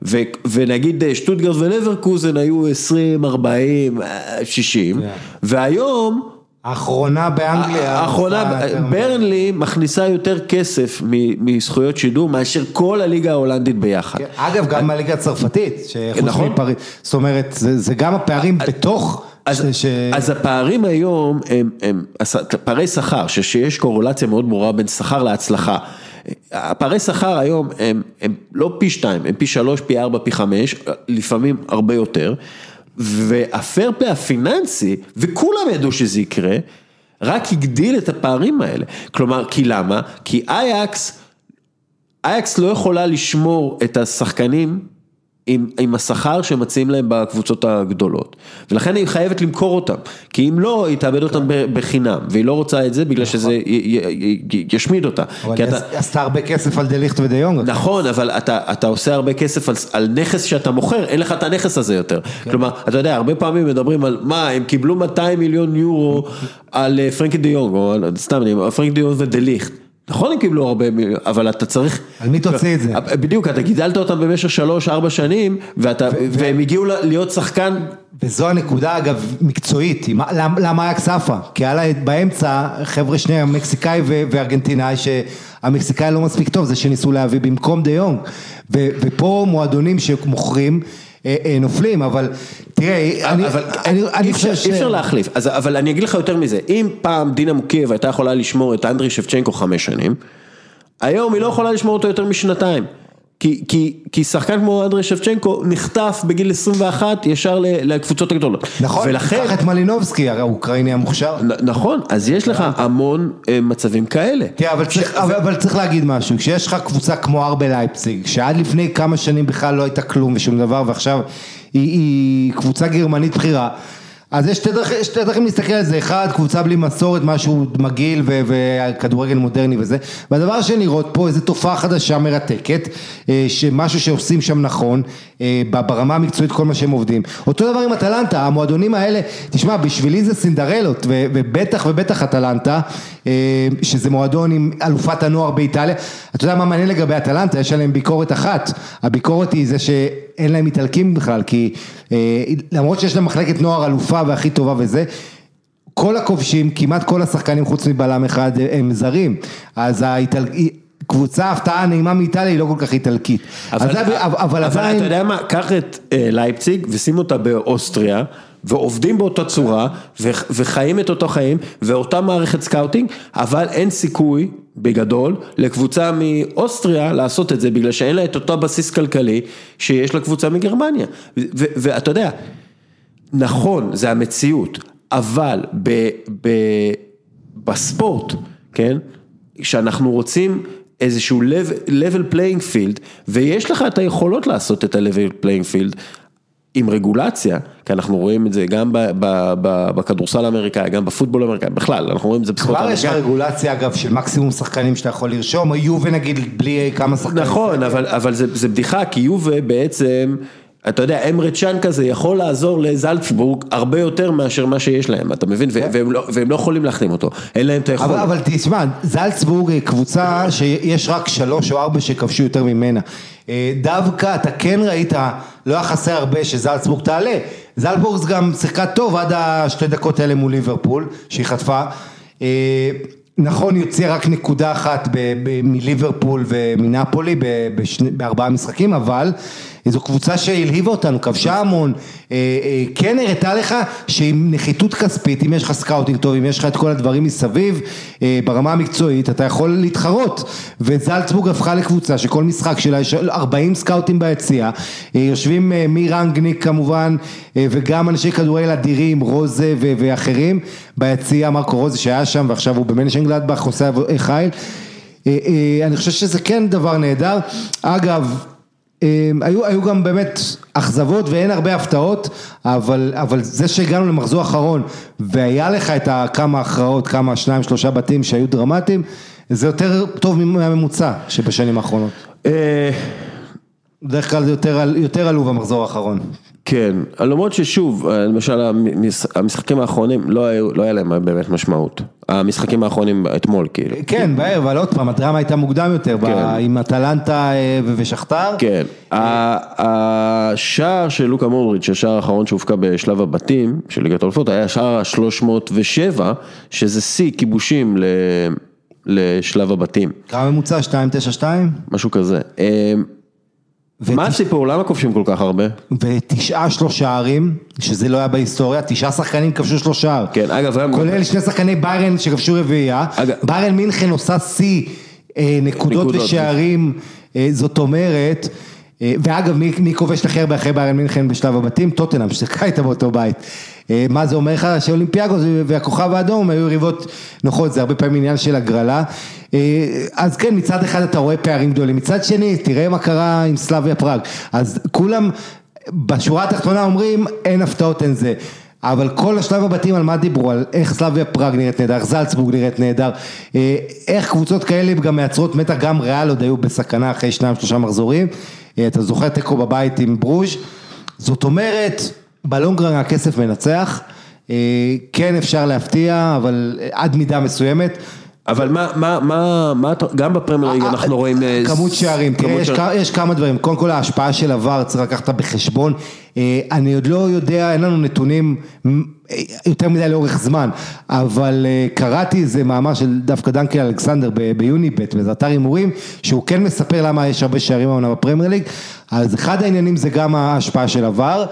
ו, ונגיד אה, שטוטגרד ולברקוזן היו 20, 40, אה, 60, והיום... האחרונה באנגליה. האחרונה, עושה יותר מ- ברנלי מכניסה יותר כסף מזכויות שידור מאשר כל הליגה ההולנדית ביחד. כן, אגב, גם הליגה הצרפתית, נכון. זאת אומרת, זה גם הפערים בתוך, אז, ש- אז הפערים היום הם, הם הס- פערי שכר, שיש קורולציה מאוד ברורה בין שכר להצלחה. הפערי שכר היום הם, הם לא פי שתיים, הם פי שלוש, פי ארבע, פי חמש, לפעמים הרבה יותר. והפייר הפיננסי, וכולם ידעו שזה יקרה, רק הגדיל את הפערים האלה. כלומר, כי למה? כי אייקס, אייקס לא יכולה לשמור את השחקנים עם, עם השכר שמציעים להם בקבוצות הגדולות, ולכן היא חייבת למכור אותם, כי אם לא, היא תאבד אותם ב- בחינם, והיא לא רוצה את זה בגלל שזה י, י, י, ישמיד אותה. אבל היא אתה, עשתה הרבה כסף על דליכט ודיונג. נכון, אבל אתה, אתה עושה הרבה כסף על, על נכס שאתה מוכר, אין לך את הנכס הזה יותר. כלומר, אתה יודע, הרבה פעמים מדברים על מה, הם קיבלו 200 מיליון יורו על אה, פרנקי דה יונג, או על- סתם, פרנקי דה יונג ודליכט. נכון הם קיבלו הרבה, אבל אתה צריך... על מי תוציא את זה? בדיוק, אתה גידלת אותם במשך שלוש, ארבע שנים, ואתה, והם הגיעו להיות שחקן, וזו הנקודה אגב מקצועית, מה- למ- למה היה כספה? כי היה לה באמצע חבר'ה שני המקסיקאי ו- וארגנטינאי שהמקסיקאי לא מספיק טוב, זה שניסו להביא במקום דה יונג ו- ופה מועדונים שמוכרים נופלים, אבל תראה, אני, חושב ש... אי אפשר להחליף, אז, אבל אני אגיד לך יותר מזה, אם פעם דינה מוקייב הייתה יכולה לשמור את אנדרי שבצ'נקו חמש שנים, היום היא לא יכולה לשמור אותו יותר משנתיים. כי, כי, כי שחקן כמו אנדרי שבצ'נקו נחטף בגיל 21 ישר ל- לקבוצות הגדולות. נכון, ולכן, קח את מלינובסקי, הרי האוקראיני המוכשר. נ- נכון, אז יש לך המון אה, מצבים כאלה. תראה, אבל צריך, אבל, אבל צריך להגיד משהו, כשיש לך קבוצה כמו ארבה לייפציג, שעד לפני כמה שנים בכלל לא הייתה כלום ושום דבר, ועכשיו היא, היא קבוצה גרמנית בכירה, אז יש שתי דרכים, להסתכל על זה, אחד, קבוצה בלי מסורת, משהו מגעיל וכדורגל מודרני וזה, והדבר השני, לראות פה איזו תופעה חדשה מרתקת, אה, שמשהו שעושים שם נכון, אה, ברמה המקצועית כל מה שהם עובדים. אותו דבר עם אטלנטה, המועדונים האלה, תשמע, בשבילי זה סינדרלות, ובטח ובטח אטלנטה, שזה מועדון עם אלופת הנוער באיטליה, אתה יודע מה מעניין לגבי אטלנטה, יש עליהם ביקורת אחת, הביקורת היא זה שאין להם איטלקים בכלל, כי אה, למרות שיש להם מחלקת נוער אלופה והכי טובה וזה, כל הכובשים, כמעט כל השחקנים חוץ מבלם אחד הם זרים, אז האיטל... קבוצה הפתעה נעימה מאיטליה היא לא כל כך איטלקית, אבל, אז זה- אבל, אבל עדיין, אתה יודע מה, קח את אה, לייפציג ושים אותה באוסטריה. ועובדים באותה צורה, וחיים את אותו חיים, ואותה מערכת scouting, אבל אין סיכוי, בגדול, לקבוצה מאוסטריה לעשות את זה, בגלל שאין לה את אותו בסיס כלכלי שיש לקבוצה מגרמניה. ואתה יודע, נכון, זה המציאות, אבל ב- ב- בספורט, כן, שאנחנו רוצים איזשהו level playing field, ויש לך את היכולות לעשות את ה-level playing field, עם רגולציה, כי אנחנו רואים את זה גם בכדורסל האמריקאי, גם בפוטבול האמריקאי, בכלל, אנחנו רואים את זה בספורט כבר יש לך האמריקאי. רגולציה אגב של מקסימום שחקנים שאתה יכול לרשום, או יובה נגיד בלי כמה שחקנים. נכון, אבל, אבל זה, זה בדיחה, כי יובה בעצם, אתה יודע, אמרה צ'אן כזה יכול לעזור לזלצבורג הרבה יותר מאשר מה שיש להם, אתה מבין? ו- והם, לא, והם לא יכולים להחתים אותו, אין להם את היכולת. אבל, אבל תשמע, זלצבורג היא קבוצה שיש רק שלוש או ארבע שכבשו יותר ממנה. אה, דווקא אתה כן ראית, לא היה חסר הרבה שזלצבורג תעלה. זלצבורג גם שיחקה טוב עד השתי דקות האלה מול ליברפול, שהיא חטפה. אה, נכון, יוצא רק נקודה אחת מליברפול ומנפולי בארבעה משחקים, אבל זו קבוצה שהלהיבה אותנו, כבשה המון, אה, אה, כן הראתה לך שעם נחיתות כספית, אם יש לך scouting טוב, אם יש לך את כל הדברים מסביב, אה, ברמה המקצועית, אתה יכול להתחרות. וזלצבורג הפכה לקבוצה שכל משחק שלה יש 40 סקאוטים ביציע, יושבים מרנגניק כמובן, וגם אנשי כדורגל אדירים, רוזה ואחרים, ביציע, מרקו רוזה שהיה שם ועכשיו הוא במנשנגלדבך עושה אה, חייל. אני חושב שזה כן דבר נהדר. אגב, היו, היו גם באמת אכזבות ואין הרבה הפתעות, אבל, אבל זה שהגענו למחזור אחרון והיה לך את כמה הכרעות, כמה שניים שלושה בתים שהיו דרמטיים, זה יותר טוב מהממוצע שבשנים האחרונות. אה, בדרך כלל זה יותר, יותר עלוב המחזור האחרון. כן, למרות ששוב, אה, למשל המש- המשחקים האחרונים לא, היו, לא היה להם באמת משמעות. המשחקים האחרונים אתמול כאילו. כן, בערב, אבל עוד פעם, הדרמה הייתה מוקדם יותר, ב- כן. עם אטלנטה אה, ושכתר. כן, ה- השער של לוקה מודריץ', השער האחרון שהופקע בשלב הבתים של ליגת האלופות, היה השער ה-307, שזה שיא כיבושים ל- לשלב הבתים, כמה ממוצע? 292? משהו כזה. מה הסיפור? למה כובשים כל כך הרבה? ותשעה שלושה שערים, שזה לא היה בהיסטוריה, תשעה שחקנים כבשו שלושה שער. כן, אגב, כולל שני שחקני ביירן שכבשו רביעייה. ביירן מינכן עושה שיא אה, נקודות. ושערים, אה, זאת אומרת, אה, ואגב, מי, מי כובש הכי הרבה אחרי ביירן מינכן בשלב הבתים? טוטנאם, ששיחקה איתה באותו בית. אה, מה זה אומר לך? שאולימפיאגוס והכוכב האדום היו יריבות נוחות, זה הרבה פעמים עניין של הגרלה. אה, אז כן, מצד אחד אתה רואה פערים גדולים, מצד שני, תראה מה קרה עם סלאביה פראג. אז כולם בשורה התחתונה אומרים, אין הפתעות, אין זה. אבל כל השלב הבתים על מה דיברו, על איך סלאביה פראג נראית נהדר, איך זלצבורג נראית נהדר, אה, איך קבוצות כאלה גם מייצרות מתח, גם ריאל עוד היו בסכנה אחרי שניים שלושה מחזורים, אתה זוכר תיקו בבית עם ברוז', זאת אומרת, בלונגרן הכסף מנצח, אה, כן אפשר להפתיע, אבל אה, עד מידה מסוימת. אבל מה, מה, מה, מה, גם בפרמייר ליג אנחנו רואים... אה, כמות שערים, תראה, יש, שערים. כ- יש כמה דברים, קודם כל ההשפעה של עבר צריך לקחת בחשבון, אה, אני עוד לא יודע, אין לנו נתונים אה, יותר מדי לאורך זמן, אבל אה, קראתי איזה מאמר של דווקא דנקל אלכסנדר ביוניבט, באיזה אתר הימורים, שהוא כן מספר למה יש הרבה שערים העונה בפרמייר ליג, אז אחד העניינים זה גם ההשפעה של עבר, אה,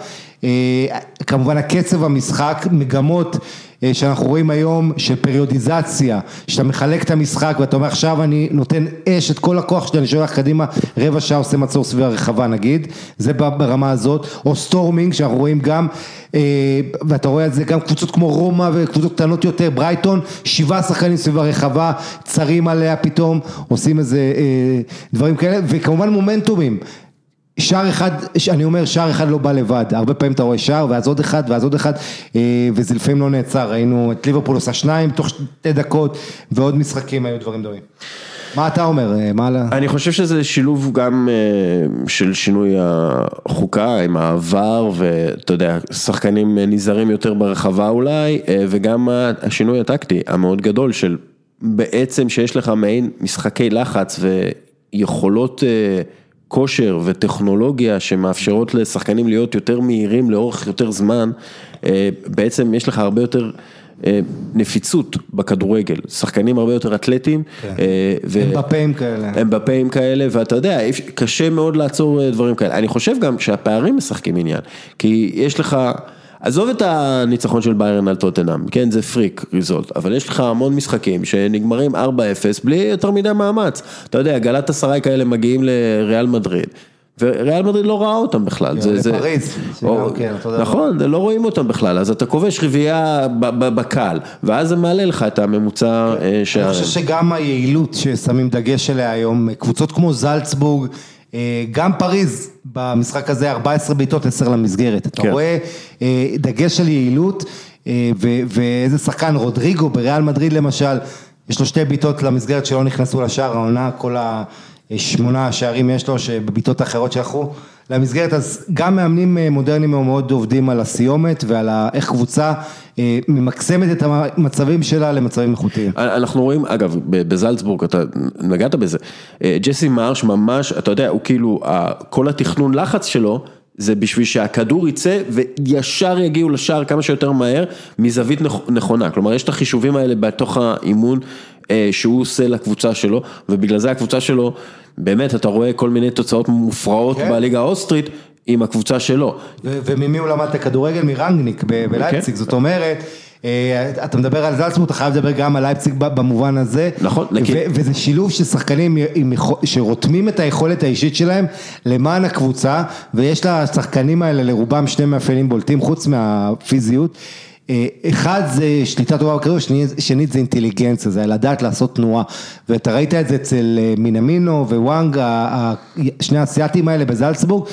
כמובן הקצב המשחק, מגמות אה, שאנחנו רואים היום של periodization, שאתה מחלק את המשחק ואתה אומר עכשיו אני נותן אש את כל הכוח שלי, אני שולח קדימה רבע שעה עושה מצור סביב הרחבה נגיד, זה ברמה הזאת, או storming שאנחנו רואים גם, אה, ואתה רואה את זה גם קבוצות כמו רומא וקבוצות קטנות יותר, ברייטון, שבעה שחקנים סביב הרחבה, צרים עליה פתאום, עושים איזה אה, דברים כאלה, וכמובן מומנטומים. שער אחד, אני אומר שער אחד לא בא לבד, הרבה פעמים אתה רואה שער ואז עוד אחד ואז עוד אחד אה, וזה לפעמים לא נעצר, ראינו את ליברפול עושה שניים תוך שתי דקות ועוד משחקים היו דברים דומים. מה אתה אומר? אה, מה... ל- אני חושב שזה שילוב גם אה, של שינוי החוקה עם העבר ואתה יודע, שחקנים נזהרים יותר ברחבה אולי וגם השינוי הטקטי המאוד גדול של בעצם שיש לך מעין משחקי לחץ ויכולות כושר וטכנולוגיה שמאפשרות לשחקנים להיות יותר מהירים לאורך יותר זמן, אה, בעצם יש לך הרבה יותר אה, נפיצות בכדורגל, שחקנים הרבה יותר אתלטיים. אה, ו- אמבפאים כאלה. אמבפאים כאלה, ואתה יודע, קשה מאוד לעצור דברים כאלה. אני חושב גם שהפערים משחקים עניין, כי יש לך, עזוב את הניצחון של ביירן על טוטנאם, כן, זה פריק ריזולט, אבל יש לך המון משחקים שנגמרים 4-0 בלי יותר מדי מאמץ. אתה יודע, גלת עשרה כאלה מגיעים לריאל מדריד. וריאל מדריד לא ראה אותם בכלל, זה, זה, לפריז, שגם או- כן. נכון, לא רואים אותם בכלל, אז אתה כובש רביעייה ב- ב- בקל, ואז זה מעלה לך את הממוצע אה, אני שערים. חושב שגם היעילות ששמים דגש עליה היום, קבוצות כמו זלצבורג, גם פריז במשחק הזה 14 בעיטות 10 למסגרת, אתה כן. רואה אה, דגש על יעילות אה, ואיזה שחקן רודריגו בריאל מדריד למשל, יש לו שתי בעיטות למסגרת שלא נכנסו לשער העונה, כל השמונה שערים יש לו שבבעיטות אחרות שהלכו למסגרת, אז גם מאמנים אה, מודרניים מאוד עובדים על הסיומת ועל איך קבוצה אה, ממקסמת את המצבים שלה למצבים איכותיים. אנחנו רואים, אגב, בזלצבורג, אתה נגעת בזה, אה, ג'סי מרש ממש, אתה יודע, הוא כאילו, כל התכנון לחץ שלו, זה בשביל שהכדור יצא וישר יגיעו לשער כמה שיותר מהר מזווית נכ- נכונה, כלומר יש את החישובים האלה בתוך האימון אה, שהוא עושה לקבוצה שלו, ובגלל זה הקבוצה שלו, באמת אתה רואה כל מיני תוצאות מופרעות כן. בליגה האוסטרית עם הקבוצה שלו. ו- וממי הוא למד את הכדורגל? מרנגניק ב- בלייפציג, זאת אומרת, אה, אתה מדבר על זלצבורג, אתה חייב לדבר גם על לייפציג במובן הזה. נכון, נקי. וזה שילוב של שחקנים שרותמים את היכולת האישית שלהם למען הקבוצה, ויש לשחקנים האלה לרובם שני מאפיינים בולטים, חוץ מהפיזיות. אה, אחד זה שליטה טובה בכדור, שני- שנית זה אינטליגנציה, זה לדעת לעשות תנועה. ואתה ראית את זה אצל אה, מינמינו ווואנג, שני האסייתים האלה בזלצבורג,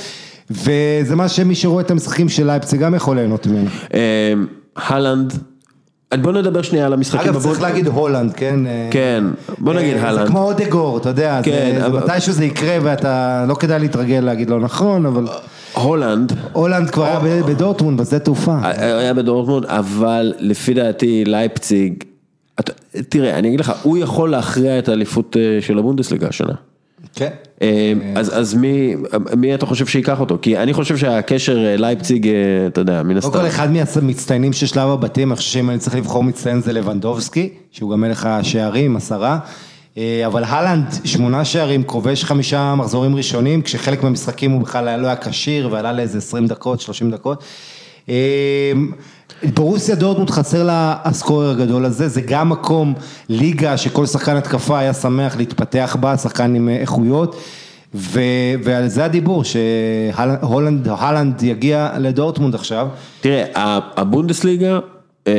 וזה מה שמי שרואה את המשחקים של לייפציג גם יכול ליהנות ממנו. אה, הלנד, בוא נדבר שנייה על המשחקים. אגב, צריך להגיד הולנד, כן? כן, בוא נגיד הלנד. זה כמו אודגור, אתה יודע, כן, מתישהו זה יקרה ואתה, לא כדאי להתרגל להגיד לא נכון, אבל הולנד, הולנד כבר היה בדורטמונד, בשדה תעופה. היה בדורטמונד, אבל לפי דעתי לייפציג, תראה, אני אגיד לך, הוא יכול להכריע את האליפות אה, של הבונדסליגה השנה. כן. אה, אז, אז מי, מי אתה חושב שייקח אותו? כי אני חושב שהקשר אה, לייפציג, אה, אתה יודע, מן קודם הסתם. כל אחד מהמצטיינים של שלב הבתים, אני חושב שאם אני צריך לבחור מצטיין זה לבנדובסקי, שהוא גם מלך השערים, עשרה. אה, אבל הלנד, שמונה שערים, כובש חמישה מחזורים ראשונים, כשחלק מהמשחקים הוא בכלל לא היה כשיר ועלה לאיזה 20 דקות, 30 דקות. אה, ברוסיה דורטמונד חסר לה הסקורר הגדול הזה, זה גם מקום, ליגה שכל שחקן התקפה היה שמח להתפתח בה, שחקן עם איכויות. ו- ועל זה הדיבור, שהולנד, יגיע לדורטמונד עכשיו. תראה, הבונדסליגה, אה,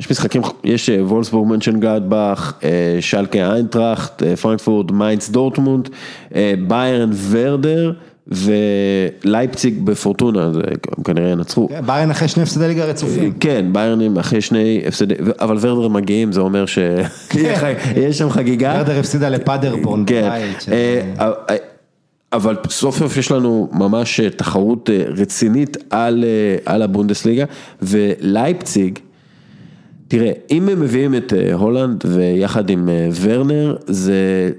יש משחקים, יש אה, וולפסבורג מנשנגלדבאך, אה, שלקה איינטראכט, אה, פרנקפורט, מיינץ דורטמונד, ביירן ורדר ולייפציג בפורטונה, זה כנראה ינצחו. ביירן אחרי שני הפסדי ליגה רצופים. כן, ביירן אחרי שני הפסדי, אבל ורדר מגיעים, זה אומר שיש שם חגיגה. ורדר הפסידה לפאדרבורן כן, אבל סוף סוף יש לנו ממש תחרות רצינית על, על הבונדסליגה, ולייפציג, תראה, אם הם מביאים את אה, הולנד ויחד עם אה, ורנר, זה,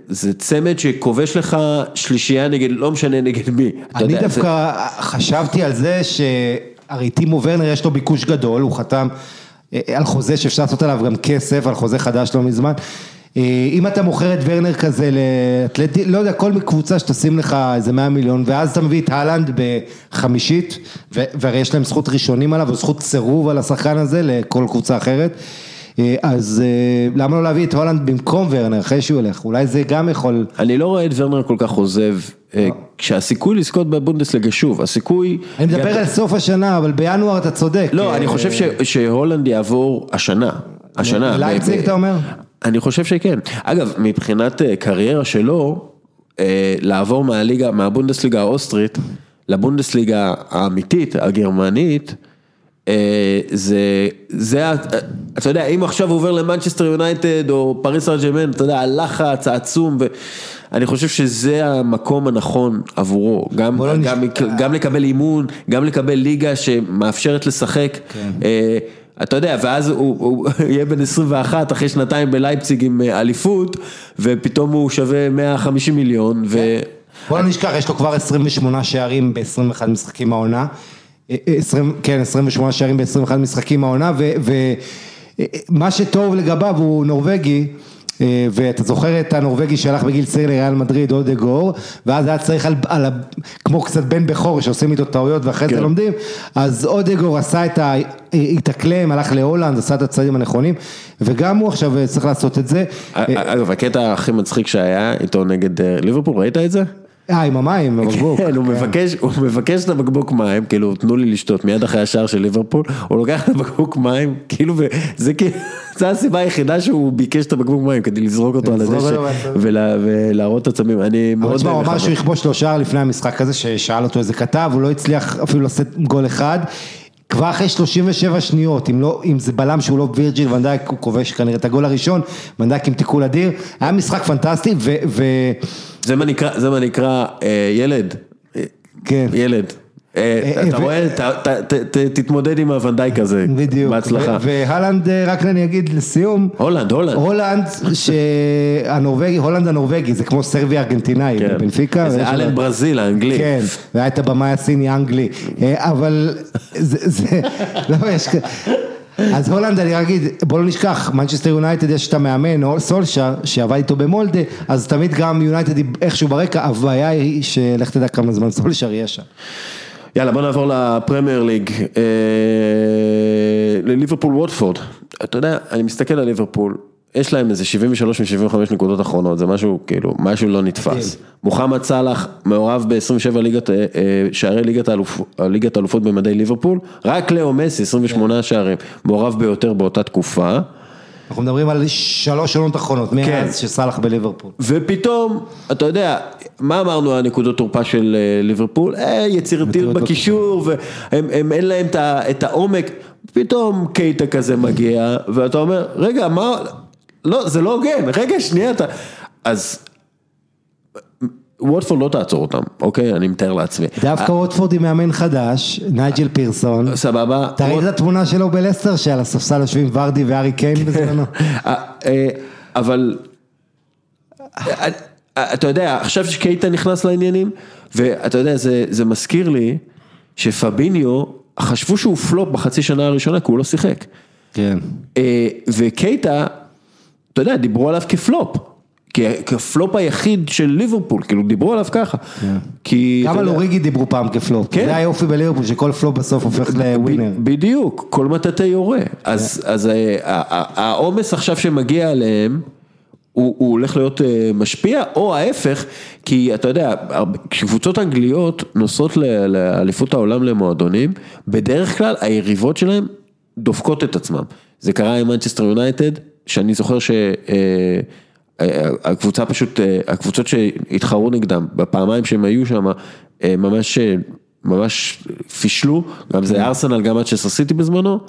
זה צמד שכובש לך שלישייה נגד, לא משנה נגד מי. אני יודע, זה- דווקא חשבתי על זה שהרי טימו ורנר יש לו ביקוש גדול, הוא חתם אה, על חוזה שאפשר לעשות עליו גם כסף, על חוזה חדש לא מזמן. אה, אם אתה מוכר את ורנר כזה לאתלטי, לא יודע, כל קבוצה שתשים לך איזה 100 מיליון, ואז אתה מביא את הלנד בחמישית, והרי יש להם זכות ראשונים עליו, או זכות סירוב על השחקן הזה לכל קבוצה אחרת. אה, אז אה, למה לא להביא את הולנד במקום ורנר, אחרי שהוא ילך? אולי זה גם יכול... אני לא רואה את ורנר כל כך עוזב, אה, כשהסיכוי לזכות בבונדסליגה שוב, הסיכוי... אני מדבר על סוף השנה, אבל בינואר אתה צודק. לא, אני חושב שהולנד יעבור השנה, השנה. לייפציג, אתה אומר? אני חושב שכן. אגב, מבחינת אה, קריירה שלו, אה, לעבור מהליגה, מהבונדסליגה האוסטרית לבונדסליגה האמיתית, הגרמנית, אה, זה, זה, אתה יודע, אם עכשיו הוא עובר למנצ'סטר יונייטד או פריז סן אתה יודע, הלחץ העצום, ואני חושב שזה המקום הנכון עבורו, גם, לא גם, גם לקבל אימון, גם לקבל ליגה שמאפשרת לשחק. כן. אה, אתה יודע, ואז הוא, הוא יהיה בן 21 אחרי שנתיים בלייפציג עם אה, אליפות, ופתאום הוא שווה 150 מיליון, ו... בוא לא נשכח, יש לו כבר 28 שערים ב-21 משחקים העונה. אה, אה, 20, כן, 28 שערים ב-21 משחקים העונה, ומה שטוב לגביו הוא נורבגי. אה, ואתה זוכר את הנורבגי שהלך בגיל צעיר לריאל מדריד, אודגור, ואז היה צריך על, על, כמו קצת בן בכור שעושים איתו טעויות ואחרי כן. זה לומדים, אז אודגור עשה את ה... התאקלם, הלך להולנד, עשה את הצעדים הנכונים, וגם הוא עכשיו אה, צריך לעשות את זה. אגב, הקטע הכי מצחיק שהיה איתו נגד אה, ליברפול, ראית את זה? אה, עם המים, עם הבקבוק. כן, הוא מבקש, הוא מבקש את הבקבוק מים, כאילו, תנו לי לשתות מיד אחרי השער של ליברפול, הוא לוקח את הבקבוק מים, כאילו, וזה כאילו, זו הסיבה היחידה שהוא ביקש את הבקבוק מים, כדי לזרוק אותו על הדשא ולהראות את עצמו, אני אבל מאוד תשמע, הוא אמר. שהוא יכבוש לו שער לפני המשחק הזה, ששאל אותו איזה כתב, הוא לא הצליח אפילו לשאת גול אחד. כבר אחרי 37 שניות, אם, לא, אם זה בלם שהוא לא וירג'יל ואן דייק, הוא כובש כנראה את הגול הראשון, ואן דייק עם תיקול אדיר, היה משחק פנטסטי, ו... ו... זה מה נקרא, זה מה נקרא, אה, ילד, כן. ילד, אתה רואה, ת- ת- ת- ת- תתמודד עם הוואן דייק הזה, בדיוק. בהצלחה. והלנד, אה, רק אני אגיד לסיום, הולנד, הולנד. הולנד, שהנורבגי, הולנד הנורבגי, זה כמו סרבי ארגנטינאי, כן. בבנפיקה. זה אלן ברזיל האנגלי. כן, והיה את הבמאי הסיני האנגלי, אה, אבל זה, זה, לא, יש, אז הולנד, אני אגיד, בוא לא נשכח, מנצ'סטר יונייטד יש את המאמן, אולה סולשר, שעבד איתו במולדה, אז תמיד גם יונייטד איכשהו ברקע, הבעיה היא שלך תדע כמה זמן סולשר יהיה שם. יאללה בוא נעבור לפרמייר ליג, אה, לליברפול ווטפורד, אתה יודע, אני מסתכל על ליברפול, יש להם איזה 73 מ-75 נקודות אחרונות, זה משהו כאילו, משהו לא נתפס. מוחמד סאלח מעורב ב-27 ליגת, אה, אה, שערי ליגת האלופ- ליגת האלופות במדי ליברפול, רק לאו מסי 28 שערים, מעורב ביותר באותה תקופה. אנחנו מדברים על שלוש עונות אחרונות, כן. מאז שסאלח בליברפול. ופתאום, אתה יודע, מה אמרנו על נקודות תורפה של אה, ליברפול? אה, יצירתיות נקודות בקישור, והם הם, אין להם את העומק, פתאום קייטה כזה מגיע, ואתה אומר, רגע, מה, לא, זה לא הוגן, רגע, שנייה, אתה, אז ווטפורד לא תעצור אותם, אוקיי? אני מתאר לעצמי. דווקא ווטפורד עם מאמן חדש, נייג'ל פירסון. סבבה. אתה ראית את התמונה שלו בלסטר, שעל הספסל יושבים ורדי וארי קיין בזמנו? אה, אה, אבל אה, אה, אתה יודע, עכשיו שקייטה נכנס לעניינים, ואתה יודע, זה, מזכיר לי שפביניו, חשבו שהוא פלופ בחצי שנה הראשונה, כי הוא לא שיחק. כן. אה, וקייטה, אתה יודע, דיברו עליו כפלופ. כפלופ היחיד של ליברפול, כאילו דיברו עליו ככה. כי... גם על אוריגי דיברו פעם כפלופ. כן. זה היופי בליברפול, שכל פלופ בסוף הופך ל winner. בדיוק, כל מטאטא יורה. אז אז, אה, העומס עכשיו שמגיע אליהם, הוא הוא הולך להיות אה, משפיע, או ההפך, כי אתה יודע, כשקבוצות אנגליות נוסעות לאליפות העולם למועדונים, בדרך כלל היריבות שלהם דופקות את עצמם. זה קרה עם מנצ'סטר יונייטד, שאני זוכר ש... אה, הקבוצה פשוט, אה, הקבוצות שהתחרו נגדם, בפעמיים שהם היו שם, אה, ממש, אה, ממש פישלו, גם זה ארסנל, גם מצ'סטר סיטי בזמנו.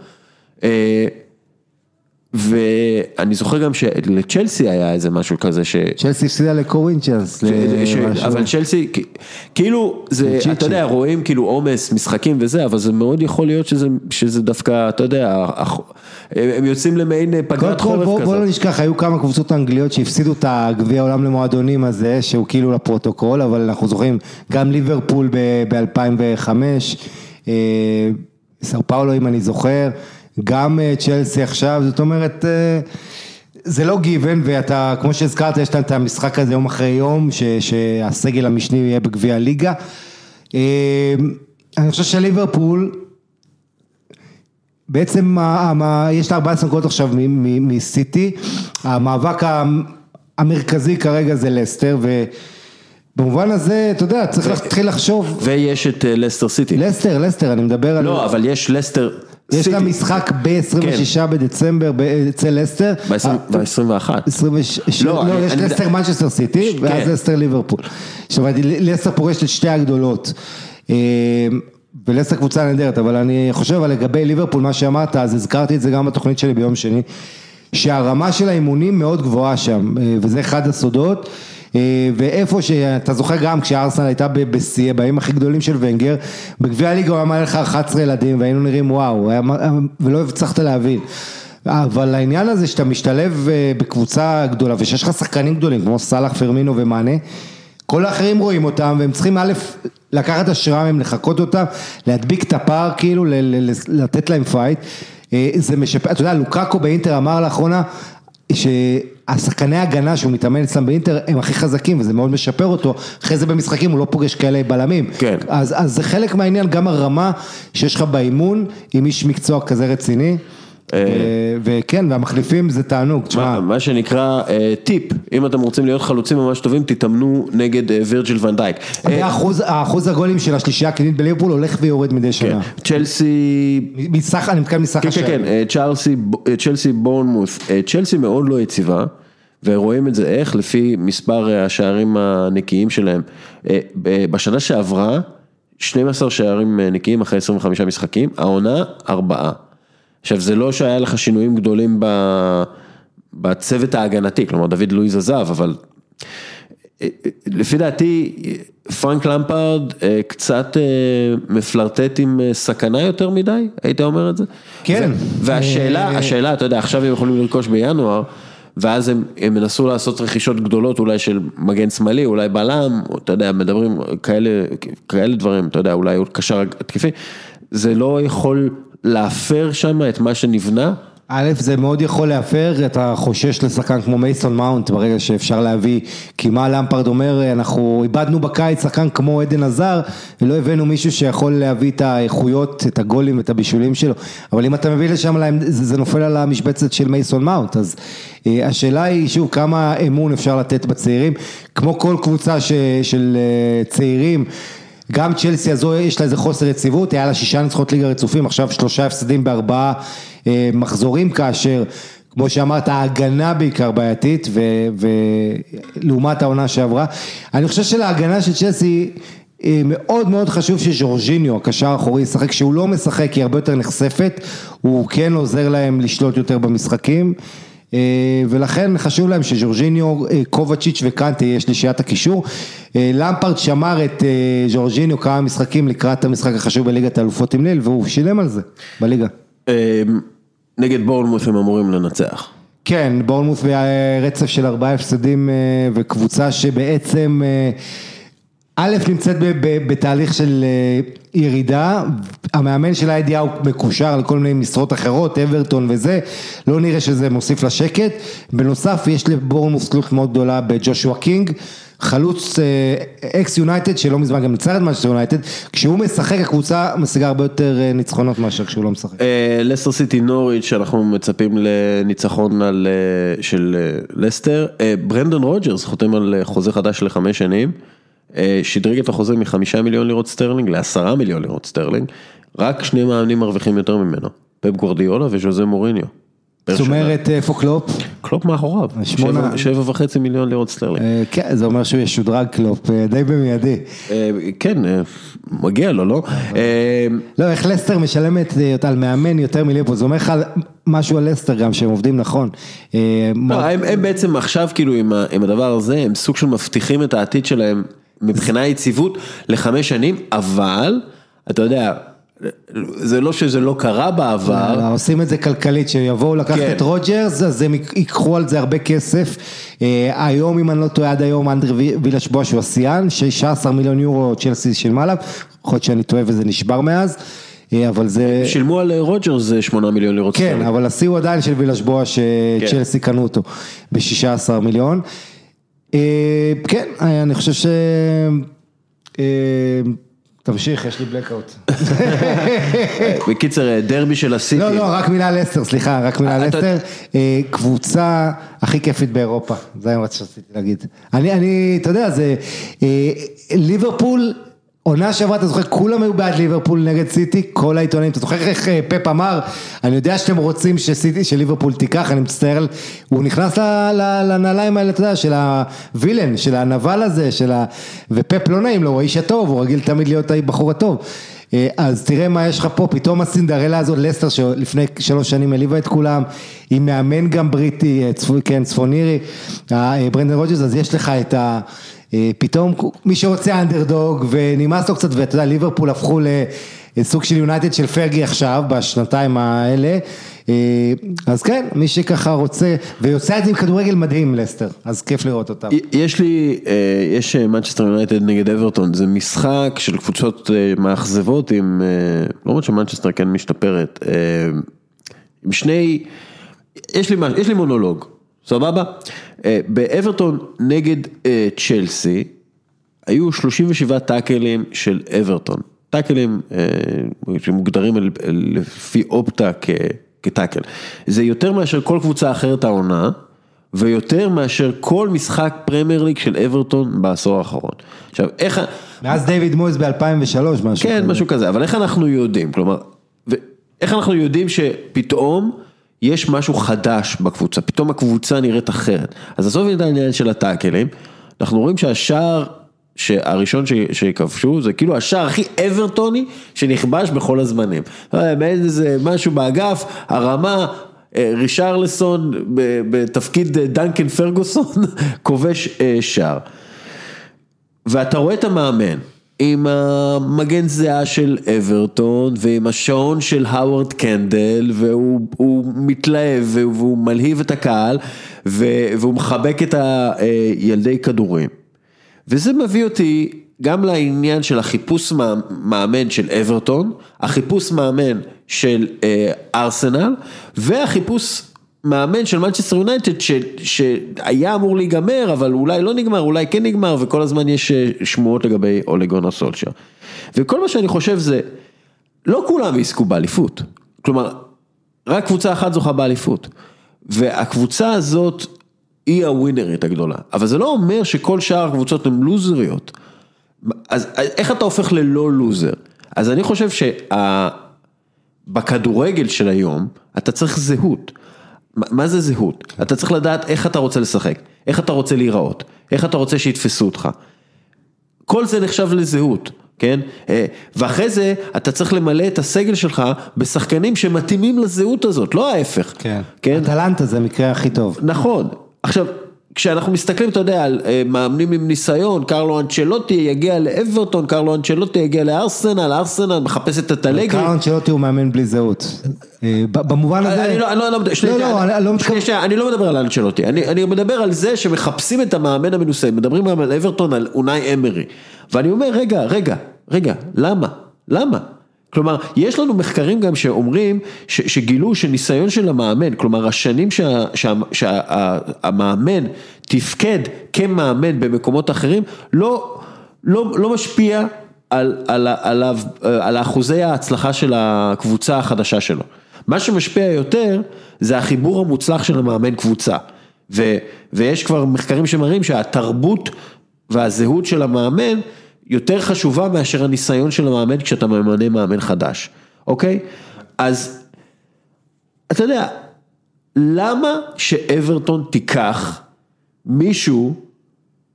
אה, ואני זוכר גם שלצ'לסי היה איזה משהו כזה ש... צ'לסי הפסידה לקורינצ'נס. ש- אבל צ'לסי, כאילו, זה. אתה יודע, רואים כאילו עומס, משחקים וזה, אבל זה מאוד יכול להיות שזה, שזה דווקא, אתה יודע, הם יוצאים למעין פגרת חורף בוא, בוא לא כזאת. נשכח, היו כמה קבוצות אנגליות שהפסידו את הגביע העולם למועדונים הזה, שהוא כאילו לפרוטוקול, אבל אנחנו זוכרים גם ליברפול ב-2005, סר פאולו אם אני זוכר, גם אה, צ'לסי עכשיו, זאת אומרת, אה, זה לא גיוון, ואתה, כמו שהזכרת, יש להם את המשחק הזה יום אחרי יום, ש, שהסגל המשני יהיה בגביע הליגה. אה, אני חושב שליברפול, בעצם יש לה 14 נקודות עכשיו מסיטי, המאבק המרכזי כרגע זה לסטר, ובמובן הזה, אתה יודע, צריך להתחיל לחשוב, ויש את לסטר סיטי. לסטר, לסטר, אני מדבר על... לא, אבל יש לסטר. יש לה משחק ב-26 בדצמבר ב- אצל לסטר. ב-21. 26, לא, לא, יש לסטר מנצ'סטר סיטי, כן. ואז לסטר ליברפול. אומרת, לסטר פורשת את שתי הגדולות. אה, ולסטר קבוצה נהדרת, אבל אני חושב לגבי ליברפול, מה שאמרת, אז הזכרתי את זה גם בתוכנית שלי ביום שני, שהרמה של האימונים מאוד גבוהה שם, אה, וזה אחד הסודות. אה, ואיפה שאתה זוכר גם כשארסנל הייתה בשיא, בימים הכי גדולים של ונגר, בגביע הליגה הוא אמר לך 11 ילדים והיינו נראים וואו, היה- ולא הצלחת להבין. אבל העניין הזה שאתה משתלב אה, בקבוצה גדולה ושיש לך שחקנים גדולים כמו סאלח, פירמינו ומאנה, כל האחרים רואים אותם והם צריכים א', לקחת השראה מהם, לחקות אותם, להדביק את הפער כאילו, ל- ל- ל- לתת להם fight. אה, זה משפר, אתה יודע, לוקאקו באינטר אמר לאחרונה שהשחקני הגנה שהוא מתאמן אצלם באינטר הם הכי חזקים וזה מאוד משפר אותו, אחרי זה במשחקים הוא לא פוגש כאלה בלמים. כן. אז, אז זה חלק מהעניין, גם הרמה שיש לך באימון עם איש מקצוע כזה רציני. אה, ו- וכן, והמחליפים זה תענוג, תשמע, מה שנקרא אה, טיפ, אם אתם רוצים להיות חלוצים ממש טובים, תתאמנו נגד אה, וירג'יל ונדייק. אה, האחוז הגולים של השלישייה הקדמית בליברפול הולך ויורד מדי כן, שנה. צ'לסי מסך, אני מתכוון מסך כן, כן, כן, אה, צ'לסי, אה, בורנמוס, אה, צ'לסי מאוד לא יציבה, ורואים את זה איך, לפי מספר אה, השערים הנקיים שלהם. אה, בשנה שעברה, 12 שערים אה, נקיים אחרי 25 משחקים, העונה, ארבעה. עכשיו, זה לא שהיה לך שינויים גדולים ב... בצוות ההגנתי, כלומר, דוד לואיז עזב, אבל אה, אה, לפי דעתי, פרנק למפרד אה, קצת מפלרטט עם סכנה יותר מדי, היית אומר את זה? כן. ו- והשאלה, השאלה, אתה יודע, עכשיו הם יכולים לרכוש בינואר, ואז הם, הם ינסו לעשות רכישות גדולות אולי של מגן שמאלי, אולי בלם, או, אתה יודע, מדברים כאלה, כאלה דברים, אתה יודע, אולי קשר התקפי, זה לא יכול להפר שם את מה שנבנה. א', זה מאוד יכול להפר, אתה חושש לשחקן כמו מייסון מאונט ברגע שאפשר להביא, כי מה למפרד אומר, אנחנו איבדנו בקיץ שחקן כמו עדן עזר, ולא הבאנו מישהו שיכול להביא את האיכויות, את הגולים ואת הבישולים שלו, אבל אם אתה מביא לשם, זה נופל על המשבצת של מייסון מאונט, אז אה, השאלה היא, שוב, כמה אמון אפשר לתת בצעירים, כמו כל קבוצה ש, של אה, צעירים, גם צ'לסי הזו יש לה איזה חוסר יציבות, היה לה שישה ניצחונות ליגה רצופים, עכשיו שלושה הפסדים בארבעה אה, מחזורים כאשר, כמו שאמרת, ההגנה בעיקר בעייתית, ולעומת העונה שעברה. אני חושב שלהגנה של צ'לסי אה, מאוד מאוד חשוב שז'ורג'יניו, הקשר האחורי, ישחק, כשהוא לא משחק היא הרבה יותר נחשפת, הוא כן עוזר להם לשלוט יותר במשחקים. אה, ולכן חשוב להם שז'ורג'יניו, אה, קובצ'יץ' וקנטה יהיה שלישיית הקישור. אה, למפרד שמר את ז'ורג'יניו כמה משחקים לקראת המשחק החשוב בליגת האלופות עם ליל, והוא שילם על זה בליגה. נגד בורנמוס הם אמורים לנצח. כן, בורנמות' ברצף של ארבעה הפסדים וקבוצה שבעצם א' נמצאת בתהליך של אה, ירידה, המאמן של הידיעה הוא מקושר לכל מיני משרות אחרות, אברטון וזה, לא נראה שזה מוסיף לשקט, בנוסף יש לבורנמות' תלות מאוד גדולה בג'ושוע קינג, חלוץ אה, אקס יונייטד שלא מזמן גם ניצח את מנצ'סטר יונייטד, כשהוא משחק הקבוצה משיגה הרבה יותר אה, ניצחונות מאשר כשהוא לא משחק. לסטר סיטי נוריץ', אנחנו מצפים לניצחון על, של לסטר. ברנדון רוג'רס חותם על חוזה חדש לחמש שנים. אה, שדרג את החוזה מחמישה מיליון לירות סטרלינג לעשרה מיליון לירות סטרלינג. רק שני מאמנים מרוויחים יותר ממנו. פפ גורדיולה וז'וזה מוריניו. זאת. אומרת איפה קלופ? קלופ מאחוריו. שמונה- שבע- וחצי מיליון לירות סטרלינג. אה, כן, זה אומר שהוא ישודרג קלופ, אה, די במיידי. אה, כן, אה, מגיע לו, לא? אה, לא, איך לסטר משלמת אה, על מאמן יותר מליברפול, זה אומר לך משהו על לסטר גם, שהם עובדים נכון. אה, לא, הם, בעצם עכשיו כאילו עם הדבר הזה, הם סוג של מבטיחים את העתיד שלהם מבחינה יציבות לחמש שנים, אבל, אתה יודע, זה לא שזה לא קרה בעבר, אלא עושים את זה כלכלית, שיבואו לקחת כן. את רוג'רס, אז הם ייקחו על זה הרבה כסף. אה, היום, אם אני לא טועה, עד היום אנדר וילאש בואש הוא השיאן, 16 מיליון יורו צ'לסי שילמה עליו, יכול להיות שאני טועה וזה נשבר מאז, אה, אבל זה... שילמו על אה, רוג'רס זה שמונה מיליון לירות כן. אבל השיא הוא עדיין של וילאש כן. שצ'לסי קנו אותו ב-16 מיליון. אה, כן, אני חושב ש... אה, תמשיך, יש לי blackout. בקיצר, אה, דרבי של הסיטי, לא, לא, רק מילה על לסטר, סליחה, רק מילה על. אה, קבוצה הכי כיפית באירופה, זה מה שרציתי להגיד. אני, אתה יודע, זה, ליברפול, עונה שעברה, אתה זוכר, כולם היו בעד ליברפול נגד סיטי, כל העיתונאים, אתה זוכר איך אה, פפ אמר, אני יודע שאתם רוצים שסיטי, שליברפול תיקח, אני מצטער, הוא נכנס לנעליים האלה, אתה יודע, של הווילן, של הנבל הזה, של ה... ופפ לא נעים לו, הוא האיש הטוב, הוא רגיל תמיד להיות הבחור הטוב. אה, אז תראה מה יש לך פה, פתאום הסינדרלה הזאת, לסטר שלפני שלוש שנים העליבה את כולם, היא מאמן גם בריטי, אה, צפו, כן, צפון אירי, ברנדן רוג'רס, אז יש לך את ה... אה, פתאום מי שרוצה אנדרדוג ונמאס לו קצת, ואתה יודע, ליברפול הפכו לסוג של יונייטד של פרגי עכשיו, בשנתיים האלה, אה, אז כן, מי שככה רוצה, ויוצא את זה עם כדורגל מדהים לסטר, אז כיף לראות אותם. יש לי, אה, יש מנצ'סטר יונייטד נגד אברטון, זה משחק של קבוצות מאכזבות עם, אה, למרות שמנצ'סטר כן משתפרת, עם שני, יש לי, יש לי מונולוג, סבבה? אה, באברטון נגד אה, צ'לסי, היו 37 טאקלים של אברטון, טאקלים אה, שמוגדרים לפי אופטה כטאקל. זה יותר מאשר כל קבוצה אחרת העונה, ויותר מאשר כל משחק פרמייר ליג של אברטון בעשור האחרון. עכשיו, איך... מאז דיוויד מויס ב-2003, משהו כן, כזה. משהו כזה, אבל איך אנחנו יודעים? כלומר, ו- איך אנחנו יודעים שפתאום יש משהו חדש בקבוצה, פתאום הקבוצה נראית אחרת. אז עזוב את העניין של הטאקלים, אנחנו רואים שהשער הראשון שכבשו זה כאילו השער הכי אברטוני שנכבש בכל הזמנים. יודע, מעין איזה משהו באגף, הרמה, אה, רישרלסון בתפקיד אה, דנקן פרגוסון כובש אה, שער. ואתה רואה את המאמן עם המגן זיעה של אברטון ועם השעון של האוורד קנדל והוא הוא מתלהב והוא מלהיב את הקהל והוא מחבק את הילדי כדורים. וזה מביא אותי גם לעניין של החיפוש מא- מאמן של אברטון, החיפוש מאמן של אה, ארסנל והחיפוש מאמן של מנצ'סטר יונייטד שהיה אמור להיגמר אבל אולי לא נגמר, אולי כן נגמר וכל הזמן יש אה, שמועות לגבי אולה גונאר סולשאר. וכל מה שאני חושב זה, לא כולם יזכו באליפות, כלומר רק קבוצה אחת זוכה באליפות. והקבוצה הזאת היא הווינרית הגדולה, אבל זה לא אומר שכל שאר הקבוצות הן לוזריות. אז איך אתה הופך ללא לוזר? אז אני חושב שבכדורגל של היום אתה צריך זהות. מה זה זהות? אתה צריך לדעת איך אתה רוצה לשחק, איך אתה רוצה להיראות, איך אתה רוצה שיתפסו אותך. כל זה נחשב לזהות, כן? אה, ואחרי זה אתה צריך למלא את הסגל שלך בשחקנים שמתאימים לזהות הזאת, לא ההפך. כן. כן? אטלנטה זה המקרה הכי טוב. נכון. עכשיו, כשאנחנו מסתכלים, אתה יודע, על אה, מאמנים עם ניסיון, קרלו אנצ'לוטי יגיע לאברטון, קרלו אנצ'לוטי יגיע לארסנל, ארסנל מחפשת את הלגרי. קארל אנצ'לוטי הוא מאמן בלי זהות. במובן הזה... אני לא, מדבר על אנצ'לוטי, אני, מדבר על זה שמחפשים את המאמן המנוסה, מדברים על אברטון, על אונאי אמרי, ואני אומר, רגע, רגע, רגע, למה? למה? כלומר, יש לנו מחקרים גם שאומרים, ש, שגילו שניסיון של המאמן, כלומר השנים שה- שה- שהמאמן תפקד כמאמן במקומות אחרים, לא, לא, לא משפיע על, על, עליו, על אחוזי ההצלחה של הקבוצה החדשה שלו. מה שמשפיע יותר זה החיבור המוצלח של המאמן קבוצה. ו, ויש כבר מחקרים שמראים שהתרבות והזהות של המאמן יותר חשובה מאשר הניסיון של המאמן כשאתה ממנה מאמן חדש, אוקיי? אז אתה יודע, למה שאברטון תיקח מישהו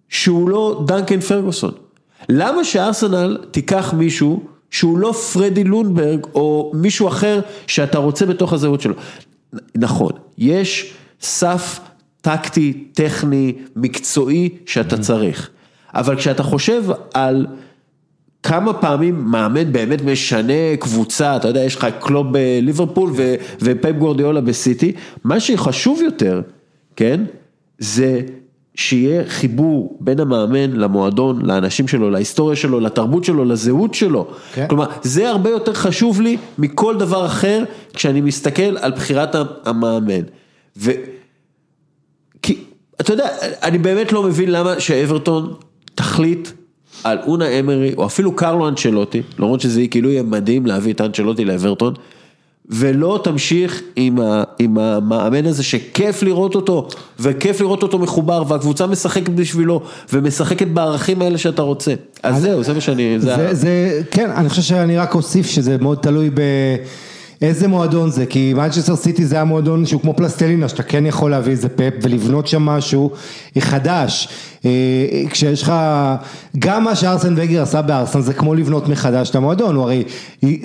שהוא לא דנקן פרגוסון? למה שארסנל תיקח מישהו שהוא לא פרדי לונברג או מישהו אחר שאתה רוצה בתוך הזהות שלו? נכון, יש סף טקטי, טכני, מקצועי שאתה צריך, אבל כשאתה חושב על כמה פעמים מאמן באמת משנה קבוצה, אתה יודע, יש לך קלוב בליברפול ו- ופפ גורדיאולה בסיטי, מה שחשוב יותר, כן, זה שיהיה חיבור בין המאמן למועדון, לאנשים שלו, להיסטוריה שלו, לתרבות שלו, לזהות שלו. כן. כלומר, זה הרבה יותר חשוב לי מכל דבר אחר כשאני מסתכל על בחירת המאמן. ו... כי, אתה יודע, אני באמת לא מבין למה שאברטון תחליט על אונה אמרי, או אפילו קרלו אנצ'לוטי, למרות שזה כאילו יהיה מדהים להביא את אנצ'לוטי לאברטון, ולא תמשיך עם, ה, עם המאמן הזה שכיף לראות אותו, וכיף לראות אותו מחובר, והקבוצה משחקת בשבילו, ומשחקת בערכים האלה שאתה רוצה. אז זהו, זה מה שאני... זה, זה, ה- זה, כן, אני חושב שאני רק אוסיף שזה מאוד תלוי באיזה מועדון זה, כי מנצ'סטר סיטי זה המועדון שהוא כמו פלסטלינה, שאתה כן יכול להביא איזה פאפ ולבנות שם משהו חדש. אה, כשיש לך, גם מה שארסן וגר עשה בארסן זה כמו לבנות מחדש את המועדון, הוא הרי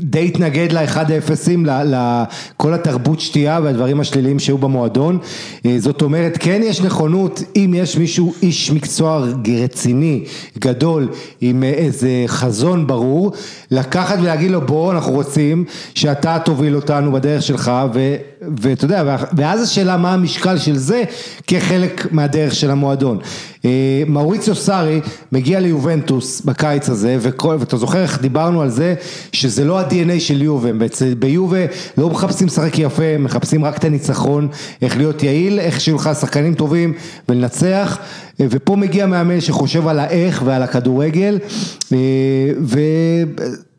די התנגד לאחד האפסים, לכל התרבות שתייה והדברים השליליים שהיו במועדון, אה, זאת אומרת כן יש נכונות, אם יש מישהו איש מקצוע רציני, גדול, עם איזה חזון ברור, לקחת ולהגיד לו בוא אנחנו רוצים שאתה תוביל אותנו בדרך שלך ו... ואתה יודע, ואז השאלה מה המשקל של זה כחלק מהדרך של המועדון. אה, מאוריציו סארי מגיע ליובנטוס בקיץ הזה, וכל, ואתה זוכר איך דיברנו על זה, שזה לא ה-DNA של יובה, ביובה לא מחפשים לשחק יפה, מחפשים רק את הניצחון, איך להיות יעיל, איך שיהיו לך שחקנים טובים ולנצח, אה, ופה מגיע מאמן שחושב על האיך ועל הכדורגל, אה,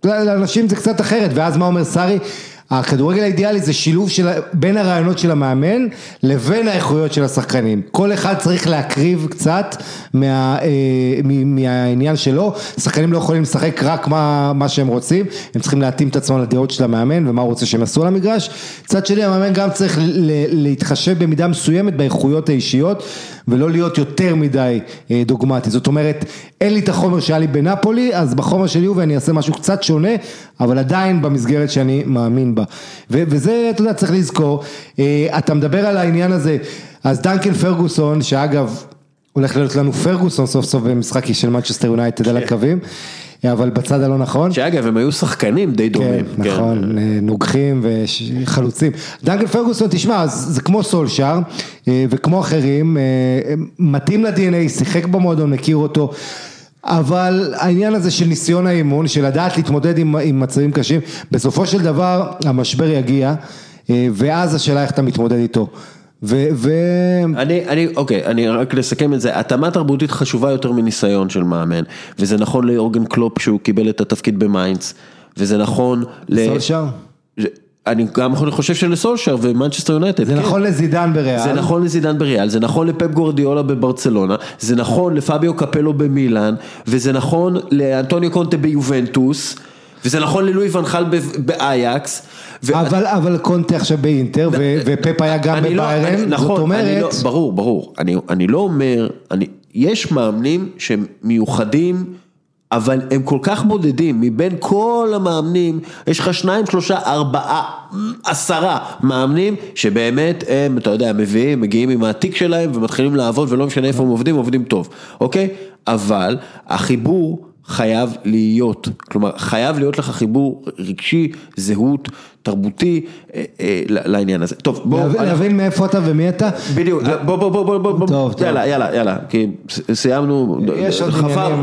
ולאנשים זה קצת אחרת, ואז מה אומר סארי? הכדורגל האידיאלי זה שילוב של, בין הרעיונות של המאמן לבין האיכויות של השחקנים. כל אחד צריך להקריב קצת מה, אה, מ- מהעניין שלו, שחקנים לא יכולים לשחק רק מה, מה שהם רוצים, הם צריכים להתאים את עצמם לדעות של המאמן ומה הוא רוצה שהם יעשו על המגרש. מצד שני המאמן גם צריך להתחשב במידה מסוימת באיכויות האישיות ולא להיות יותר מדי אה, דוגמטי. זאת אומרת, אין לי את החומר שהיה לי בנפולי, אז בחומר של יובי אני אעשה משהו קצת שונה, אבל עדיין במסגרת שאני מאמין בה. וזה, אתה יודע, צריך לזכור, אה, אתה מדבר על העניין הזה, אז דנקן פרגוסון, שאגב, הולך להיות לנו פרגוסון סוף סוף במשחק של מנצ'סטר יונייטד על הקווים, אבל בצד הלא נכון. שאגב, הם היו שחקנים די כן, דומים. נכון, אה, נוגחים וחלוצים. דנקן פרגוסון, תשמע, זה כמו סולשאר אה, וכמו אחרים, אה, מתאים ל-DNA, שיחק במועדון, מכיר אותו. אבל העניין הזה של ניסיון האימון, של לדעת להתמודד עם, עם מצבים קשים, בסופו של דבר המשבר יגיע, ואז השאלה איך אתה מתמודד איתו. ו... ו... אני, אני, אוקיי, אני רק לסכם את זה, התאמה תרבותית חשובה יותר מניסיון של מאמן, וזה נכון ליורגן קלופ שהוא קיבל את התפקיד במיינץ, וזה נכון ל... סולשאר? אני גם חושב שלסולשר ומנצ'סטר יונייטד, זה כן. נכון לזידן בריאל. זה נכון לזידן בריאל, זה נכון לפפ גורדיולה בברצלונה, זה נכון לפביו קפלו במילאן, וזה נכון לאנטוניו קונטה ביובנטוס, וזה נכון ללואי ואן חאל באייקס. ו- אבל, אבל קונטה עכשיו באינטר, ו- ופפ היה גם לא- בביירן, נכון, זאת אומרת... אני לא, ברור, ברור, אני, אני לא אומר, אני, יש מאמנים שהם מיוחדים, אבל הם כל כך בודדים, מבין כל המאמנים, יש לך שניים, שלושה, ארבעה, עשרה מאמנים, שבאמת הם, אתה יודע, מביאים, מגיעים עם העתיק שלהם ומתחילים לעבוד, ולא משנה איפה הם עובדים, עובדים טוב, אוקיי? אבל החיבור חייב להיות, כלומר חייב להיות לך חיבור רגשי, זהות, תרבותי אה, אה, לעניין הזה. טוב, בואו, להבין- מאיפה אתה ומי אתה. בדיוק, בוא בוא בוא בוא בוא. יאללה יאללה יאללה, כי סיימנו.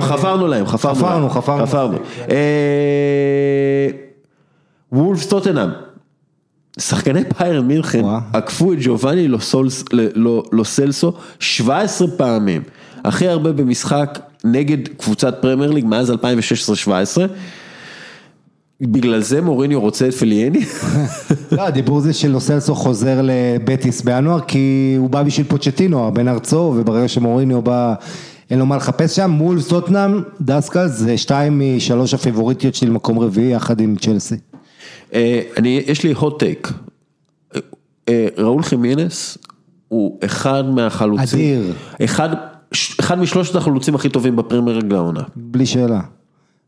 חפרנו להם, חפרנו חפרנו. חפרנו. אה, וולפס טוטנאם, שחקני ביירן מינכן. עקפו את ג'ובאני לוסלסו 17 פעמים, הכי הרבה במשחק נגד קבוצת פרמייר ליג מאז 2016-2017. בגלל זה מוריניו רוצה את פליאני? לא, הדיבור זה של לוסלסו חוזר לבטיס בינואר, כי הוא בא בשביל פוצ'טינו, הבן ארצו, וברגע שמוריניו בא, אין לו מה לחפש שם, מול סטוטנאם, דסקל זה שתיים משלוש הפיבוריטיות שלי למקום רביעי, יחד עם צ'לסי. אה, אני, יש לי hot take. אה, אה, ראול חימינס הוא אחד מהחלוצים, אדיר. אחד, אחד משלושת החלוצים הכי טובים בפרמייר ליג לעונה. בלי שאלה.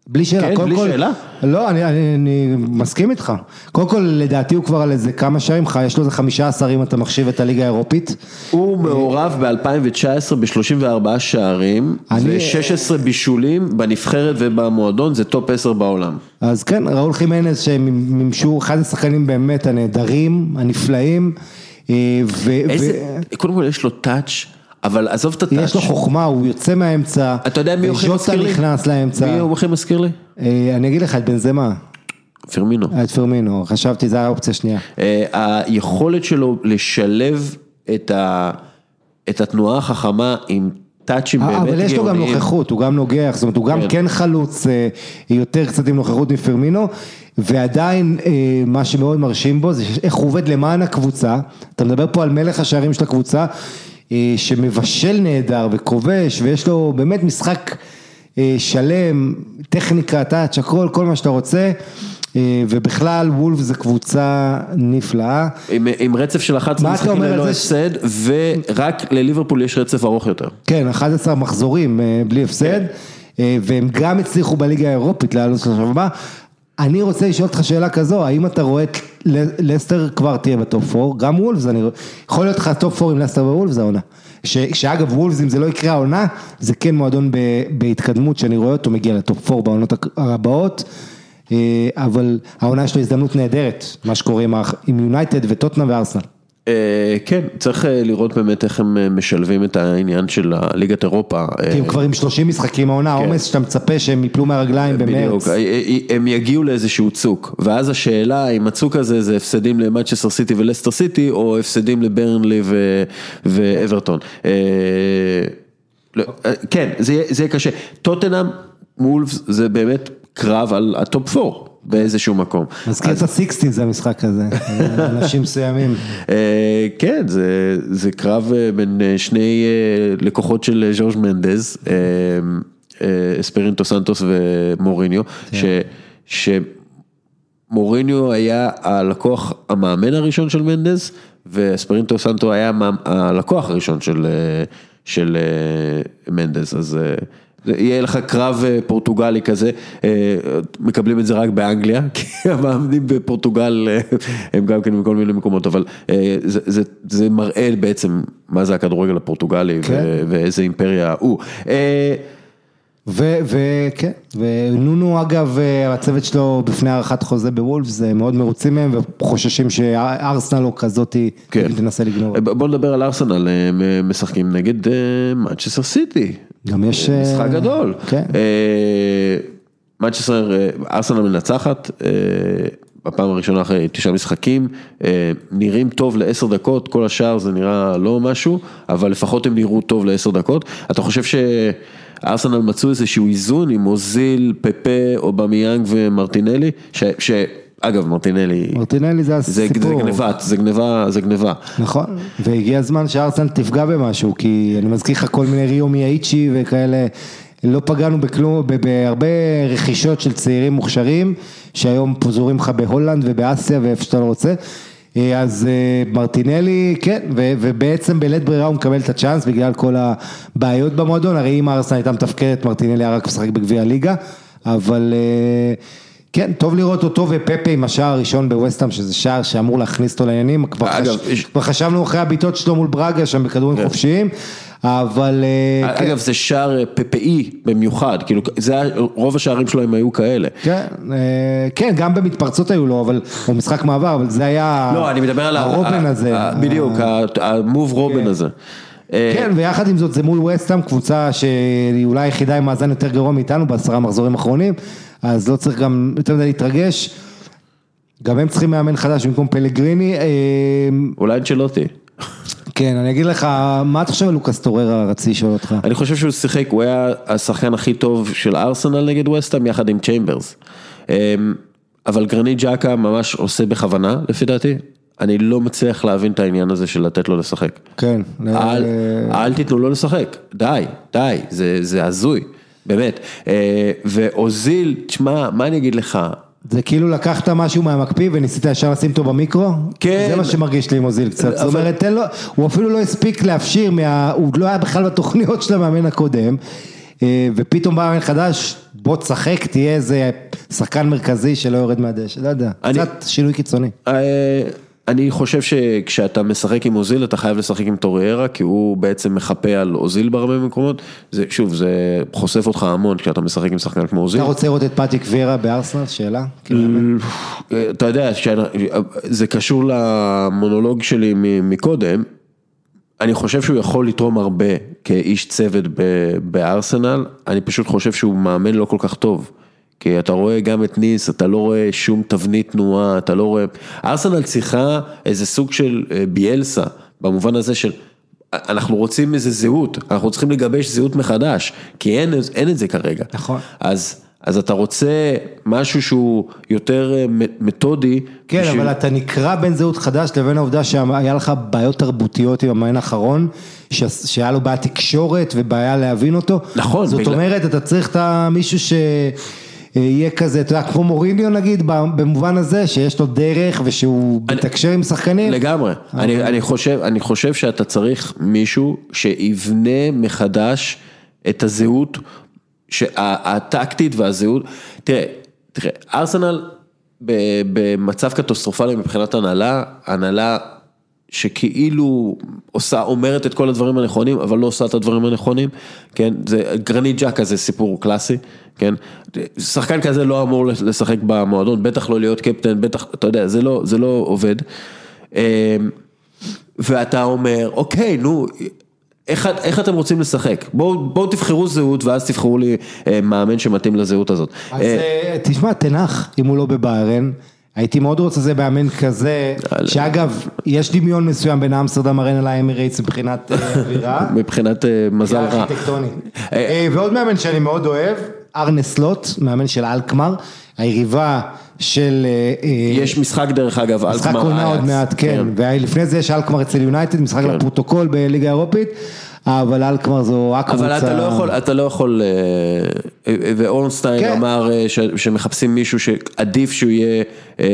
בלי שאלה, כן, קודם בלי כל, שאלה? לא, אני, אני, אני מסכים איתך. קודם כל, לדעתי הוא כבר על איזה כמה שערים, יש לו איזה חמישה עשר אם אתה מחשיב את הליגה האירופית. הוא מעורב ב-2019 ב-34 שערים אני- ו-16 בישולים בנבחרת ובמועדון, זה טופ 10 בעולם. אז כן, ראול חימנז שהם מימשו, אחד השחקנים באמת הנהדרים, הנפלאים. אה, ו- איזה, קודם כל יש לו טאץ', אבל עזוב את הטאץ'. ויש לו חוכמה, הוא יוצא מהאמצע. אתה יודע מי הוא הכי מזכיר לי? נכנס לאמצע. מי הוא הכי מזכיר לי? אה, אני אגיד לך, את בנזמה, פרמינו. את פרמינו, חשבתי, זו האופציה השנייה. אה, היכולת שלו לשלב את, ה, את התנועה החכמה עם טאצ'ים באמת אבל יש לו גם גאוניים. נוכחות, הוא גם נוגח, זאת אומרת, הוא גם כן. כן חלוץ אה, יותר קצת עם נוכחות מפרמינו, ועדיין אה, מה שמאוד מרשים בו זה איך הוא עובד למען הקבוצה, אתה מדבר פה על מלך השערים של הקבוצה, אה, שמבשל נהדר וכובש, ויש לו באמת משחק אה, שלם, טכניקה, טאץ', הכל, כל מה שאתה רוצה. אה, ובכלל וולף זה קבוצה נפלאה, עם, עם רצף של 11 מה אתה משחקים ללא הפסד, ורק לליברפול יש רצף ארוך יותר. כן, 11 מחזורים אה, בלי הפסד, אה, והם גם הצליחו בליגה האירופית לעלות לשלב הבא. אני רוצה לשאול אותך שאלה כזו, האם אתה רואה את לסטר כבר תהיה בטופ 4, גם וולפס, אני... יכול להיות לך טופ 4 עם לסטר וולפס העונה. ש- שאגב וולפס אם זה לא יקרה העונה, זה כן מועדון ב- בהתקדמות שאני רואה אותו מגיע לטופ 4 בעונות הבאות, אה, אבל העונה יש לו הזדמנות נהדרת, מה שקורה עם יונייטד וטוטנאם וארסנל. אה, כן, צריך אה, לראות באמת איך הם אה, משלבים את העניין של הליגת אירופה. כי הם כבר עם 30 משחקים העונה, העומס שאתה מצפה שהם יפלו מהרגליים במרץ. הם יגיעו לאיזשהו צוק, ואז השאלה אם הצוק הזה זה הפסדים למנצ'סטר סיטי ולסטר סיטי, או הפסדים לברנלי ואברטון. לא, כן, זה יהיה קשה. טוטנאם וולפס זה באמת קרב על הטופ 4. באיזשהו מקום. מזכיר את ה sixties המשחק הזה, אנשים מסוימים. אה, כן, זה, זה קרב אה, בין אה, שני לקוחות של ז'ורג' מנדז, אספיריטו סנטו ומוריניו, ש, שמוריניו היה הלקוח המאמן הראשון של מנדז, ואספיריטו סנטו היה הלקוח הראשון של, של מנדז, אז... זה יהיה לך קרב אה, פורטוגלי כזה, אה, מקבלים את זה רק באנגליה, כי המאמנים בפורטוגל אה, הם גם כן מכל מיני מקומות, אבל זה, זה, זה מראה בעצם מה זה הכדורגל הפורטוגלי כן. ו- ואיזה אימפריה הוא. וכן, ונונו אגב, הצוות שלו בפני הארכת חוזה בוולפס, אה, מאוד מרוצים מהם וחוששים שארסנל או כזאת כן. תנסה לגנוב. בוא נדבר על ארסנל, הם משחקים נגד מנצ'סטר סיטי. גם יש... אה, משחק גדול. כן. מנצ'סטר, אה, ארסנל מנצחת, אה, בפעם הראשונה אחרי תשעה משחקים, אה, נראים טוב לעשר דקות, כל השאר זה נראה לא משהו, אבל לפחות הם נראו טוב לעשר דקות. אתה חושב שארסנל מצאו איזשהו איזון עם אוזיל, פפה, אובמיאנג ומרטינלי, ש... ש... אגב, מרטינלי, מרטינלי זה זה, זה הסיפור. גניבה, זה גניבה, זה גניבה. נכון, והגיע הזמן שארסנל תפגע במשהו, כי אני מזכיר לך כל מיני ריו מיאיצ'י וכאלה, לא פגענו בכלום, בהרבה רכישות של צעירים מוכשרים, שהיום פוזורים לך בהולנד ובאסיה ואיפה שאתה לא רוצה. אה, אז אה, מרטינלי, כן, ו- ובעצם בלית ברירה הוא מקבל את הצ'אנס בגלל כל הבעיות במועדון, הרי אם ארסנל הייתה מתפקדת, מרטינלי היה רק משחק בגביע הליגה, אבל אה, כן, טוב לראות אותו ופפה עם השער הראשון בווסטהאם, שזה שער שאמור להכניס אותו לעניינים, כבר, אגב, חש... כבר חשבנו אחרי הבעיטות שלו מול ברגה שם בכדורים חופשיים, אבל אה, כן, אגב, זה שער אה, פפאי במיוחד, כאילו, זה, היה- רוב השערים שלו הם היו כאלה. כן, אה, כן, גם במתפרצות היו לו, אבל, או משחק מעבר, אבל זה היה, לא, אני מדבר על הרובן ה- הזה, בדיוק, המוב רובן הזה. כן, ויחד עם זאת זה מול וסטהאם, קבוצה שהיא אולי היחידה עם מאזן יותר גרוע מאיתנו בעשרה מחזורים האחרונים, אז לא צריך גם יותר מדי להתרגש. גם הם צריכים מאמן חדש במקום פלגריני. אה, אולי אנצ'לוטי. כן, אני אגיד לך, מה אתה חושב על לוקאס טוריירה, רציתי לשאול אותך. אני חושב שהוא שיחק, הוא היה השחקן הכי טוב של ארסנל נגד וסטהאם יחד עם צ'יימברס. אמ, אבל גרניט ג'אקה ממש עושה בכוונה, לפי דעתי. אני לא מצליח להבין את העניין הזה של לתת לו לשחק. כן. אל, אה, אל תיתנו לו לשחק, די, די, זה, זה הזוי, באמת. אה, ואוזיל, תשמע, מה אני אגיד לך? זה כאילו לקחת משהו מהמקפיא וניסית ישר לשים אותו במיקרו? כן. זה מה שמרגיש לי עם אוזיל קצת. זאת אבל- אומרת, תן לו, הוא אפילו לא הספיק להפשיר, מה, הוא לא היה בכלל בתוכניות של המאמן הקודם, אה, ופתאום בא מאמן חדש, בוא תשחק, תהיה איזה שחקן מרכזי שלא יורד מהדשא, לא יודע, אני- קצת שינוי קיצוני. אה, אני חושב שכשאתה משחק עם אוזיל אתה חייב לשחק עם טוריירה כי הוא בעצם מחפה על אוזיל בהרבה מקומות, זה, שוב זה חושף אותך המון כשאתה משחק עם שחקן כמו אוזיל. אתה רוצה לראות את פטיק וירה בארסנל? שאלה? כאילו, אתה יודע, זה קשור למונולוג שלי מקודם, אני חושב שהוא יכול לתרום הרבה כאיש צוות בארסנל, אני פשוט חושב שהוא מאמן לא כל כך טוב. כי אתה רואה גם את ניס, אתה לא רואה שום תבנית תנועה, אתה לא רואה... ארסנל צריכה איזה סוג של אה, ביאלסה, במובן הזה של... אנחנו רוצים איזה זהות, אנחנו צריכים לגבש זהות מחדש, כי אין, אין את זה כרגע. נכון. אז, אז אתה רוצה משהו שהוא יותר אה, מתודי. כן, בשביל- אבל אתה נקרע בין זהות חדש לבין העובדה שהיה לך בעיות תרבותיות עם המאמן האחרון, ש- שהיה לו בעיה תקשורת ובעיה להבין אותו. נכון, זאת בגלל- אומרת, אתה צריך את מישהו שיהיה כזה, אתה יודע, כמו מוריניו נגיד, במובן הזה, שיש לו דרך ושהוא מתקשר עם שחקנים. לגמרי, אני, אני, חושב, אני חושב שאתה צריך מישהו שיבנה מחדש את הזהות הטקטית והזהות, תראה, תראה, ארסנל במצב קטסטרופלי מבחינת הנהלה, הנהלה שכאילו עושה, אומרת את כל הדברים הנכונים, אבל לא עושה את הדברים הנכונים, כן, זה, גרנית ג'קה זה סיפור קלאסי, כן, שחקן כזה לא אמור לשחק במועדון, בטח לא להיות קפטן, בטח, אתה יודע, זה לא, זה לא עובד. אמ, ואתה אומר, אוקיי, נו, איך, איך אתם רוצים לשחק? בואו בוא תבחרו זהות ואז תבחרו לי אה, מאמן שמתאים לזהות הזאת. אז אה, אה, תשמע, תנח, אם הוא לא בביירן. הייתי מאוד רוצה זה מאמן כזה, שאגב, יש דמיון מסוים בין אמסטרדם ארנה לאמירייטס מבחינת אה, אווירה. מבחינת אה, מזל רע. ארכיטקטוני. אה, ועוד מאמן שאני מאוד אוהב, ארנה סלוט, מאמן של אלקמר, היריבה של... יש משחק דרך אגב, משחק אלקמר עונה עוד. מעט, כן, ולפני זה יש אלקמר אצל יונייטד, משחק כן. לפרוטוקול בליגה האירופית, אבל אלקמר זו הקבוצה... אבל אתה לא יכול, אתה לא יכול, אה, ואורנסטיין כן. אמר אה, שמחפשים מישהו שעדיף שהוא יהיה אה,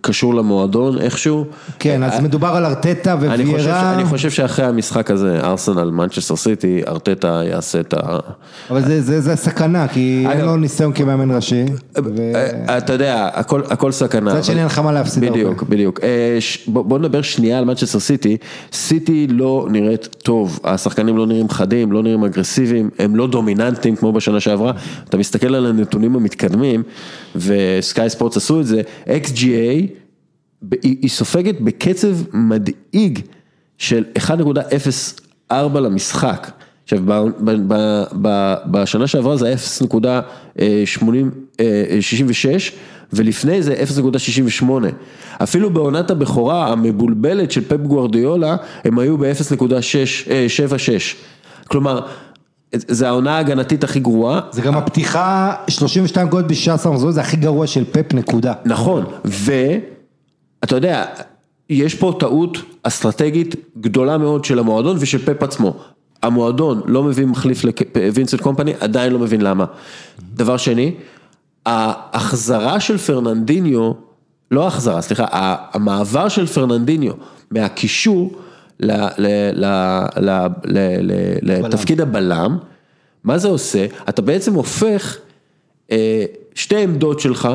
קשור למועדון איכשהו. כן, אז מדובר על ארטטה וויירה, אני חושב שאחרי המשחק הזה, ארסנל, מנצ'סטר סיטי, ארטטה יעשה את ה... אבל זה- סכנה, כי אין לו ניסיון כמאמן ראשי. אה, אתה יודע, הכל, סכנה. מצד שני אין לך מה להפסיד. בדיוק, בדיוק. אה, בוא נדבר שנייה על מנצ'סטר סיטי. סיטי לא נראית טוב, השחקנים לא נראים חדים, לא נראים אגרסיביים, הם לא דומיננטיים כמו בשנה שעברה. אתה מסתכל על הנתונים המתקדמים, וסקאי ספורטס עשו את זה, XGA, היא סופגת בקצב מדאיג של 1.04 למשחק. עכשיו, ב- ב- ב- ב- בשנה שעברה זה היה 0.66 ולפני זה 0.68. אפילו בעונת הבכורה המבולבלת של פפ גוארדיולה, הם היו ב-0.76. כלומר, זה העונה ההגנתית הכי גרועה, זה גם הפתיחה, 32 גול ב-16 מחזורים, זה הכי גרוע של פפ נקודה. נכון, ואתה יודע, יש פה טעות אסטרטגית גדולה מאוד של המועדון ושל פפ עצמו. המועדון לא מביא מחליף לווינסנט קומפני, עדיין לא מבין למה. דבר שני, ההחזרה של פרננדיניו, לא ההחזרה, סליחה, המעבר של פרננדיניו מהקישור לתפקיד הבלם, מה זה עושה? אתה בעצם הופך אה, שתי עמדות שלך,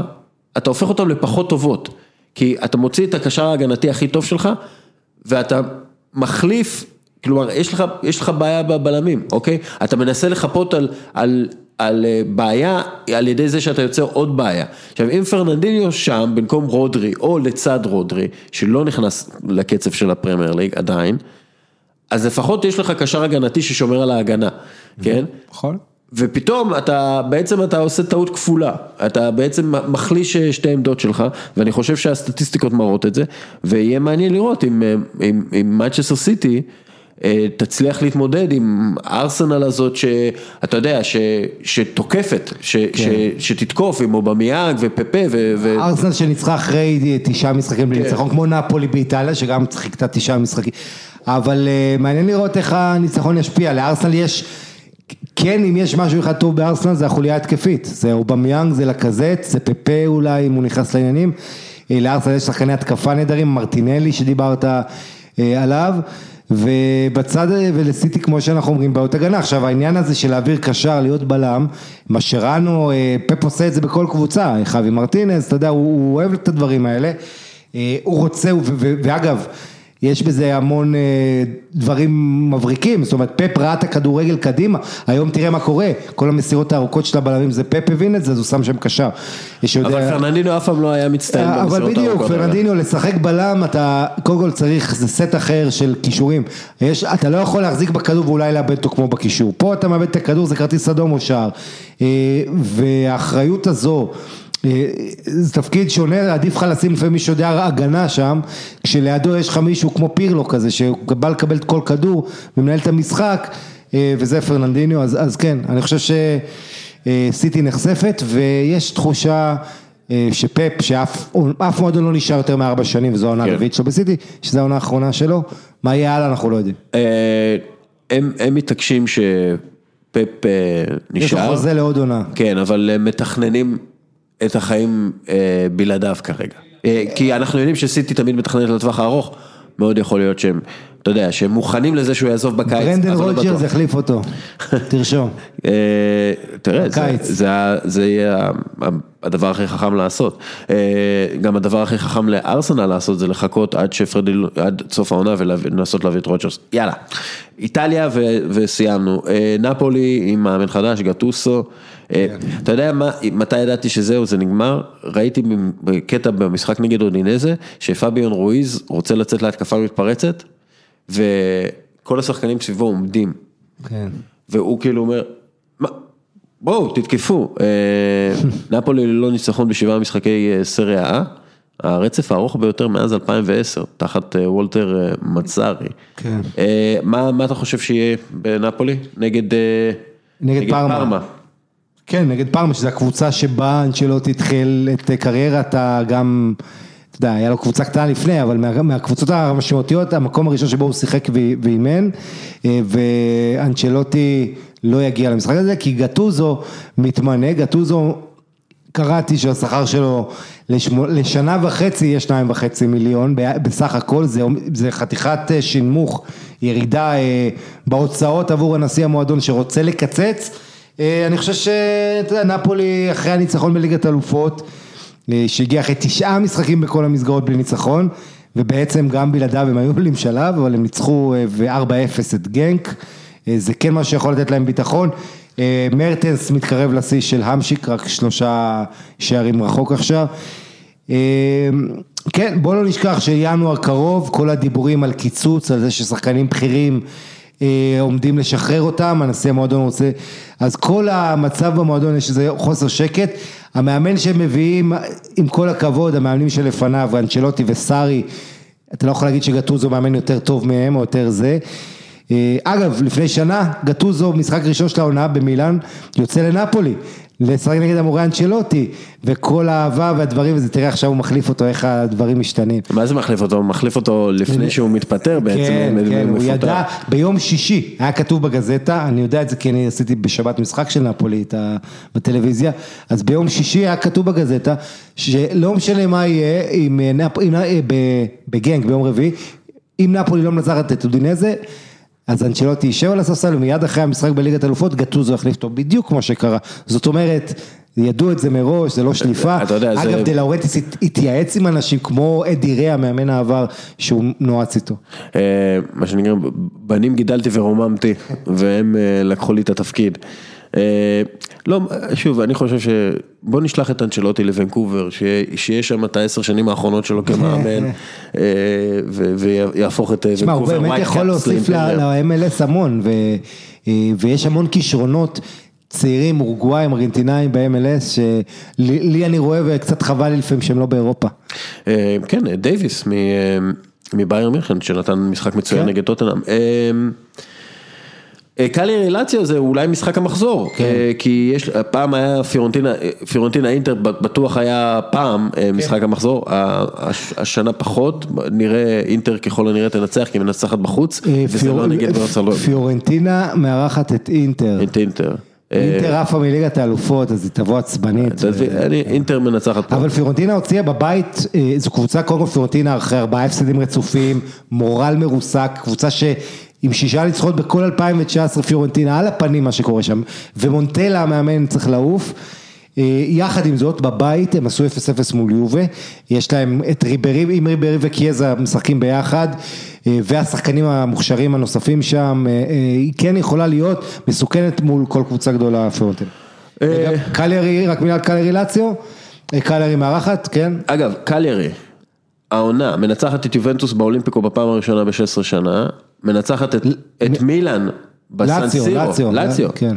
אתה הופך אותן לפחות טובות, כי אתה מוציא את הקשר ההגנתי הכי טוב שלך, ואתה מחליף, כלומר, יש לך, יש לך בעיה בבלמים, אוקיי? אתה מנסה לחפות על, על, על אה, בעיה על ידי זה שאתה יוצר עוד בעיה. עכשיו, אם פרננדיניו שם, במקום רודרי, או לצד רודרי, שלא נכנס לקצב של הפרמייר ליג עדיין, אז לפחות יש לך קשר הגנתי ששומר על ההגנה, כן? נכון. ופתאום אתה, בעצם אתה עושה טעות כפולה, אתה בעצם מחליש שתי עמדות שלך, ואני חושב שהסטטיסטיקות מראות את זה, ויהיה מעניין לראות אם, אם, אם מנצ'סטר סיטי תצליח להתמודד עם הארסנל הזאת שאתה יודע, ש, שתוקפת, ש, כן. ש, שתתקוף עם אובמיאנג ופפה ו... ו... ארסנל שניצחה אחרי תשעה משחקים כן. בלי ניצחון, כמו נפולי באיטליה, שגם חיכתה תשעה משחקים. אבל אה, מעניין לראות איך הניצחון ישפיע, לארסנל יש, כן אם יש משהו אחד טוב בארסנל זה החוליה ההתקפית, זה אובמיאנג, זה לקזט, זה פפה אולי אם הוא נכנס לעניינים, אה, לארסנל יש שחקני התקפה נהדרים, מרטינלי שדיברת אה, עליו. ובצד, ולסיטי כמו שאנחנו אומרים בעיות הגנה, עכשיו העניין הזה של להעביר קשר, להיות בלם, מה שראינו, אה, פפ עושה את זה בכל קבוצה, חווי מרטינס, אתה יודע, הוא, הוא אוהב את הדברים האלה, אה, הוא רוצה, ו- ו- ואגב, יש בזה המון אה, דברים מבריקים, זאת אומרת פפ ראה את הכדורגל קדימה, היום תראה מה קורה, כל המסירות הארוכות של הבלמים זה פפ הבין את זה, אז הוא שם שם קשר. שיודע- אבל פרננדינו אף פעם לא היה מצטיין אבל במסירות בדיוק, הארוכות האלה. פרנדיניו, לשחק בלם, אתה קודם כל צריך, זה סט אחר של כישורים. יש, אתה לא יכול להחזיק בכדור ואולי לאבד אותו כמו בקישור. פה אתה מאבד את הכדור, זה כרטיס אדום או שער. אה, והאחריות הזו, אה, זה תפקיד שונה, עדיף לך לשים לפעמים מישהו יודע הגנה שם, כשלידו יש לך מישהו כמו פירלו כזה, שבא לקבל את כל כדור ומנהל את המשחק, אה, וזה פרננדיניו, אז, אז כן, אני חושב ש... אה, סיטי נחשפת ויש תחושה אה, שפפ, שאף אף מועדון לא נשאר יותר מארבע שנים וזו העונה כן. הרביעית שלו בסיטי, שזו העונה האחרונה שלו, מה יהיה הלאה אנחנו לא יודעים. אה, הם, הם מתעקשים שפפ אה, יש לו נשאר. חוזה לעוד עונה. כן, אבל מתכננים את החיים אה, בלעדיו כרגע. אה, כי אנחנו יודעים שסיטי תמיד מתכננת לטווח הארוך, מאוד יכול להיות שהם, אתה יודע, שהם מוכנים לזה שהוא יעזוב בקיץ. לא רוג'רס. יחליף אותו, תרשום. אה, תראה, זה. זה, זה יהיה הדבר הכי חכם לעשות. אה, גם הדבר הכי חכם לארסנל לעשות זה לחכות עד שפרדי, עד סוף העונה ולנסות להביא את רוג'רס. יאללה, איטליה ו, וסיימנו. אה, נפולי עם מאמן חדש, גטוסו. אה, אתה יודע מה, מתי ידעתי שזהו, זה נגמר? ראיתי בקטע במשחק נגד אודינזה, שפביון רואיז רוצה לצאת להתקפה מתפרצת, וכל השחקנים סביבו עומדים. כן. והוא כאילו אומר, מה, בואו תתקפו, אה, נפולי ללא ניצחון בשבעה משחקי אה, סריה A, הרצף הארוך ביותר מאז 2010, תחת וולטר מצארי. כן. מה, מה אתה חושב שיהיה בנפולי? נגד, אה, נגד פארמה. כן, נגד פארמה, שזו הקבוצה שבה אנצ'לוטי התחיל את קריירת הגם, אתה יודע, היה לו קבוצה קטנה לפני, אבל מה, מהקבוצות המשמעותיות, המקום הראשון שבו הוא שיחק ואימן, אה, ואנצ'לוטי לא יגיע למשחק הזה, כי גטוזו מתמנה, גטוזו, קראתי שהשכר שלו לשמו, לשנה וחצי יהיה שניים וחצי מיליון, בסך הכל זה, זה חתיכת אה, שינמוך, ירידה אה, בהוצאות עבור הנשיא המועדון שרוצה לקצץ. אה, אני חושב שאתה יודע, נפולי אחרי הניצחון בליגת אלופות, אה, שהגיע אחרי תשעה משחקים בכל המסגרות בלי ניצחון, ובעצם גם בלעדיו הם היו עולים שלב, אבל הם ניצחו אה, ב-4-0 את גנק, זה כן מה שיכול לתת להם ביטחון. מרטנס מתקרב לשיא של המשיק, רק שלושה שערים רחוק עכשיו. כן, בוא לא נשכח שינואר קרוב, כל הדיבורים על קיצוץ, על זה ששחקנים בכירים עומדים לשחרר אותם, הנשיא המועדון רוצה, אז כל המצב במועדון יש איזה חוסר שקט, המאמן שהם מביאים, עם כל הכבוד, המאמנים שלפניו, אנצ'לוטי וסארי, אתה לא יכול להגיד שגטוזו מאמן יותר טוב מהם או יותר זה. אה, אגב, לפני שנה, גטוזו, משחק ראשון של העונה במילאן, יוצא לנפולי, לשחק נגד המורה אנצ'לוטי, וכל האהבה והדברים, וזה תראה עכשיו הוא מחליף אותו, איך הדברים משתנים. מה זה מחליף אותו? מחליף אותו לפני שהוא מתפטר בעצם, כן, הוא כן, הוא. ידע, ביום שישי, היה כתוב בגזטה, אני יודע את זה כי אני עשיתי בשבת משחק של נפולי בטלוויזיה, אז ביום שישי היה כתוב בגזטה, שלא משנה מה יהיה, אם אה, ב- בגנג ביום רביעי, אם נפולי לא מנצחת את אודינזה, אז אנצ'לוטי יישב על הספסל ומיד אחרי המשחק בליגת אלופות גטוזו יחליף אותו בדיוק כמו שקרה, זאת אומרת, ידעו את זה מראש, זה לא שליפה, אתה יודע, זה- אגב דה לאורנטיס הת- התייעץ עם אנשים כמו אדי ראה, מאמן העבר, שהוא נועץ איתו. אה, מה שנקרא, בנים גידלתי ורוממתי, והם אה, לקחו לי את התפקיד. אה, לא, שוב, אני חושב ש... בוא נשלח את אנצ'לוטי לוונקובר, ש- שיהיה שם את העשר שנים האחרונות שלו כמאמן, אה, ו- ויהפוך את אה, תשמע, הוא ונקובר באמת יכול להוסיף. ל-MLS המון, ו- ויש המון כישרונות. צעירים, אורוגוואים, ארגנטינאים ב-MLS, שלי אני רואה וקצת חבל לי לפעמים שהם לא באירופה. כן, דייוויס מ- מביירן מינכן, שנתן משחק מצוין כן. נגד טוטנאם. אה, אה, קאלי רילציה זה אולי משחק המחזור, כן. אה, כי יש, פעם היה פיורנטינה, אה, פיורנטינה אינטר בטוח היה פעם כן. משחק המחזור, השנה פחות, נראה אינטר ככל הנראה תנצח כי היא מנצחת בחוץ, אה, וזה פיור- לא נגד ברצלונה, פיורנטינה מארחת את אינטר. את אינטר. אינטר עפה מליגת האלופות, אז היא תבוא עצבנית. אינטר מנצחת פה. אבל פיורנטינה הוציאה בבית, זו קבוצה, קודם כל פיורנטינה אחרי ארבעה הפסדים רצופים, מורל מרוסק, קבוצה שעם שישה ניצחונות בכל 2019 פיורנטינה על הפנים מה שקורה שם, ומונטלה המאמן צריך לעוף. אה, יחד עם זאת, בבית הם עשו 0-0 מול יובה, יש להם את ריברי, עם ריברי וקיאזה משחקים ביחד, אה, והשחקנים המוכשרים הנוספים שם, אה, היא כן יכולה להיות מסוכנת מול כל קבוצה גדולה פיורנטינה. קליירי, רק מילה על קליירי לאציו, קליירי מארחת, כן? אגב, קליירי, העונה, מנצחת את יובנטוס באולימפיקו בפעם הראשונה ב-16 שנה, מנצחת את, את מילאן בסן לאציו, לאציו, כן.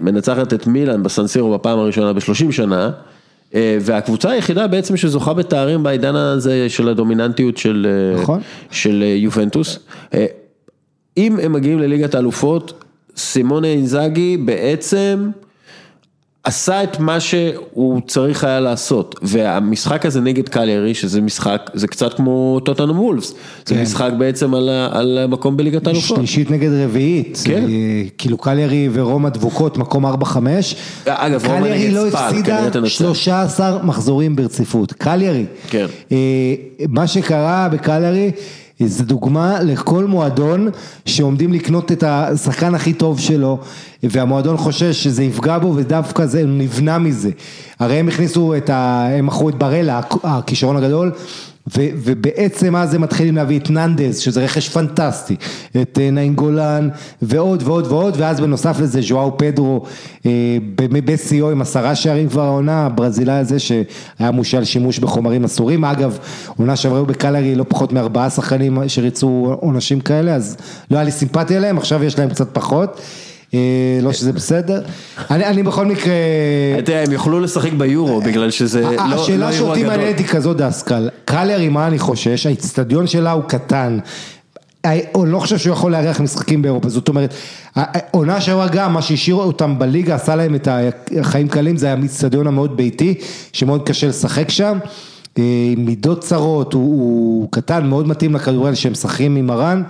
מנצחת את מילאן בסן סירו בפעם הראשונה ב-30 שנה, אה, והקבוצה היחידה בעצם שזוכה בתארים בעידן הזה של הדומיננטיות של, אה, נכון. של אה, יובנטוס. אם הם מגיעים לליגת האלופות, סימונה אינזאגי בעצם עשה את מה שהוא צריך היה לעשות, והמשחק הזה נגד קליירי, שזה משחק, זה קצת כמו טוטנאם וולפס, זה כן. משחק בעצם על, על המקום בליגת האלופות. שלישית נגד רביעית, כן. אה, כאילו קליירי ורומא דבוקות מקום 4-5, אגב, רומא קליירי לא הפסידה כנראה תנצח. 13 מחזורים ברציפות, קליירי, כן. אה, מה שקרה בקליירי זה דוגמה לכל מועדון שעומדים לקנות את השחקן הכי טוב שלו והמועדון חושש שזה יפגע בו ודווקא זה נבנה מזה, הרי הם הכניסו את ה... הם מכרו את ברלה, הכישרון הגדול ובעצם אז הם מתחילים להביא את ננדז, שזה רכש פנטסטי, את אה, נעים גולן ועוד ועוד ועוד, ואז בנוסף לזה ז'ואאו פדרו אה, בשיאו עם עשרה שערים כבר העונה, הברזילאי הזה שהיה מושל שימוש בחומרים אסורים, אגב, עונה שעברה היו בקלרי לא פחות מארבעה שחקנים שריצו עונשים כאלה, אז לא היה לי סימפטיה להם, עכשיו יש להם קצת פחות. אה, לא שזה בסדר, אני, אני בכל מקרה, יודע, הם יוכלו לשחק ביורו בגלל שזה לא לא השאלה שאותי אירוע גדול. מעניינת היא כזאת דסקל, קליירי מה אני חושש, האיצטדיון שלה הוא קטן, אני לא חושב שהוא יכול לארח משחקים באירופה, זאת אומרת, העונה שעברה גם, מה שהשאיר אותם בליגה, עשה להם את החיים קלים, זה היה האיצטדיון המאוד ביתי, שמאוד קשה לשחק שם, אה, עם מידות צרות, הוא, הוא קטן, מאוד מתאים לכדורגל שהם משחקים עם אה,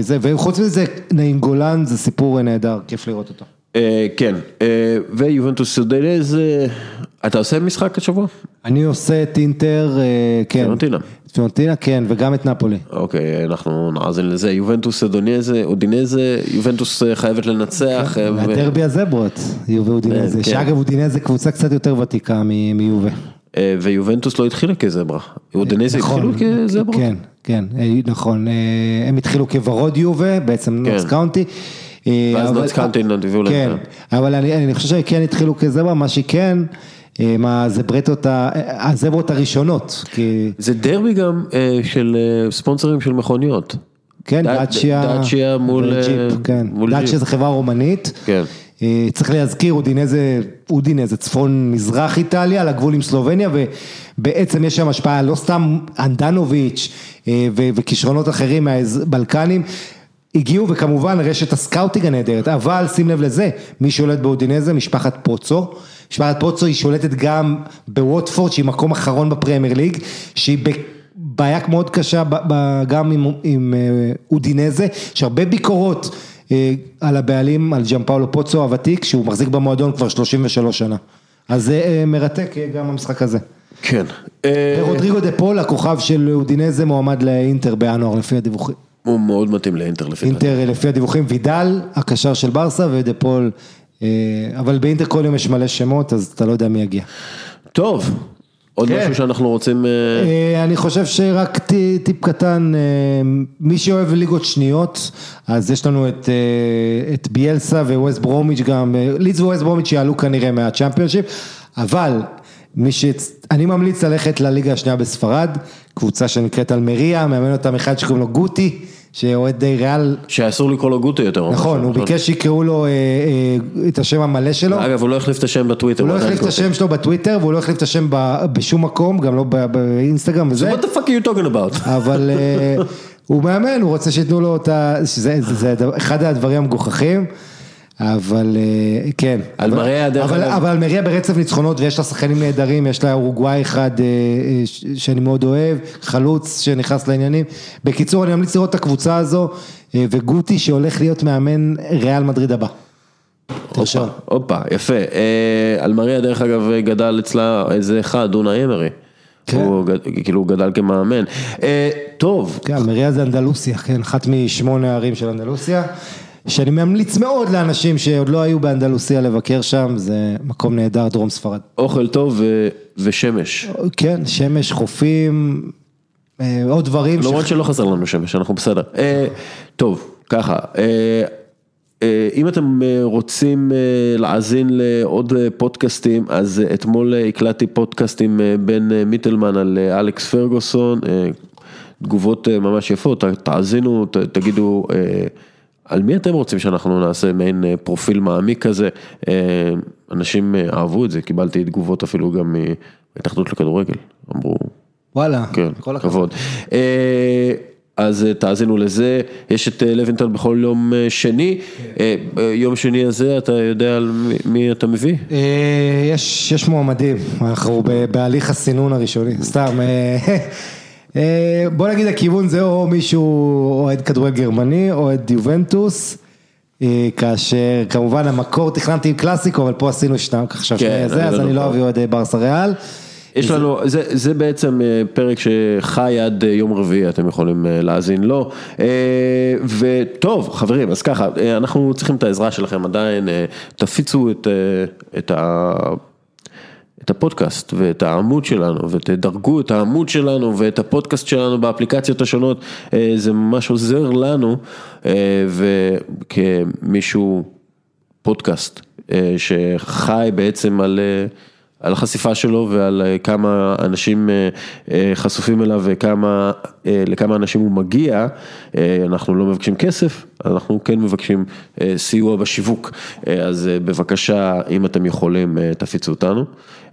זה, וחוץ מזה, נעים גולן זה סיפור נהדר, כיף לראות אותו. אה, כן, אה, ויובנטוס סודנז, אה, אתה עושה משחק השבוע? אני עושה את אינטר, אה, כן. פיורנטינה. פיורנטינה, כן, וגם את נפולי. אוקיי, אנחנו נאזין לזה, יובנטוס אודינזה, אודינזה, יובנטוס אה, חייבת לנצח. אה, ו- והדרבי הזברות, יובה אודינזה, כן. שאגב אודינזה קבוצה קצת יותר ותיקה מ- מיובה. אה, ויובנטוס לא התחילה כזברה, אודינזה נכון, התחילו כזברה? כן, כן, אה, נכון, אה, הם התחילו כוורוד יובה, בעצם כן. נוטס קאונטי. ואז נוטס קאונטי הביאו להם כן, את אבל אני אני חושב שכן התחילו כזברה, מה שכן, אה, מה הזברטות, ה- הזברות הראשונות, כי זה דרבי גם של ספונסרים של מכוניות. כן, דאצ'יה, דאצ'יה מול, אה, ג'יפ, כן, דאצ'יה. זה חברה רומנית, כן. אה, צריך להזכיר, אודינזה, אודינזה, צפון מזרח איטליה, על הגבול עם סלובניה, ובעצם יש שם השפעה, לא סתם אנדנוביץ' אה, וכישרונות אחרים מהבלקנים. הגיעו וכמובן רשת הסקאוטינג הנהדרת, אבל שים לב לזה, מי שולט באודינזה? משפחת פוצו. משפחת פוצו היא שולטת גם בווטפורד שהיא מקום אחרון בפרמייר ליג, שהיא בבעיה מאוד קשה גם עם, עם אה, אודינזה, יש הרבה ביקורות על הבעלים, על ג'אמפאולו פוצו הוותיק, שהוא מחזיק במועדון כבר 33 שנה. אז זה אה, מרתק אה, גם המשחק הזה. כן. אה, ורודריגו דה פול, הכוכב של אודינזה, מועמד לאינטר בינואר לפי הדיווחים. הוא מאוד מתאים לאינטר לפי דעתי. אינטר לפי הדיווחים, וידל, הקשר של ברסה ודה פול, אה, אבל באינטר כל יום יש מלא שמות, אז אתה לא יודע מי יגיע. טוב, עוד כן. משהו שאנחנו רוצים... אה, אה, אני חושב שרק טי- טיפ קטן, אה, מי שאוהב ליגות שניות, אז יש לנו את, את ביאלסה וווסט ברומיץ' גם, לידס וווסט ברומיץ' יעלו כנראה מהצ'מפיונשיפ, אבל מי ש... אני ממליץ ללכת לליגה השנייה בספרד, קבוצה שנקראת אלמריה, מאמן אותם אחד שקוראים לו גוטי, שאוהד די ריאל, שאסור לקרוא לו גוטו יותר. נכון, הוא ביקש שיקראו לו אה, אה, את השם המלא שלו. אגב, הוא לא החליף את השם בטוויטר. הוא לא החליף את. השם שלו בטוויטר והוא לא החליף את השם בשום מקום, גם לא באינסטגרם וזה. What the fuck are you talking about? אבל אה, הוא מאמן, הוא רוצה שייתנו לו את ה... שזה זה, אחד הדברים המגוחכים, אבל אה, כן. אלמריה, אבל- דרך אגב- אבל אלמריה ברצף ניצחונות ויש לה שחקנים נהדרים, יש לה אורוגוואי אחד אה, אה, שאני מאוד אוהב, חלוץ שנכנס לעניינים. בקיצור, אני ממליץ לראות את הקבוצה הזו, וגוטי שהולך להיות מאמן ריאל מדריד הבא. תרשום. הופה, יפה. אה, אלמריה דרך אגב גדל אצלה איזה אחד, אונה אמרי. כן. הוא כאילו הוא גדל כמאמן. טוב, כן, אלמריה זה אנדלוסיה, כן, אחת משמונה הערים של אנדלוסיה, שאני ממליץ מאוד לאנשים שעוד לא היו באנדלוסיה לבקר שם, זה מקום נהדר, דרום ספרד. אוכל טוב ו- ושמש. כן, שמש, חופים, אה, עוד דברים. למרות שלא חסר לנו שמש, אנחנו בסדר. אה, טוב, ככה. אה, אה, אם אתם אה, רוצים אה, להאזין לעוד פודקאסטים, אז אתמול הקלטתי פודקאסט עם בן מיטלמן על אלכס פרגוסון, תגובות ממש יפות, תאזינו, ת- תגידו על מי אתם רוצים שאנחנו נעשה מעין אה, פרופיל מעמיק כזה, אה, אנשים אה, אהבו את זה, קיבלתי תגובות אפילו גם מהתאחדות לכדורגל, אמרו. וואלה, כן, כל הכבוד. כבוד. אז תאזינו לזה, יש את לוינטון בכל יום שני, אה, יום שני הזה אתה יודע על מי- אתה מביא? יש, יש מועמדים, אנחנו בהליך הסינון הראשוני, סתם. אה, בוא נגיד הכיוון זה או מישהו אוהד כדורגל גרמני, אוהד יובנטוס, אה, כאשר כמובן המקור תכננתי עם קלאסיקו, אבל פה עשינו שניים, עכשיו כן, זה, אז לא אני לא. אוהב אוהד ברסה ריאל. יש לנו, זה, זה בעצם אה, פרק שחי עד יום רביעי, אתם יכולים להאזין לו. אה, וטוב, חברים, אז ככה, אנחנו צריכים את העזרה שלכם עדיין, תפיצו את, את ה... את הפודקאסט ואת העמוד שלנו ותדרגו את העמוד שלנו ואת הפודקאסט שלנו באפליקציות השונות, אה, זה ממש עוזר לנו אה, וכמישהו פודקאסט אה, שחי בעצם על, על החשיפה שלו ועל כמה אנשים חשופים אליו וכמה, לכמה אנשים הוא מגיע, אנחנו לא מבקשים כסף, אנחנו כן מבקשים אה, סיוע בשיווק, אה, אז אה, בבקשה, אם אתם יכולים, תפיצו אותנו.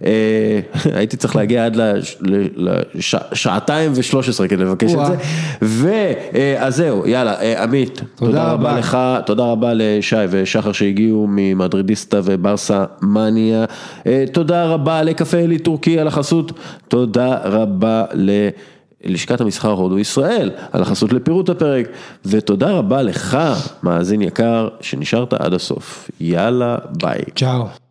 הייתי צריך להגיע עד לשעתיים ושלוש עשרה כדי לבקש את. זה. ואז זהו, יאללה, עמית, תודה רבה. לך, תודה רבה לשי ושחר שהגיעו ממדרידיסטה וברסה מניה, תודה רבה לקפה אלי טורקי על החסות, תודה רבה ללשכת המסחר הודו ישראל על החסות לפירוט הפרק, ותודה רבה לך, מאזין יקר, שנשארת עד הסוף. יאללה, ביי. צ'או.